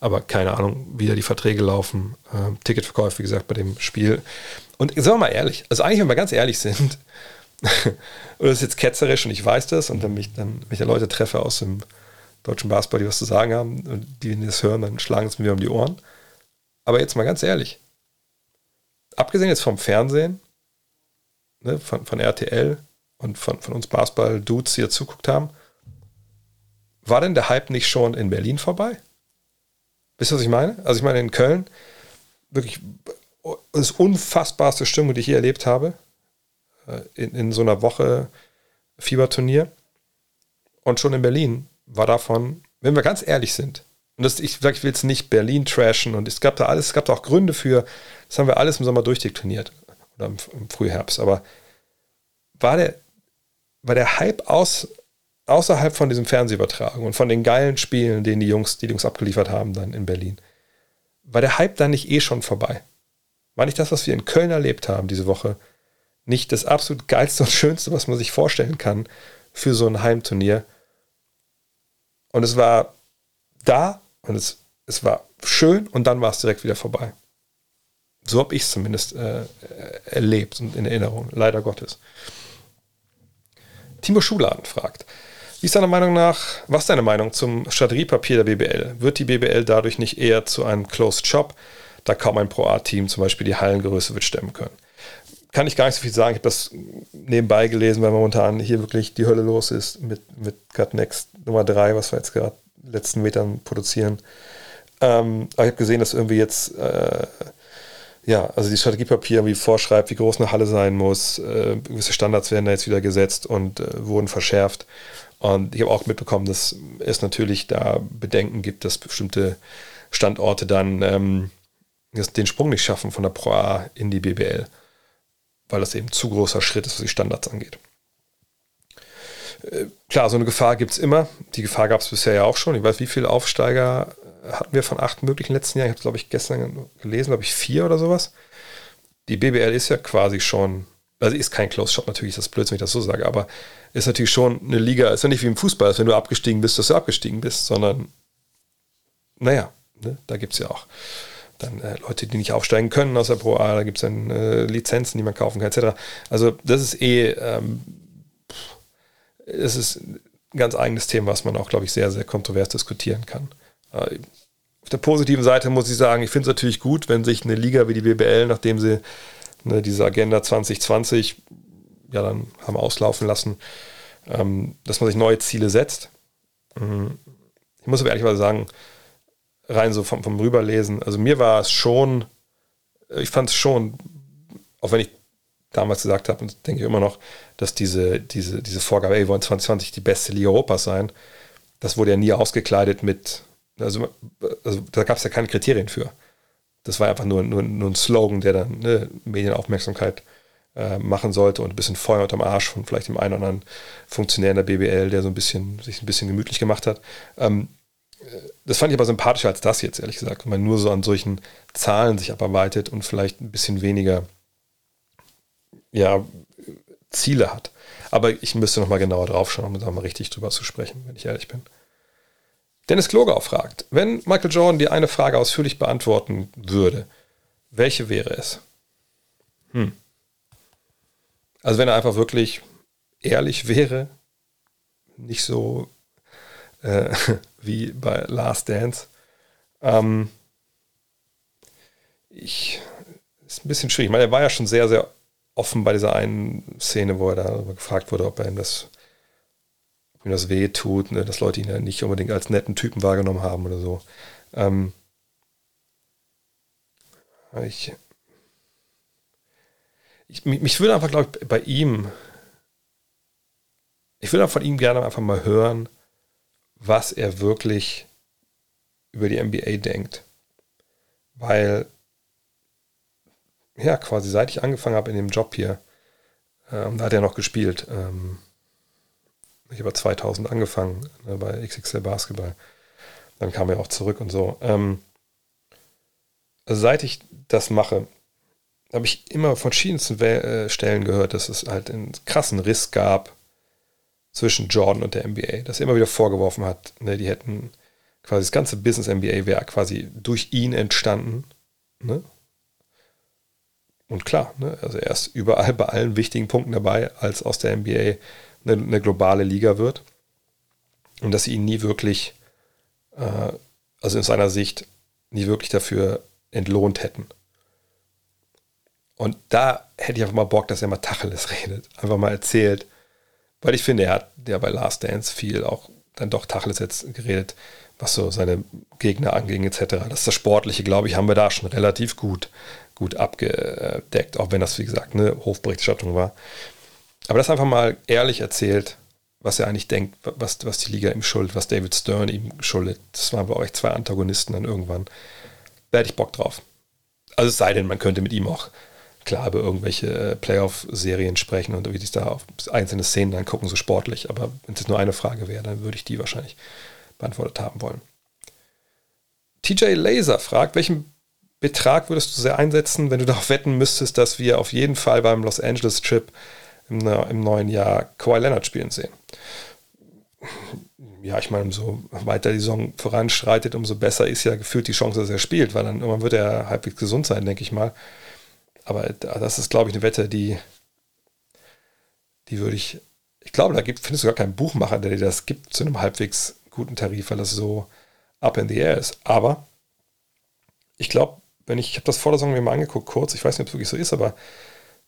Aber keine Ahnung, wie da die Verträge laufen. Ähm, Ticketverkauf, wie gesagt, bei dem Spiel. Und sagen wir mal ehrlich, also eigentlich, wenn wir ganz ehrlich sind, und das ist jetzt ketzerisch und ich weiß das, und wenn ich dann, Leute treffe aus dem deutschen Basketball, die was zu sagen haben und die das hören, dann schlagen es mir um die Ohren. Aber jetzt mal ganz ehrlich, abgesehen jetzt vom Fernsehen, ne, von, von RTL und von, von uns Basketball-Dudes, die hier zuguckt haben, war denn der Hype nicht schon in Berlin vorbei? Wisst ihr, was ich meine? Also ich meine in Köln, wirklich das unfassbarste Stimmung, die ich je erlebt habe, äh, in, in so einer Woche Fieberturnier. Und schon in Berlin war davon, wenn wir ganz ehrlich sind, und das, ich sage, ich will jetzt nicht Berlin trashen und es gab da alles, es gab da auch Gründe für, das haben wir alles im Sommer durchdekliniert oder im, im Frühherbst, aber war der, war der Hype aus, außerhalb von diesem Fernsehübertragung und von den geilen Spielen, den die Jungs, die, die Jungs abgeliefert haben dann in Berlin, war der Hype dann nicht eh schon vorbei? War nicht das, was wir in Köln erlebt haben diese Woche, nicht das absolut geilste und schönste, was man sich vorstellen kann für so ein Heimturnier? Und es war da und es, es war schön und dann war es direkt wieder vorbei. So habe ich es zumindest äh, erlebt und in Erinnerung, leider Gottes. Timo Schuladen fragt, wie ist deiner Meinung nach, was ist deine Meinung zum Stadriepapier der BBL? Wird die BBL dadurch nicht eher zu einem Closed Shop, da kaum ein Pro-A-Team zum Beispiel die Hallengröße wird stemmen können? Kann ich gar nicht so viel sagen. Ich habe das nebenbei gelesen, weil momentan hier wirklich die Hölle los ist mit, mit Gut Next Nummer 3, was wir jetzt gerade letzten Metern produzieren. Ähm, aber ich habe gesehen, dass irgendwie jetzt, äh, ja, also die Strategiepapier irgendwie vorschreibt, wie groß eine Halle sein muss. Äh, gewisse Standards werden da jetzt wieder gesetzt und äh, wurden verschärft. Und ich habe auch mitbekommen, dass es natürlich da Bedenken gibt, dass bestimmte Standorte dann ähm, den Sprung nicht schaffen von der Pro A in die BBL, weil das eben zu großer Schritt ist, was die Standards angeht. Äh, klar, so eine Gefahr gibt es immer. Die Gefahr gab es bisher ja auch schon. Ich weiß, wie viele Aufsteiger hatten wir von acht möglichen letzten Jahren. Ich habe es, glaube ich, gestern gelesen, glaube ich, vier oder sowas. Die BBL ist ja quasi schon, also ist kein Close Shot, natürlich ist das blöd, wenn ich das so sage, aber ist natürlich schon eine Liga, ist ja nicht wie im Fußball, dass wenn du abgestiegen bist, dass du abgestiegen bist, sondern naja, ne, da gibt es ja auch dann äh, Leute, die nicht aufsteigen können aus der Pro A, da gibt es dann äh, Lizenzen, die man kaufen kann, etc. Also das ist eh ähm, es ist ein ganz eigenes Thema, was man auch, glaube ich, sehr, sehr kontrovers diskutieren kann. Äh, auf der positiven Seite muss ich sagen, ich finde es natürlich gut, wenn sich eine Liga wie die BBL, nachdem sie ne, diese Agenda 2020 ja dann haben auslaufen lassen, ähm, dass man sich neue Ziele setzt. Mhm. Ich muss aber ehrlich sagen, rein so vom, vom Rüberlesen, also mir war es schon, ich fand es schon, auch wenn ich damals gesagt habe und denke ich immer noch, dass diese, diese, diese Vorgabe, ey, wir wollen 2020 die beste Liga Europas sein, das wurde ja nie ausgekleidet mit, also, also da gab es ja keine Kriterien für. Das war einfach nur, nur, nur ein Slogan, der dann ne, Medienaufmerksamkeit äh, machen sollte und ein bisschen Feuer unterm Arsch von vielleicht dem einen oder anderen Funktionär in der BBL, der so ein bisschen, sich ein bisschen gemütlich gemacht hat. Ähm, das fand ich aber sympathischer als das jetzt, ehrlich gesagt, wenn man nur so an solchen Zahlen sich abarbeitet und vielleicht ein bisschen weniger ja, Ziele hat. Aber ich müsste noch mal genauer drauf schauen, um da mal richtig drüber zu sprechen, wenn ich ehrlich bin. Dennis Klogau fragt, wenn Michael Jordan dir eine Frage ausführlich beantworten würde, welche wäre es? Hm. Also wenn er einfach wirklich ehrlich wäre, nicht so äh, wie bei Last Dance. Ähm, ich ist ein bisschen schwierig. Ich meine, er war ja schon sehr, sehr offen bei dieser einen Szene, wo er da gefragt wurde, ob er ihm das, ihm das weh tut, ne, dass Leute ihn ja nicht unbedingt als netten Typen wahrgenommen haben oder so. Ähm, ich, ich, mich würde einfach, glaube ich, bei ihm, ich würde von ihm gerne einfach mal hören, was er wirklich über die NBA denkt. Weil ja, quasi seit ich angefangen habe in dem Job hier, ähm, da hat er noch gespielt. Ähm, ich habe 2000 angefangen äh, bei XXL Basketball. Dann kam er auch zurück und so. Ähm, seit ich das mache, habe ich immer von verschiedensten äh, Stellen gehört, dass es halt einen krassen Riss gab zwischen Jordan und der NBA. Dass er immer wieder vorgeworfen hat, ne, die hätten quasi das ganze Business NBA wäre quasi durch ihn entstanden. Ne? Und klar, ne, also er ist überall bei allen wichtigen Punkten dabei, als aus der NBA eine, eine globale Liga wird. Und dass sie ihn nie wirklich, äh, also in seiner Sicht, nie wirklich dafür entlohnt hätten. Und da hätte ich einfach mal Bock, dass er mal Tacheles redet. Einfach mal erzählt. Weil ich finde, er hat ja bei Last Dance viel auch dann doch Tacheles jetzt geredet, was so seine Gegner anging etc. Das ist das Sportliche, glaube ich, haben wir da schon relativ gut, gut abgedeckt, auch wenn das, wie gesagt, eine Hofberichterstattung war. Aber das einfach mal ehrlich erzählt, was er eigentlich denkt, was, was die Liga ihm schuldet, was David Stern ihm schuldet. Das waren bei euch zwei Antagonisten dann irgendwann. Da hätte ich Bock drauf. Also es sei denn, man könnte mit ihm auch klar über irgendwelche äh, Playoff-Serien sprechen und wie sich da auf einzelne Szenen angucken, so sportlich. Aber wenn es nur eine Frage wäre, dann würde ich die wahrscheinlich beantwortet haben wollen. TJ Laser fragt, welchen Betrag würdest du sehr einsetzen, wenn du darauf wetten müsstest, dass wir auf jeden Fall beim Los Angeles Trip im, im neuen Jahr Kawhi Leonard spielen sehen? Ja, ich meine, umso weiter die Saison voranschreitet, umso besser ist ja gefühlt die Chance, dass er spielt, weil dann irgendwann wird er halbwegs gesund sein, denke ich mal. Aber das ist, glaube ich, eine Wette, die, die würde ich, ich glaube, da gibt, findest du gar keinen Buchmacher, der dir das gibt zu einem halbwegs guten Tarif, weil das so up in the air ist. Aber ich glaube, wenn ich, ich habe das vor der Saison mir mal angeguckt, kurz, ich weiß nicht, ob es wirklich so ist, aber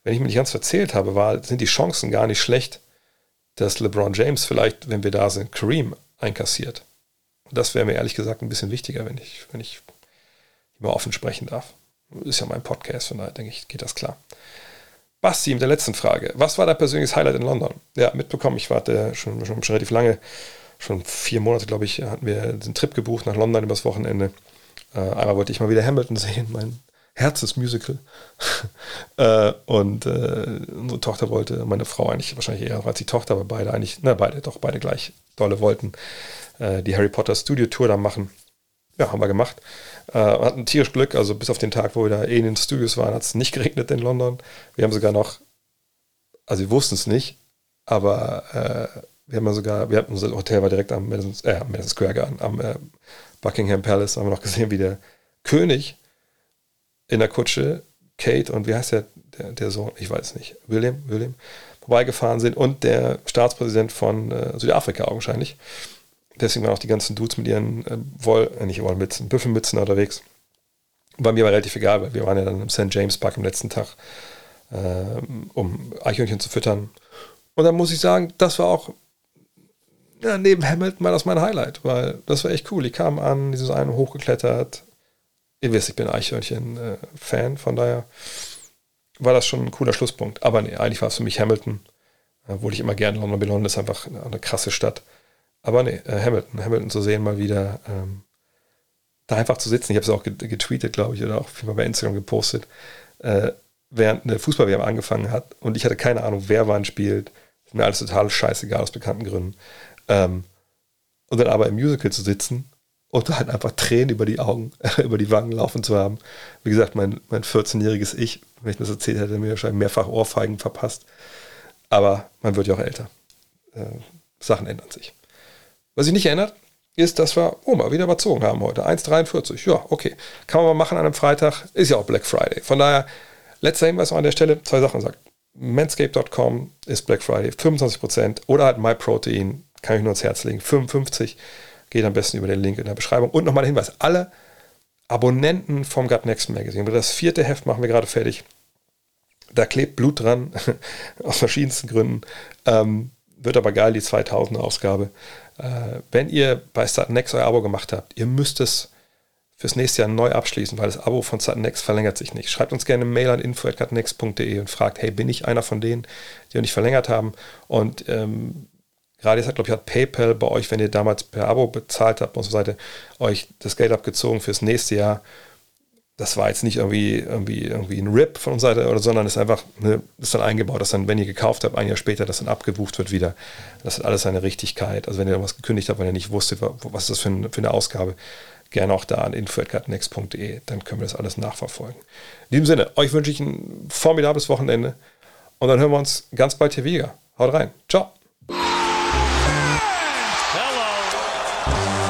wenn ich mir nicht ganz verzählt habe, war, sind die Chancen gar nicht schlecht, dass LeBron James vielleicht, wenn wir da sind, Kareem einkassiert. Und das wäre mir ehrlich gesagt ein bisschen wichtiger, wenn ich, wenn ich mal offen sprechen darf. Ist ja mein Podcast, von daher denke ich, geht das klar. Basti mit der letzten Frage. Was war dein persönliches Highlight in London? Ja, mitbekommen, ich warte schon, schon, schon relativ lange, schon vier Monate, glaube ich, hatten wir den Trip gebucht nach London übers Wochenende. Äh, einmal wollte ich mal wieder Hamilton sehen, mein Herzensmusical. äh, und äh, unsere Tochter wollte, meine Frau eigentlich wahrscheinlich eher als die Tochter, aber beide eigentlich, na beide, doch beide gleich dolle wollten, äh, die Harry Potter Studio Tour da machen. Ja, haben wir gemacht. Äh, hatten tierisch Glück, also bis auf den Tag, wo wir da eh in den Studios waren, hat es nicht geregnet in London. Wir haben sogar noch, also wir wussten es nicht, aber äh, wir haben ja sogar, wir hatten unser Hotel war direkt am Madison, äh, Square Garden, am Buckingham Palace, haben wir noch gesehen, wie der König in der Kutsche, Kate und wie heißt der, der, der Sohn, ich weiß nicht, William, William, vorbeigefahren sind und der Staatspräsident von äh, Südafrika augenscheinlich. Deswegen waren auch die ganzen Dudes mit ihren äh, Woll, äh, nicht Wollmützen, Büffelmützen unterwegs. War mir aber relativ egal, weil wir waren ja dann im St. James Park am letzten Tag, äh, um Eichhörnchen zu füttern. Und dann muss ich sagen, das war auch, ja, neben Hamilton war das mein Highlight, weil das war echt cool. Die kamen an, die sind einen hochgeklettert. Ihr wisst, ich bin Eichhörnchen-Fan, von daher war das schon ein cooler Schlusspunkt. Aber nee, eigentlich war es für mich Hamilton. Äh, Obwohl ich immer gerne London bin. London ist einfach eine, eine krasse Stadt. Aber nee, äh, Hamilton, Hamilton zu sehen mal wieder, ähm, da einfach zu sitzen. Ich habe es auch getweetet, glaube ich, oder auch mal bei Instagram gepostet, äh, während eine Fußball-WM angefangen hat und ich hatte keine Ahnung, wer wann spielt. Ist mir alles total scheißegal aus bekannten Gründen. Ähm, und dann aber im Musical zu sitzen und halt einfach Tränen über die Augen, über die Wangen laufen zu haben. Wie gesagt, mein, mein 14-jähriges Ich, wenn ich das erzählt hätte, mir wahrscheinlich mehrfach Ohrfeigen verpasst. Aber man wird ja auch älter. Äh, Sachen ändern sich. Was sich nicht ändert, ist, dass wir, oh, mal wieder überzogen haben heute. 1,43. Ja, okay. Kann man mal machen an einem Freitag. Ist ja auch Black Friday. Von daher, letzter Hinweis an der Stelle: zwei Sachen sagt. Manscape.com ist Black Friday, 25% oder halt MyProtein, kann ich nur ans Herz legen, 55. Geht am besten über den Link in der Beschreibung. Und nochmal der Hinweis: alle Abonnenten vom Gut Next Magazine, das vierte Heft machen wir gerade fertig. Da klebt Blut dran, aus verschiedensten Gründen. Ähm, wird aber geil, die 2000er Ausgabe. Äh, wenn ihr bei Startnext euer Abo gemacht habt, ihr müsst es fürs nächste Jahr neu abschließen, weil das Abo von Startnext verlängert sich nicht. Schreibt uns gerne eine Mail an info.next.de und fragt, hey, bin ich einer von denen, die noch nicht verlängert haben? Und ähm, gerade jetzt hat, glaube ich, hat PayPal bei euch, wenn ihr damals per Abo bezahlt habt so weiter, euch das Geld abgezogen fürs nächste Jahr das war jetzt nicht irgendwie, irgendwie, irgendwie ein RIP von unserer Seite, oder, sondern ist einfach, ne, ist dann eingebaut, dass dann, wenn ihr gekauft habt, ein Jahr später, das dann abgebucht wird wieder. Das hat alles seine Richtigkeit. Also wenn ihr was gekündigt habt, weil ihr nicht wusstet, was ist das für, ein, für eine Ausgabe, gerne auch da an info.next.de, dann können wir das alles nachverfolgen. In diesem Sinne, euch wünsche ich ein formidables Wochenende und dann hören wir uns ganz bald hier wieder. Haut rein. Ciao.